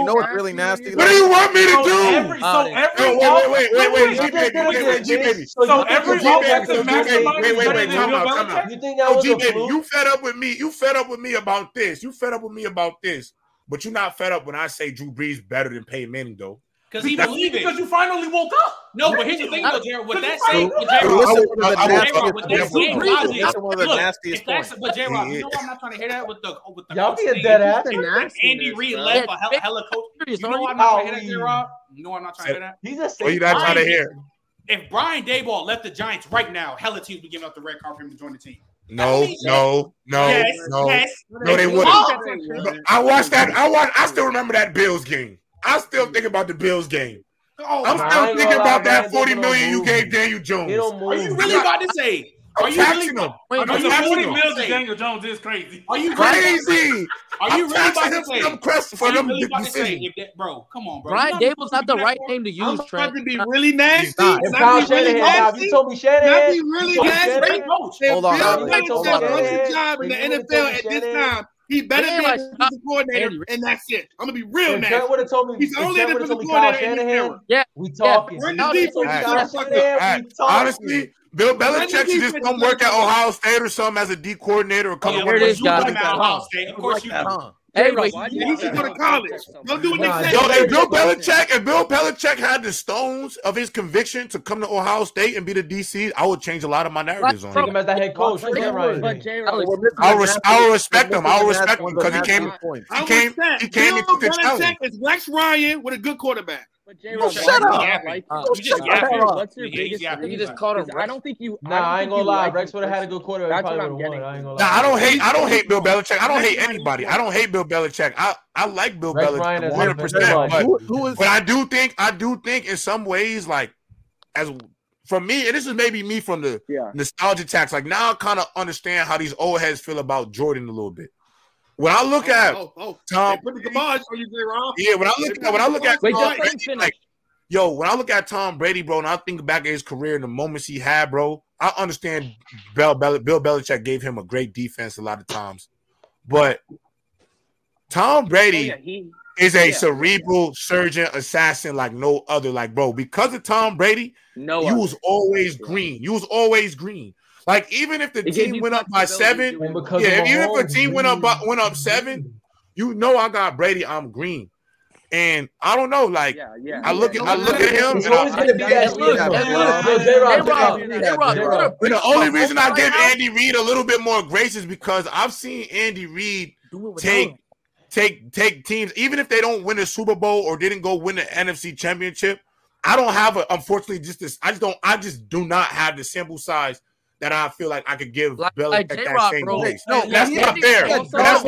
know what's really nasty? What do you want me to do? So every wait, wait, wait, wait, wait, wait, wait, G baby. So every G baby, wait, wait, wait, time out, time out. You think that was G baby? You fed up with me? You fed up with me about this? You fed up with me about this? But you're not fed up when I say Drew Brees better than Peyton Manning, though. Because he believed. Because you finally woke up. No, but here's the thing, though, Jared. With that same, with that same logic, look, if that's but J Rob, you know I'm not trying to hear that with the with the y'all be a dead ass. Andy Reid left a hella, coach. You know I'm not trying to hear that, J Rob. You know I'm not trying to hear that. He's a. Well, you not trying to hear. If Brian Daboll left the Giants right now, hella teams would give up the red card for him to join the team. No, no, no, yes, no, yes. no, they wouldn't. I watched that. I watched. I still remember that Bills game. I still think about the Bills game. Oh, I'm still thinking about that 40 million you gave Daniel Jones. Are you really about to say? Are you really going Wait, are you really to Daniel Jones is crazy. Are you crazy? Are you really about to say? Them for them really about to say if that, bro, come on, bro. Brian Daboll's not the right name to use, Trent. to be really nasty. If Kyle Shanahan, you told me Shanahan. That'd be really nasty. Hold on. Bill Belichick does a job in the NFL at this time, he better Damn, be a defensive coordinator, Andy. and that's it. I'm gonna be real if now. would have told me he's only a defensive coordinator in this era. Yeah, we talking. Yeah, no, defense, right. Right. We Honestly, Bill Belichick should just come work at Ohio State or something as a D coordinator or come yeah, work at Ohio State. Of course, like you. That, huh? Hey, Ray, you should go to college. Don't do what nah, they say. Yo, if Bill Belichick, if Bill Belichick had the stones of his conviction to come to Ohio State and be the DC, I would change a lot of my narratives on him. as the head coach. But, right. I'll, I'll respect him. I'll respect him because he came. He came. He came. Bill Belichick is Rex Ryan with a good quarterback. But Jay, Well, shut up. Like, you just. What's your biggest? I him. I don't think you. Nah, I, ain't gonna lie. Rex would have had a good quarterback. That's what I'm getting. Nah, I don't hate. I don't hate Bill Belichick. I don't hate anybody. I don't hate Bill Belichick. I I like Bill Belichick 100. percent But I do think I do think in some ways like as from me, and this is maybe me from the yeah. nostalgia tax. Like now, I kind of understand how these old heads feel about Jordan a little bit. When I look oh, at oh, oh. Tom, put the on you, Ron. Yeah, when I look at when I look at Wait, Tom Brady, like, yo, when I look at Tom Brady, bro, and I think back at his career and the moments he had, bro, I understand Bill, Bel- Bill Belichick gave him a great defense a lot of times, but Tom Brady yeah, he, is a yeah, cerebral yeah. surgeon assassin like no other. Like, bro, because of Tom Brady, no, you was always green. You was always green. Like even if the it team went up by seven, yeah, even if a team went up by, went up seven, you know I got Brady, I'm green. And I don't know, like yeah, yeah, I look at. I look at him. Gonna be. The only reason I give Andy Reid a little bit more grace is because I've seen Andy Reid take take take teams, even if they don't win the Super Bowl or didn't go win the NFC Championship. I don't have a unfortunately just this. I just don't. I just do not have the sample size that I feel like I could give like, Belichick like that same bro. grace. No, that's not fair. That's, not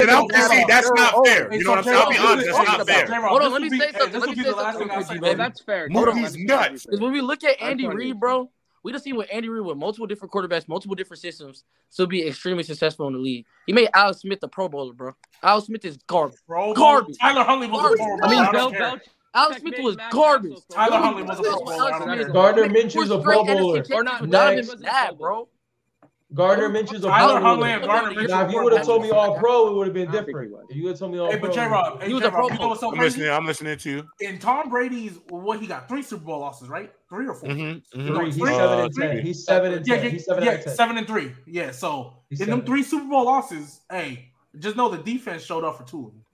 fair. You know what I'm saying? I'll be honest, that's not fair. Hold on, let me say something. Let me say something. Say, that's fair. Moody's nuts. Because when we look at Andy Reid, bro, we just seen with Andy Reid with multiple different quarterbacks, multiple different systems, still be extremely successful in the league. He made Alex Smith a Pro Bowler, bro. Alex Smith is garbage. Pro garbage. Tyler Huntley was a Pro Bowler. I mean, Bel- Bel- Alex Smith was garbage. Tyler Huntley was a Pro Bowler. Gardner Minshew's a Pro Bowler. Or not, not that, bro. Gardner Minshew's a Tyler Pro Huntley Bowler. and Gardner Minshew Now, if you would have told me all pro, it would have been different. If you would have told me all Hey, pro, but J Rob, hey, He was J a Pro Rob, you know what's so I'm listening. I'm listening to you. And Tom Brady's, what he got three Super Bowl losses, right? Three or 4 Mhm, mhm. Three. He's three? seven and Three? He's seven and Yeah, ten. He's seven yeah, out of ten. seven and three. Yeah, so He's in them three Super Bowl losses, hey, just know the defense showed up for two of them.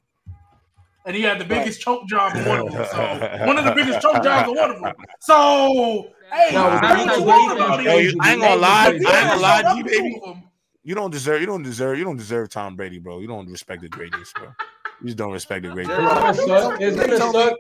And he had the biggest choke job in one of them. So one of the biggest choke jobs in one of them. So Hey, I ain't gonna lie. I ain't gonna lie, G baby. You don't deserve. You don't deserve. You don't deserve Tom Brady, bro. You don't respect the greatness, bro. You just don't respect the greatness. It's gonna suck. It's gonna suck.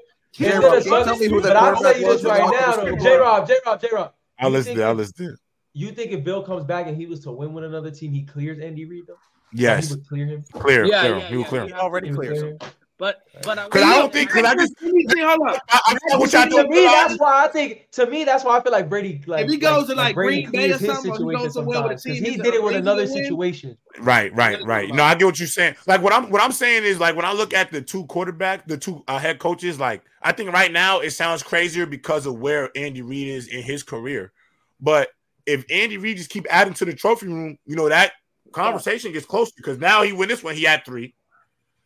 But I'll tell you this right now, J Rob, J Rob, J Rob. I listen, I listen. You think if Bill comes back and he was to win with another team, he clears Andy Reid though? Yes. He would clear him. Clear. Yeah, clear. Yeah, him. He yeah, would clear. He already clear. But but I, I don't think because I just hold up. I, I, I, I, I, to me, that's why I think to me that's why I feel like Brady like if he goes like, to like Green Bay or something, or he goes with a team. He did it with another situation. Right, right, right. No, I get what you're saying. Like what I'm what I'm saying is like when I look at the two quarterback, the two uh, head coaches, like I think right now it sounds crazier because of where Andy Reid is in his career. But if Andy Reid just keep adding to the trophy room, you know that conversation yeah. gets closer because now he win this one, he had three.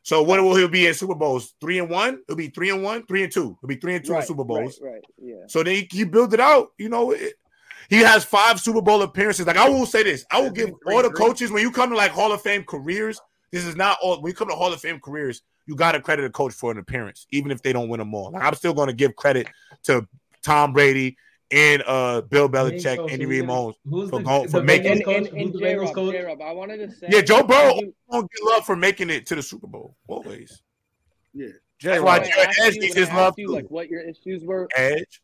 So what will he be in Super Bowls? Three and one? It'll be three and one, three and two. It'll be three and two right, Super Bowls. Right, right, yeah. So then he, builds it out. You know, it, he has five Super Bowl appearances. Like I will say this, I will give all the coaches when you come to like Hall of Fame careers. This is not all when you come to Hall of Fame careers. You got to credit a coach for an appearance, even if they don't win them all. Like, I'm still going to give credit to Tom Brady, and uh Bill Belichick, and Andy Reid, Mahomes for, going, for making I wanted to say, yeah, Joe Burrow won't get love for making it to the Super Bowl always. Yeah, that's why Jared Edge gets his love. You, like what your issues were, Edge.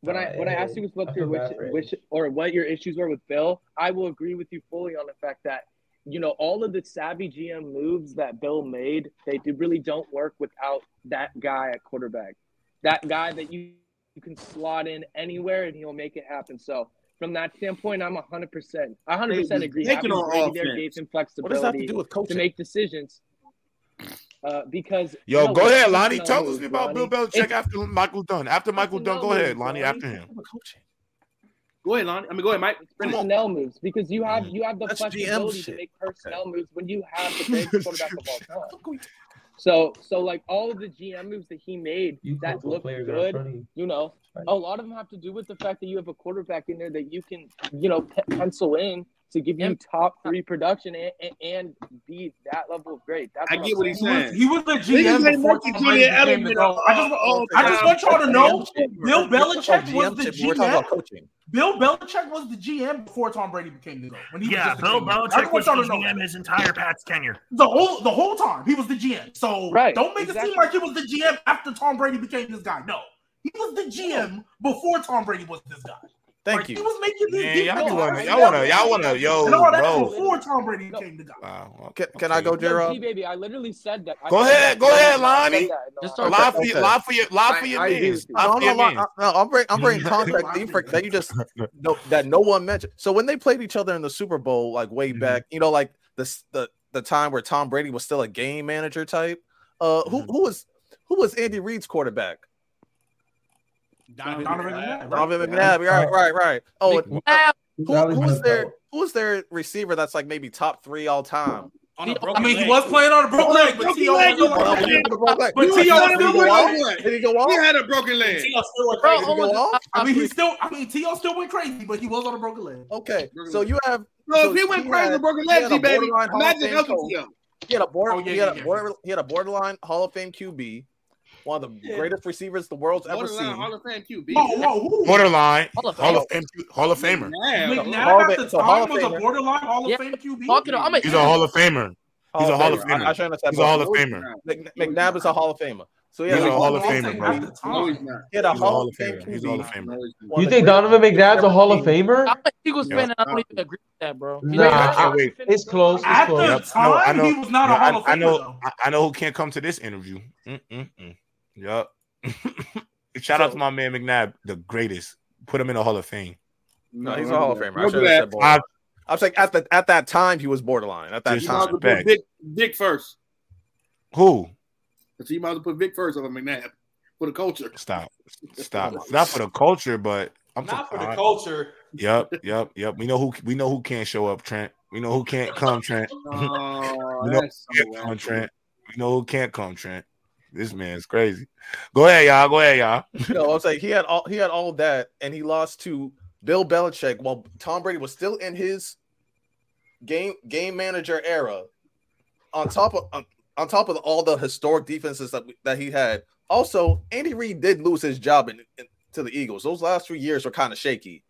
When I when I asked you what your wish, wish or what your issues were with Bill, I will agree with you fully on the fact that you know all of the savvy GM moves that Bill made, they really don't work without that guy at quarterback, that guy that you you can slot in anywhere and he'll make it happen. So from that standpoint, I'm 100 percent 100 percent agree. Taking on offense. gave him flexibility what does that have to do with coaching? to make decisions. Uh, because yo, no, go ahead, Lonnie. Tell us about Lonnie. Bill Belichick it's, after Michael Dunn. After Michael Dunn, go ahead, Lonnie. After him. Go ahead, Lonnie. I mean, go ahead, Mike. Personnel moves because you have mm. you have the That's flexibility to make personnel okay. moves when you have the best quarterback of all time. So so like all of the GM moves that he made you that look good, you know, right. a lot of them have to do with the fact that you have a quarterback in there that you can you know pe- pencil in to give you top three production and, and, and be that level of great. That's I get what he's saying. He was, he was a GM before Julian Edelman. I just, oh, I just want y'all to know Bill Belichick was the GM. Bill Belichick was the GM before Tom Brady became the GM. When he yeah, was Bill Belichick was the GM his entire Pats tenure. The whole the whole time he was the GM. So right, don't make exactly. it seem like he was the GM after Tom Brady became this guy. No, he was the GM before Tom Brady was this guy. Thank you. He was making these Man, y'all, y'all, wanna, y'all wanna, y'all wanna, yo, no, that bro. before Tom Brady no. came to God. Wow. Can, can okay. I go, Gerald? No, baby, I literally said that. Go ahead, go ahead, Lonnie. Just lie for your, lie for your, lie for your means. No, I'm bringing, I'm bringing context that you, that you just no, that no one mentioned. So when they played each other in the Super Bowl, like way mm-hmm. back, you know, like the the the time where Tom Brady was still a game manager type. Uh, who mm-hmm. who was who was Andy Reid's quarterback? Donovan, Donovan McNabb. Donovan McNabb. Right, right, right. Oh, wow. Uh, who, who's their who's their receiver that's like maybe top three all time? I mean, leg. he was playing on a broken leg, but T.O. was broken leg. But T.O. had a broken leg. Did he go off? He had a broken leg. T.O. still went crazy. Oh did he? I mean, he still. I mean, T.O. still went crazy, but he was on a broken leg. Okay, so you have. So, if he went crazy, on a broken leg, baby, imagine helping T.O. He had a. He had a borderline Hall of Fame QB one of the yeah. greatest receivers the world's ever seen. Hall of Fame QB. Whoa, whoa, whoa. Borderline Hall of, Fame, Hall of Famer. McNabb, at the time was a borderline Hall of yeah. Fame QB. He's a Hall of Famer. He's a Hall of Famer. I, I shouldn't He's a Hall of Famer. McNabb is a Hall of Famer. So yeah, he's, a Hall of Famer, bro. He a Hall of Famer. He's a Hall of Famer. You think Donovan McNabb's a Hall of Famer? I'm a Eagles fan, and I don't even agree with that, bro. Nah, wait. It's close. It's At close. the time, no, I know, he was not no, a Hall of Famer. I know, I know who can't come to this interview. Mm-mm-mm. Yep. Shout so, out to my man McNabb, the greatest. Put him in the Hall of Fame. No, he's a Hall of Famer. I was like at the at that time he was borderline. At that time, you Vic, Vic first. Who? So you might as well put Vic first over McNabb for the culture. Stop, stop. Not for the culture, but I'm not for the I, culture. Yep, yep, yep. We know who we know who can't show up, Trent. We know who can't come, Trent. Oh, we know who can't come, Trent. We know who can't come, Trent. This man's crazy. Go ahead, y'all. Go ahead, y'all. no, I was like, he had all he had all that, and he lost to Bill Belichick while Tom Brady was still in his game game manager era. On top of on, on top of all the historic defenses that that he had, also Andy Reid did lose his job in, in, to the Eagles. Those last three years were kind of shaky,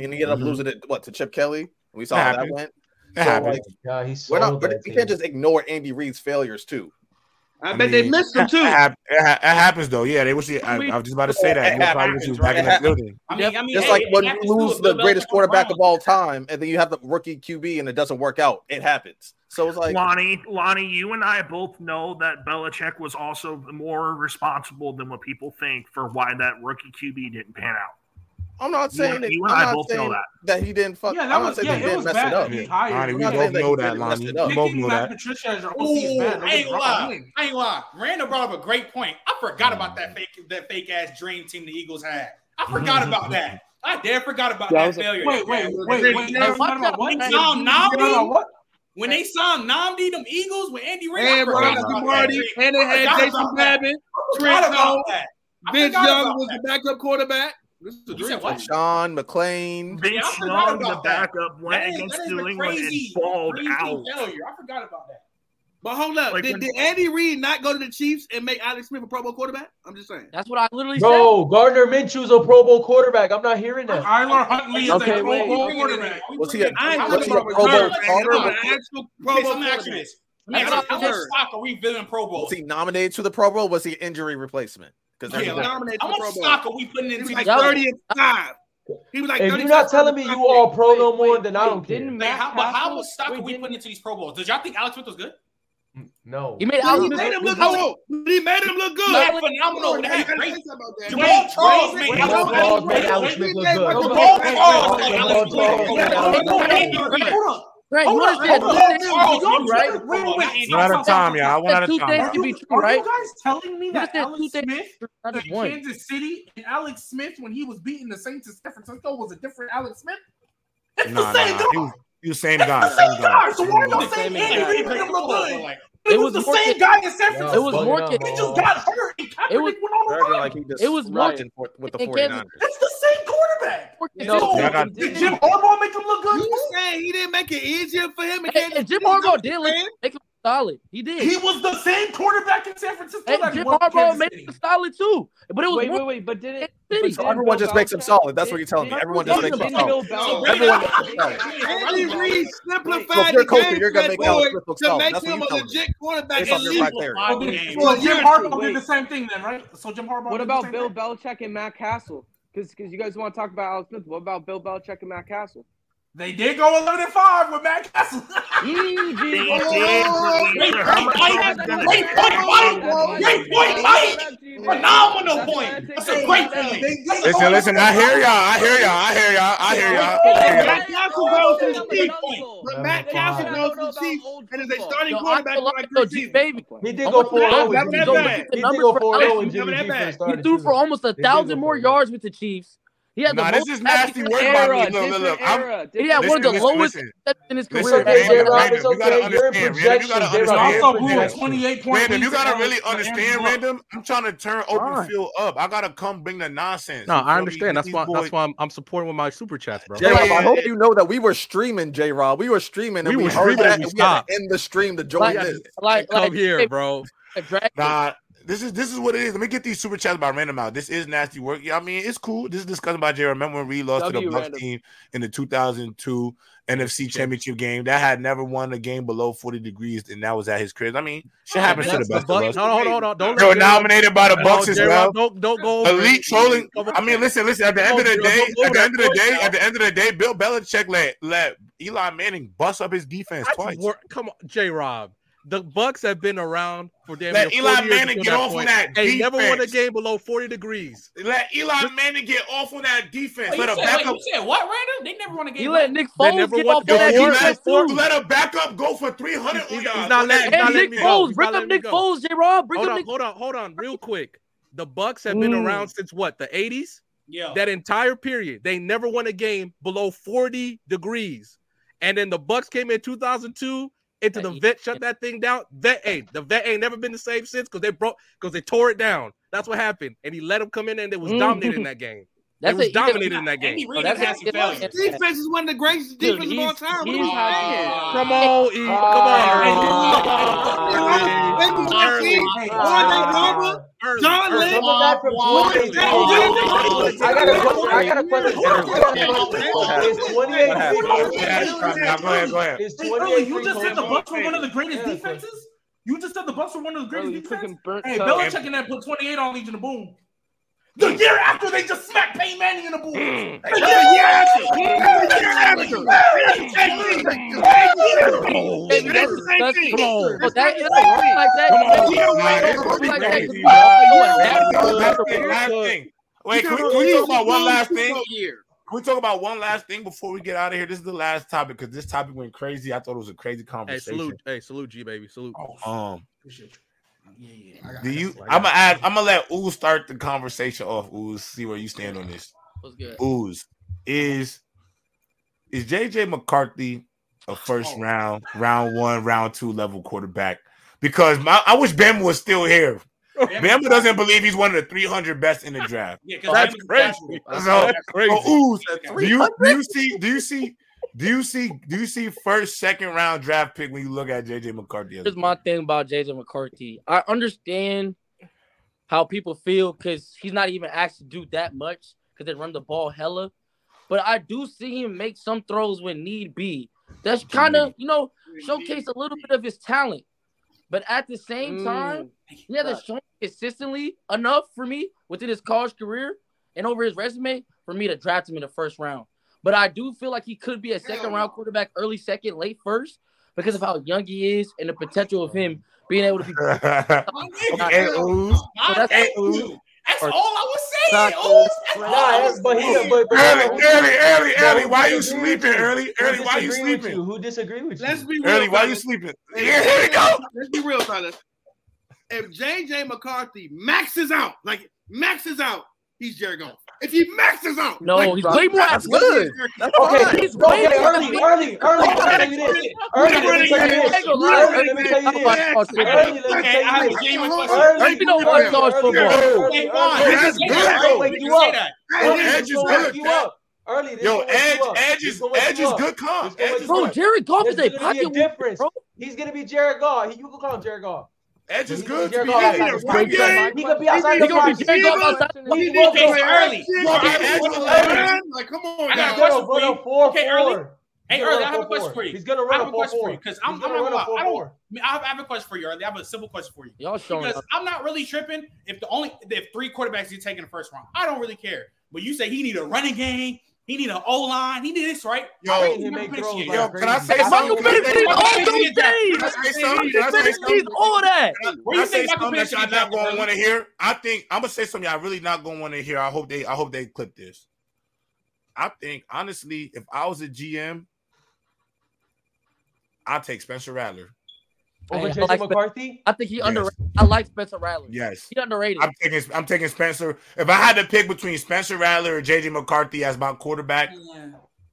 and he ended up mm-hmm. losing it what to Chip Kelly. We saw how that went. So, happened. like, yeah, we're not, but we can't just ignore Andy Reid's failures too. I, I bet mean, they missed him too. It, ha- it, happens though. Yeah, they wish. He, I, I, was just about to say that. It probably was back in that building. I mean, I mean, it's hey, like when you lose the greatest quarterback of all time, and then you have the rookie QB, and it doesn't work out. It happens. So it's like Lonnie, Lonnie, you and I both know that Belichick was also more responsible than what people think for why that rookie QB didn't pan out. I'm not saying that. I'm I saying that. That he didn't fuck. Yeah, that was, yeah, it was bad. It up. He hired. We both know that, Lonnie. We both know that. Patricia as your OC is bad. I ain't lie. I ain't lie. Randall brought up a great point. I forgot about that mm. fake that fake ass dream team the Eagles had. I forgot about that. I damn forgot about that, that failure. Wait, wait, wait, wait. wait. Now, what? When they signed Nnamdi, when they signed Nnamdi, them Eagles with Andy Reid, and Marty, and they had Jason Babin, Trent Vince Young was the backup quarterback. This is a dream. Like Sean McClain. Ben yeah, Strong, the backup, that. went that against is, New England crazy, and balled out. Failure. I forgot about that. But hold up, like did, when, did, Andy Reid not go to the Chiefs and make Alex Smith a Pro Bowl quarterback? I'm just saying. That's what I literally no, said. No, Gardner Minshew's a Pro Bowl quarterback. I'm not hearing that. Tyler Huntley is okay, a Pro Bowl quarterback. What's he a, What's he a Pro Bowl quarterback? I'm actually this. Yeah, stock are we bidding Pro Bowl? Was he nominated to the Pro Bowl? Was he injury replacement? Because yeah, nominated. How much stock are we putting into like thirty and five? He was like, if you're not telling me you all pro no more, then I don't care. Like, how, but how much stock are we putting into these Pro Bowls? Did y'all think Alex Smith was good? Mm, no, he made, well, he made him look good. He made him look good. Not phenomenal. Had great. Jamaal Charles made Alex Smith look good. Jamaal Charles made Alex Smith look good. Right. Hold on, hold on, hold on, right? One at a time, y'all. One at a time. Are you, guys telling me that Alex Smith in Kansas City and Alex Smith, when he was beating the Saints in San Francisco, was a different Alex Smith? It's the same dude. You same guy. Same guy. So why y'all saying Andy Reid LeBron? It, was, was the same guy in San Francisco. It was more. He just got hurt. And Kaepernick it was went on the run. Like he just it was more with the 49ers. It's the same quarterback. You no, know, so, did Jim Harbaugh make him look good? You saying he didn't make it easier for him? And Jim Harbaugh did look, make solid. He did. He was the same quarterback in San Francisco. And that Jim Harbaugh made him solid too. But it was wait, wait, wait. But did it? But so everyone just makes him solid. That's what you're telling me. Everyone just makes him solid. Everyone. Andy Reid simplified the game you're gonna make to make him a legit quarterback and leave. Well, Jim Harbaugh did the same thing then, right? So Jim Harbaugh. What about Bill Belichick and Matt Cassel? Because because you guys want to talk about Alex Smith. What about Bill Belichick and Matt Cassel? They did go 11 and 5 with Matt Cassel. they Phenomenal point. That's a great point. Listen, listen. I hear y'all. I hear y'all. I hear y'all. I hear y'all. Matt Cassel goes to the Steve point. Matt Cassel goes to the Steve and is a starting quarterback like G baby. He did go 4-0. He did go 4-0. He threw for almost a thousand more yards with the Chiefs. He had nah, the this is nasty work era, by me. Era, he had one of the listen, lowest listen, in his career. Listen, Random, okay. you gotta understand, Random. You gotta understand. Also, who 28 you gotta really understand, Random. I'm trying to turn open right. field up. I gotta come bring the nonsense. No, I understand. That's why. That's why I'm, I'm supporting with my super chats, bro. J Rob, I hope you know that we were streaming. J Rob, we were streaming. We were streaming. We in the stream to join this. Come here, bro. Nah, this is this is what it is. Let me get these super chats by random out. This is nasty work. Yeah, I mean it's cool. This is discussed by Jay. Remember when we lost w to the Bucs team in the 2002 NFC Championship game? That had never won a game below 40 degrees, and that was at his crib. I mean, shit happens to the best the of us. No, no, hold on, don't. You were nominated by the Bucs as well. Don't, don't go elite trolling. I mean, listen, listen. At the end of the day, at the end of the day, at the end of the day, Bill Belichick let let Eli Manning bust up his defense twice. Come on, J. Rob. The Bucs have been around for damn Let Eli Manning get off on that They never won a game below 40 degrees. Let Eli Manning get off on that defense. Wait, Let a said, backup. you said what, Randall? They never won a game. You let Nick Foles never get off the on that defense Let, let a backup go for 300 He's, on he's yards. not letting, he's not And letting Nick me go. Foles, bring not up Nick. Foles, J. Rob. Bring Hold up on, Nick. hold on, hold on, real quick. The Bucs have been Mm. around since what? The 80s? Yeah. That entire period, they never won a game below 40 degrees. And then the Bucs came in 2002 into the vet shut that thing down. Vet, hey, the vet ain't never been the same since because they broke because they tore it down. That's what happened. And he let them come in and they was Mhm. dominating that game. That's they was a- dominating in that game. Andy Oh, Reid that's has a- some failures. Defense is one of the greatest Dude, defenses of all he's- time. What he's are you had- saying? Come on, E. Come on. Maybe Early. Or they Barber, early. John early. Lynn- Coming from 28 I got a question. I got a question. I got a question. Is 28 Now, go ahead, go. Is Hey, 28 early, you just said the Cole Bucs were one of the greatest defenses. You just said the Bucs were one of the greatest Early, defenses. Hey, toast. Belichick and that put 28 on Legion of Boom. The year after they just smacked Peyton Manning in the boom. Mm. The year after. The year after. Baby, that's disgusting. Come on. But that is like that. Come on. You don't Nah, like this that. is Like that. crazy, could be bro. all you Last thing, last thing. Wait, can we, can we talk about one last thing? Can we talk about one last thing before we get out of here? This is the last topic because this topic went crazy. I thought it was a crazy conversation. Hey, salute. Hey, salute, G baby. Salute. Um, Appreciate you. Yeah, yeah. I got- do I you? got- I'm gonna add. I'm gonna let Ooze start the conversation off. Ooze, see where you stand on this. What's good? Ooze is is JJ McCarthy a first oh. round, round one, round two level quarterback? Because my, I wish Ben was still here. Bama doesn't believe he's one of the 300 best in the draft. Yeah, 'cause That's Bama's crazy. casual. So, That's crazy. so Ooze, do you do you see do you see do you see do you see first second round draft pick when you look at JJ McCarthy? as a Here's my thing about JJ McCarthy. I understand how people feel because he's not even asked to do that much because they run the ball hella. But I do see him make some throws when need be. That's kind of, you know, showcase a little bit of his talent. But at the same time, he hasn't shown consistently enough for me within his college career and over his resume for me to draft him in the first round. But I do feel like he could be a second round quarterback, early second, late first, because of how young he is and the potential of him being able to be. okay, Ooze. So that's- Hey, Ooze. That's all I was saying. Not- Oh, that's I Nah, was but he, but, but Early, early, early, No, early. Why you sleeping? Early, early. Why you sleeping? you? Who disagree with you? Let's be real. Early, why you sleeping? Hey, Yeah, here we go. Let's be real, fellas. If JJ McCarthy maxes out, like maxes out, he's Jared Goff. If he maxes out, No, like, he's way more that's good. That's Okay, fine. He's okay, way more early, athletic. early, early. Let me tell you this. Early, let me tell you this. Early, let me tell you this. Early, let me Okay, I have tell a you this. genuine question. Early, You know what college early, football. early, Hey, early, Vaughn, early. you That's can say good, that. though. You Wake can you say up. that. Early, Edge this is gonna good. wake you up. Early, this Yo, gonna wake Edge, you up. Edge This is gonna wake Edge you is up. good comp. This gonna Edge wake is you Bro, up. Jared Goff is There's a gonna be pocket a watcher, difference. bro. He's gonna be Jared Goff. You can call him Jared Goff. Edge is good. can To be be Jared honest. Goff. Run game. He could be outside He the gonna be pocket. Jared Goff outside. He He was Okay, early. Yeah, So I Okay, have a Edge question is for you. man. Like, come on, I got a question gonna for you. four Okay, early. Hey, early, I have a question for you. He's gonna I run have a a question for you because I'm, I'm gonna not run gonna lie. I don't. I mean, I have, a question for you early. I have a simple question for you. Y'all showing Because. I'm not really tripping if the only if three quarterbacks you take in the first round. I don't really care. But you say he need a running game, he need an O line, he need this, right? Yo, I he make throws appreciate like Yo, can I say crazy. something? Michael Can I Penix all those things. Can I say something? Can I say something? needs all that. Where Can I say something that Penix y'all not gonna want to hear? I think I'm gonna say something y'all really not gonna want to hear. I hope they I hope they clip this. I think honestly, if I was a GM, I'd take Spencer Rattler. Over Hey, JJ like Spen- McCarthy. I think he Yes. underrated. I like Spencer Rattler. Yes. He underrated. I'm taking I'm taking Spencer. If I had to pick between Spencer Rattler or JJ McCarthy as my quarterback,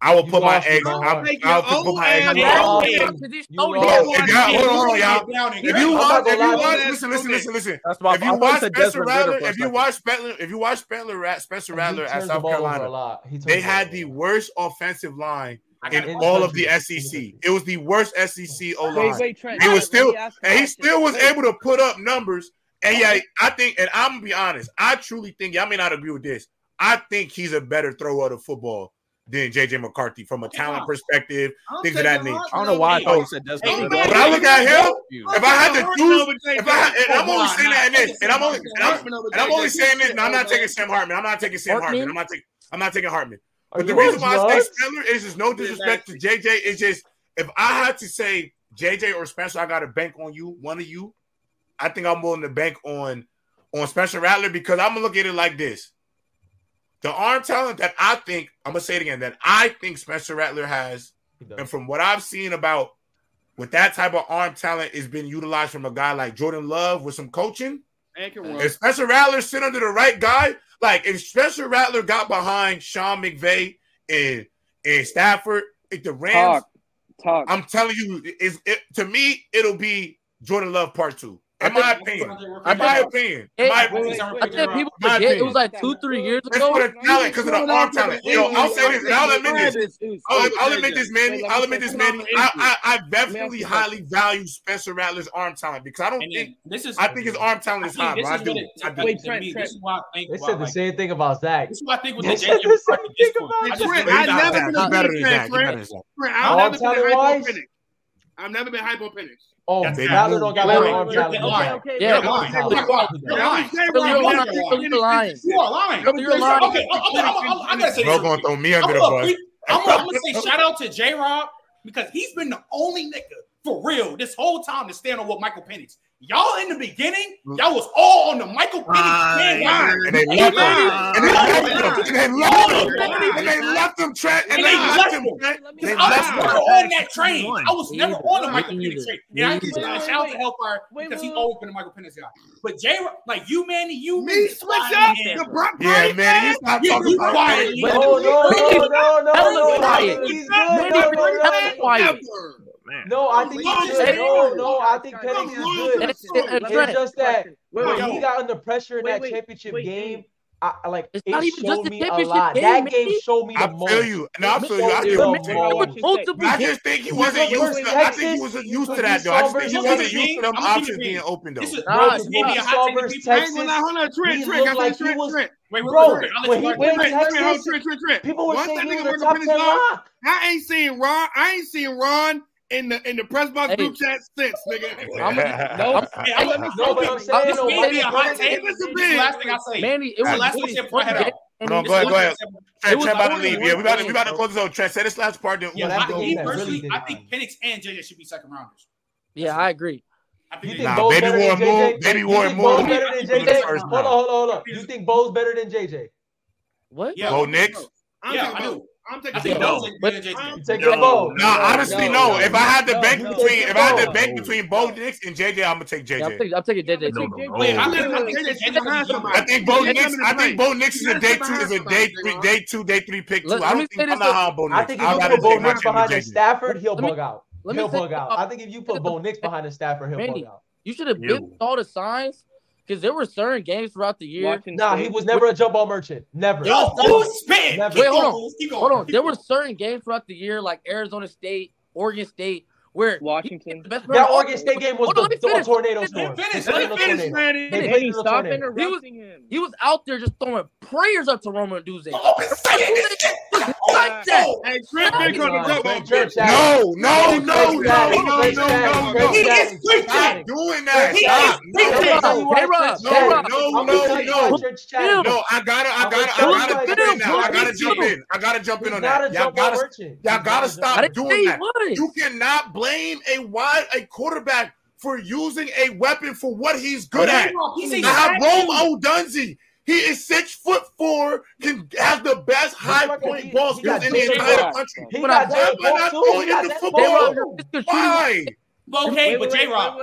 I will You put my lost, eggs. I'll, I'll put my eggs. ass in You the out. lost. basket. Yeah, 'cause he's You so Bro, lost. if y'all, hold on, y'all. If you I'm watch, if you watch, listen, listen, listen, listen. If you watch Spencer Rattler, if you watch Spencer, if you watch Spencer, Ra- Spencer Rattler at South ball a Carolina, lot. They had the worst offensive line I in got a In all of the. SEC. It was the worst SEC O Wait, line. wait, He was still, me ask a and he still was able to put up numbers. And yeah, I think, and I'm gonna be honest, I truly think y'all may not agree with this. I think he's a better thrower of the football than JJ McCarthy from a talent perspective, I'm things of that taking nature. I don't know why I over thought you JJ. said Hey, Desmond Ridder. When I look at him, if I had to Hart choose, if I and I'm only saying that in this, and I'm only and I'm, and I'm only saying this, and I'm not taking Sam Hartman. I'm not taking Sam Hartman. Hartman? I'm not taking I'm not taking Hartman. But the reason why I say? Spiller is just no disrespect to JJ. It's just if I had to say JJ or Spencer, I got to bank on you, one of you. I think I'm willing to bank on on Spencer Rattler because I'm gonna look at it like this. The arm talent that I think, I'm gonna say it again, that I think Spencer Rattler has, and from what I've seen about with that type of arm talent is being utilized from a guy like Jordan Love with some coaching. And can run. If Spencer Rattler sit under the right guy, like if Spencer Rattler got behind Sean McVay and and Stafford, if the Rams, Talk. Talk. I'm telling you, is it to me, it'll be Jordan Love part two. In my opinion, in my opinion, in my opinion, I think people forget it was like two, three years ago. It's for the talent because of the arm talent. Yo, I'll say this, I'll admit this. I'll, admit this, man. I'll admit this, man. I, definitely highly value Spencer Rattler's arm talent because I don't think this is. I think his arm talent is high. I do. I do. They said the same thing about Zach. This is what I think with the J. I've never been a Trent. I've never been hype on Penix. Oh, now they don't got Larry, lying. Okay, yeah, you're lying. You're lying. You're lying. You're lying. You're lying. You're lying. You're lying. Okay, I gotta say, you're gonna throw me under the bus. I'm gonna say shout out to J Rob because he's been the only nigga for real this whole time to stand on what Michael Penix. Y'all in the beginning, y'all was all on the Michael Penny line. line. And they left him. They left him. And they left him. And they left him, And they left him. They. I was never on that train. I was never on the Michael Penny train. And I shout out to Hellfire because he's always been a Michael Penny guy. But Jay, like you, Manny, you me switch up. The Brock Yeah, man, you stop talking about quiet. No, no, no, no, no, no, quiet. He's good. no man. No, I think he's good. No, no, I think Pettis is good. That's, it's just that when he got under pressure in that championship game. I, like it's it even just the championship. Game, that game showed me the I most. Feel you, no, I feel you. I, feel you. I just think he wasn't used to. I think he wasn't used to that though. I just think he wasn't used to them options being open though. This is nah, this maybe a hot take. Texas, hold on, Trent, Trent, I got Trent, Trent. Wait, wait, bro, wait, wait, wait, wait, wait, wait, wait, Trent, Trent, Trent. People were Once saying that nigga work up in his lock. I ain't seeing Ron. I ain't seeing Ron in the in the press box hey. group chat since, nigga. I'm, no, I'm, hey, I'm, I'm, no, I'm saying, this may be a hot take. This is the last thing I say. Manny, it was last thing. No, go ahead, go ahead. Trent, Trent about to leave. Yeah, we about to we about to close this out. Trent. Say this last part. Then, yeah, I, me personally, I think Penix and JJ should be second rounders. Yeah, I agree. I think nah, baby Warren move. Baby Warren move. Hold on, hold on, hold on. You think Bo's better than JJ? What? Yeah, Bo Nix. Yeah, I do. I'm taking. No. No, both. No, honestly, no. If I had to no, bank between, if I had to bank between Bo Nix and JJ, I'm gonna take JJ. Yeah, I'm, taking, I'm taking JJ. No, no, Wait, I'm JJ. I think Bo Nix. I think Bo Nix is a day two, is a day three, day two, day three pick two. I don't think I'm not high on Bo Nix. I think if you put Bo Nix behind Stafford, he'll bug out. He'll bug out. I think if you put Bo Nix behind Stafford, he'll bug out. You should have been all the signs because there were certain games throughout the year. Washington nah, State. he was never a jump ball merchant. Never. Yo, spin! Wait, hold on. Hold on. There were certain games throughout the year, like Arizona State, Oregon State, where Washington. The best that Oregon State game was the, on, tornado storm. Finish, let me finish. They Stop interrupting he was, him. He was out there just throwing prayers up to Rome Odunze. Oh, punch that. Hey, Chris been coming to talk No! No! No, no, no, no, no, no, no, no. He is preaching. Doing that. He is preaching. Hey, Rob. No, no, no, no. No, I gotta, I gotta, I gotta jump in now. I gotta jump in. I gotta jump in on that. Y'all gotta, y'all gotta stop doing that. You cannot blame a wide a quarterback for using a weapon for what he's good at. He's Rome Odunze. He is six foot four, can has the best high point he, ball skills in the entire country. He but I'm not throwing him the football. Why? Okay, but J Rock.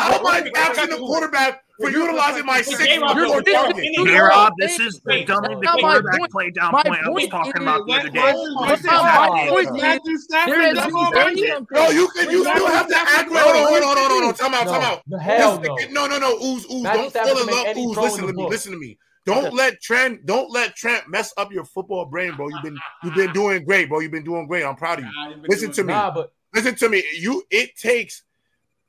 How am I catching the quarterback for utilizing my six foot J Rob, this is the dumbing the quarterback play down point I was talking about the other day. This is not No, you can you still have to act right. Hold on, hold on, hold on. Time out, time out. No, no, no. Ooze, ooze. Don't fall in love, ooze. Listen to me, listen to me. Don't let Trent don't let Trent mess up your football brain, bro. You've been you've been doing great, bro. You've been doing great. I'm proud of you. Nah, Listen to me. Nah, but- Listen to me. You it takes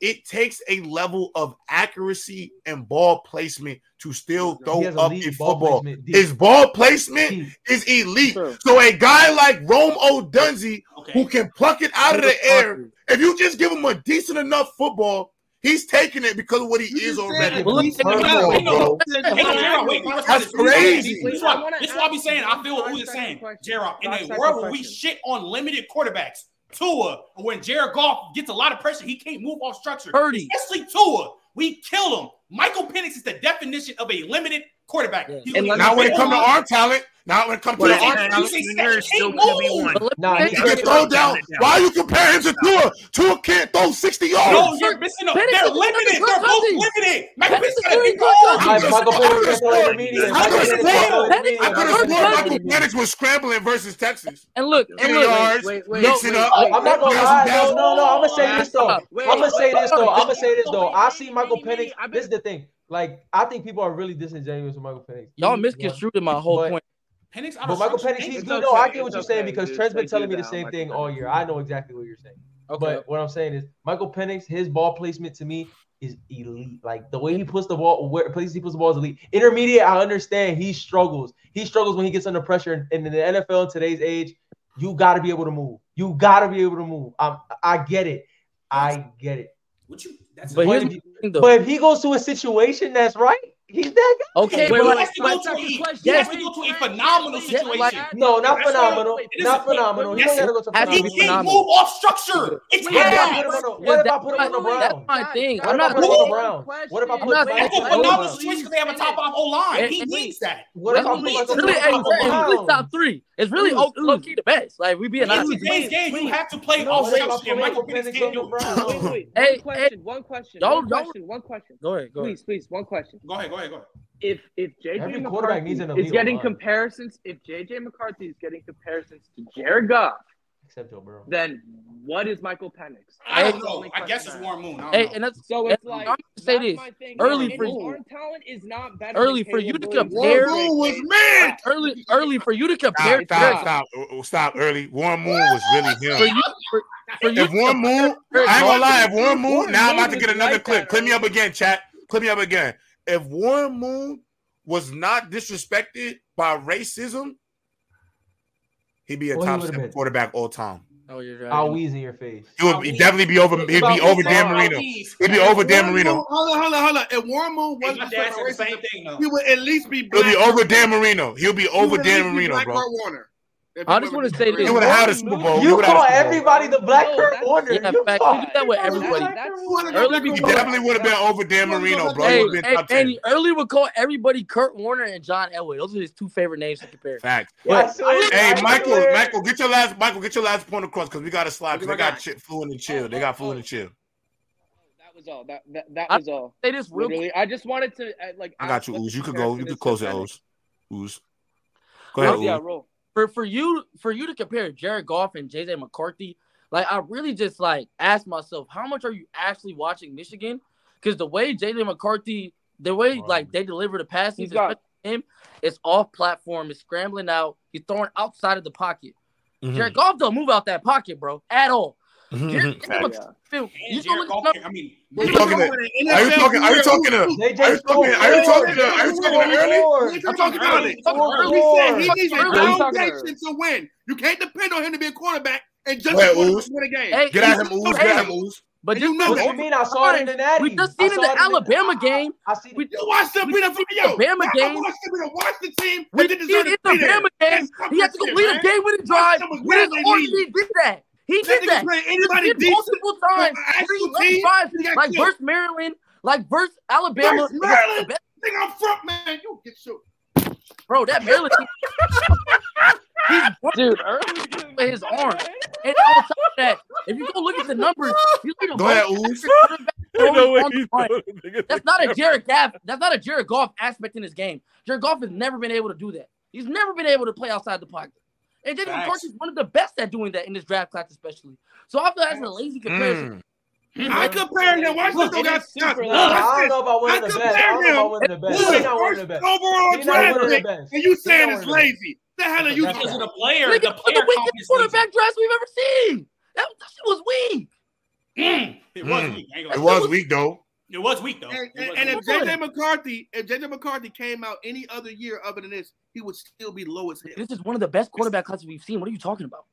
it takes a level of accuracy and ball placement to still throw up in football. Placement. His ball placement is elite. Sure. So a guy like Rome Odunze, okay. who can pluck it out he of the air, if you just give him a decent enough football, he's taking it because of what he is already. Well, He's at the hurt guy. ball, Hey, no, bro. Hey, no, J-Rock, wait, wait, That's wait, crazy. This is I why, wanna this is why I be saying I feel what Doc Uzi is second saying. question. In a world where we shit on limited quarterbacks, Tua, or when Jared Goff gets a lot of pressure, he can't move off structure. Purdy. Especially Tua. We kill him. Michael Penix is the definition of a limited quarterback. Yeah. And now when it comes to our talent, now when it comes well, to our talent, there's still gonna be one. No, he can throw down. Why are you comparing him to Tua? Tua can't throw 60 yards. No, you're missing them. They're limited. They're both limited. Michael Penix gonna be gone. I could have sworn Michael Penix was scrambling versus Texas. And look, and look, yards, mixing up. I'm not gonna lie. No, no, no. I'm gonna say this though. I'm gonna say this though. I'm gonna say this though. I see Michael Penix. This is the thing like I think people are really disingenuous with Michael Penix. Y'all misconstrued my whole but, point. Penix, but Michael Penix, he's good. Okay, no, I get what you're okay, saying because Trent's been telling me the same thing all year. I know exactly what you're saying. Okay. But what I'm saying is Michael Penix, his ball placement to me is elite. Like the way he puts the ball, where places he puts the ball is elite. Intermediate, I understand he struggles. He struggles when he gets under pressure. And in the NFL in today's age, you got to be able to move. You got to be able to move. i I get it. I get it. What you that's but, but if he goes to a situation that's right, He's that guy. Okay, wait, wait, wait, he, has to, to, he, he to go to a phenomenal situation. Like, no, not phenomenal. Not phenomenal. he got to go to phenomenal. He can't move off structure. It's yeah. What if I put him on LeBron? That's my thing. I'm not putting LeBron. What if I put LeBron? That's a phenomenal situation because they have a top five O line. He needs that. What if I put Really? Top three. It's really low key the best. Like we being honest. In today's game, you have to play off structure. Michael Penix can't do it. Hey. One question. One question. One question. Go ahead. Go ahead. Please, please. One question. Go ahead. Go ahead ahead, go ahead. If if JJ Every McCarthy is elite, getting line. comparisons, if JJ McCarthy is getting comparisons to Jared Goff, except Joe Burrow, then what is Michael Penix? I don't know. I guess it's Warren Moon. hey, know. and that's so it's like I'm say this early for you. talent is not better. Early for you to compare. Warren Moon was man. Early, early for you to compare. Stop, stop, stop, uh, uh, stop. Early Warren Moon was really him. For you, for, for you if Warren Moon, I ain't gonna lie. If Warren Moon, now I'm about to get another clip. Clip me up again, chat. Clip me up again if Warren Moon was not disrespected by racism, he'd be a well, top seven been. quarterback all time. Oh, you're right. I'll wheeze in your face. He would definitely be over. He'd be over Dan Marino. He'd be over Dan Marino. Hold on, hold on, hold on. If Warren Moon was the same thing, though. he would at least be. Black. He'll be over Dan Marino. He'll be over Dan Marino, bro. Warner. I just want to say this. You would have had a Super Bowl. You, you call everybody the Black no, Warner. Yeah, you fact, you do that with everybody. Early you definitely would have been over Dan Marino, bro. Hey, hey, early would call everybody Kurt Warner and John Elway. Those are his two favorite names to compare. Fact. But, hey, Michael, Michael, get your last, Michael, get your last point across because we got to slide they got shit flu and chill. They got flu and chill was all. That that, that was all. They just really. I just wanted to uh, like. I got you, Ooze. You could go. You could close it, Ooze. Ooze. Go ahead. Ooze. Yeah, roll for for you for you to compare Jared Goff and JJ McCarthy, like I really just like ask myself, how much are you actually watching Michigan? Because the way JJ McCarthy, the way right. like they deliver the passes, got- him, it's off platform, it's scrambling out, he's throwing outside of the pocket. Mm-hmm. Jared Goff don't move out that pocket, bro, at all. Mm-hmm. Jared Are you talking? To, are you talking? Are you talking to? Are you talking? Are you talking to? Are you talking to early? I'm talking about it. We said he needs a foundation to win. You can't depend on him to be a quarterback and just win a game. Get at him, Ooze. Get at him, Ooze. But you know what I mean? I saw it in the We just seen it in the Alabama game. I, see we, You watched the Alabama game. Alabama game. I watched the, watched the team. We did in the Alabama game. He had to complete a game winning drive. Where the Oregon did that? He did that. that. Anybody he did multiple times. Three, team, five, like killed. versus Maryland, like versus Alabama. Versus Maryland. Think I'm from man. You get shoot. Bro, that Maryland. He's dude with his arm. And on top of that, if you go look at the numbers, you look at go ahead, quarterback That's not a Jared Goff. That's not a Jared Goff aspect in his game. Jared Goff has never been able to do that. He's never been able to play outside the pocket. And David Facts. McCarthy's one of the best at doing that in this draft class, especially. So I feel that's a lazy comparison. Mm. Mm-hmm. I compare him. Watch Look, this. Got stuck. Look, I don't know about winning the best. I don't know about the best. Look, first the best. overall draft pick, and you saying it's lazy. The hell are you? Because of the player, Nigga, the player the weakest quarterback draft we've ever seen. That, that shit was weak. Mm. It was mm. weak. It was weak though. It was weak though. And, and, and if JJ McCarthy, if JJ McCarthy came out any other year other than this, he would still be low as hell. This is one of the best quarterback classes we've seen. What are you talking about?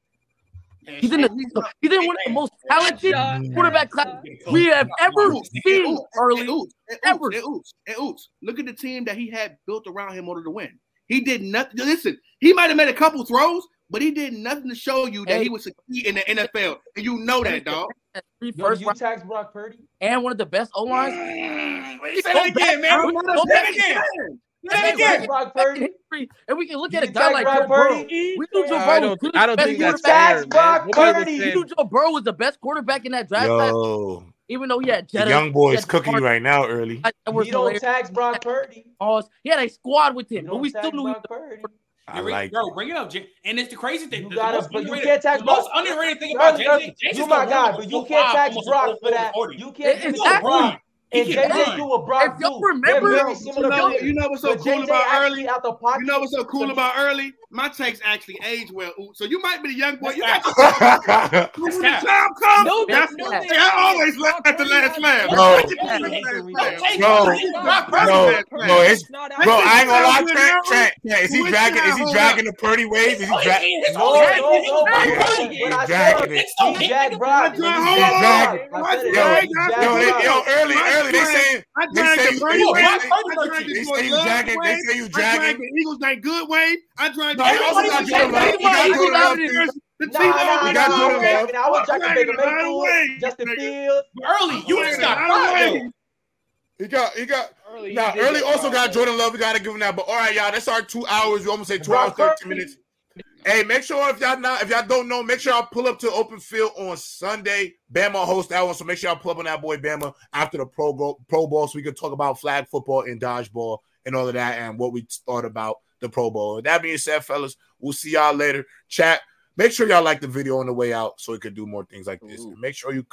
He's in the he's, he's in one of the most talented quarterback classes we have ever seen. Early, ever. Look at the team that he had built around him in order to win. He did nothing. Listen, he might have made a couple throws, but he did nothing to show you that he would succeed in the NFL. And you know that, dog. Three Yo, you tax Brock Purdy? and one of the best O lines. Say that again, man. Go Say back- that again. Say that again. Brock Purdy? and we can look You at a guy like Brock Joe Burrow. Purdy? We knew Joe Burrow was don't. the I don't best think that's fair. Brock was Purdy. We knew Joe Burrow was the best quarterback in that draft class. Yo, Even though he had Jetta, young boy he is had cooking Hart- right now early. that You don't hilarious. tax Brock Purdy. Pause. He had a squad with him, but we still tax knew he Brock Purdy. I Bring- like bro, bring it up, Jay. And it's the crazy thing. You gotta, most but you underrated- can't tax the most underrated thing about Early, early, Jay. Jay you just my don't guy, but you can't five, tax Brock for that. 40. You can't It- do it's what Brock accurate. He and JJ run. do what Brock If y'all do. remember- You very know, similar you know, you know what's so But cool JJ about early? out the pocket. You know what's so cool So he- about early? My takes actually age well. Ooh, So you might be the young boy. You got to when the time comes. No, that's, no, that's, no, I always laugh at the last laugh. Bro. I get the last laugh. Jay- Bro, Jay- Brock Purdy- bro, bro, it's, That's bro, I ain't gonna lie, the Trent, now. Trent, Trent, is he dragging, oh, is he dragging the Purdy wave? Is he Oh, dragging? he- No, whole no, no, his whole but body Yeah. Purdy He's is. But I dragging it. It's so he big. Brock. I But tried- he hold on. Yo, it. yo, He I jacked yo, yo, early, early, they I they dragged say, the they Yo, wave. Brock say, I Purdy. dragged the say you Love dragging, they say you I the Eagles ain't good wave. I dragged No, the he also got was Jordan Love. dragging got Mike. Jordan Love the Nah, T-Love. nah, nah, got nah. Jordan I Love. mean, I was I Jackson Baker Mayfield, Wade. Justin. Fields. Early, you just got Ryan Brock, Wade. though. He got, he got. Early, Now, he early also got. Jordan Love. We gotta give him that. But all right, y'all, that's our two hours. We almost say two hours, Brock thirteen Purdy. minutes. Hey, make sure if y'all not, if y'all don't know, make sure y'all pull up to open field on Sunday. Bama host that one, so make sure y'all pull up on that boy Bama after the Pro Bowl, Pro Bowl, so we can talk about flag football and dodgeball and all of that, and what we thought about the Pro Bowl. With that being said, fellas, we'll see y'all later. Chat. Make sure y'all like the video on the way out, so we can do more things like this. And make sure you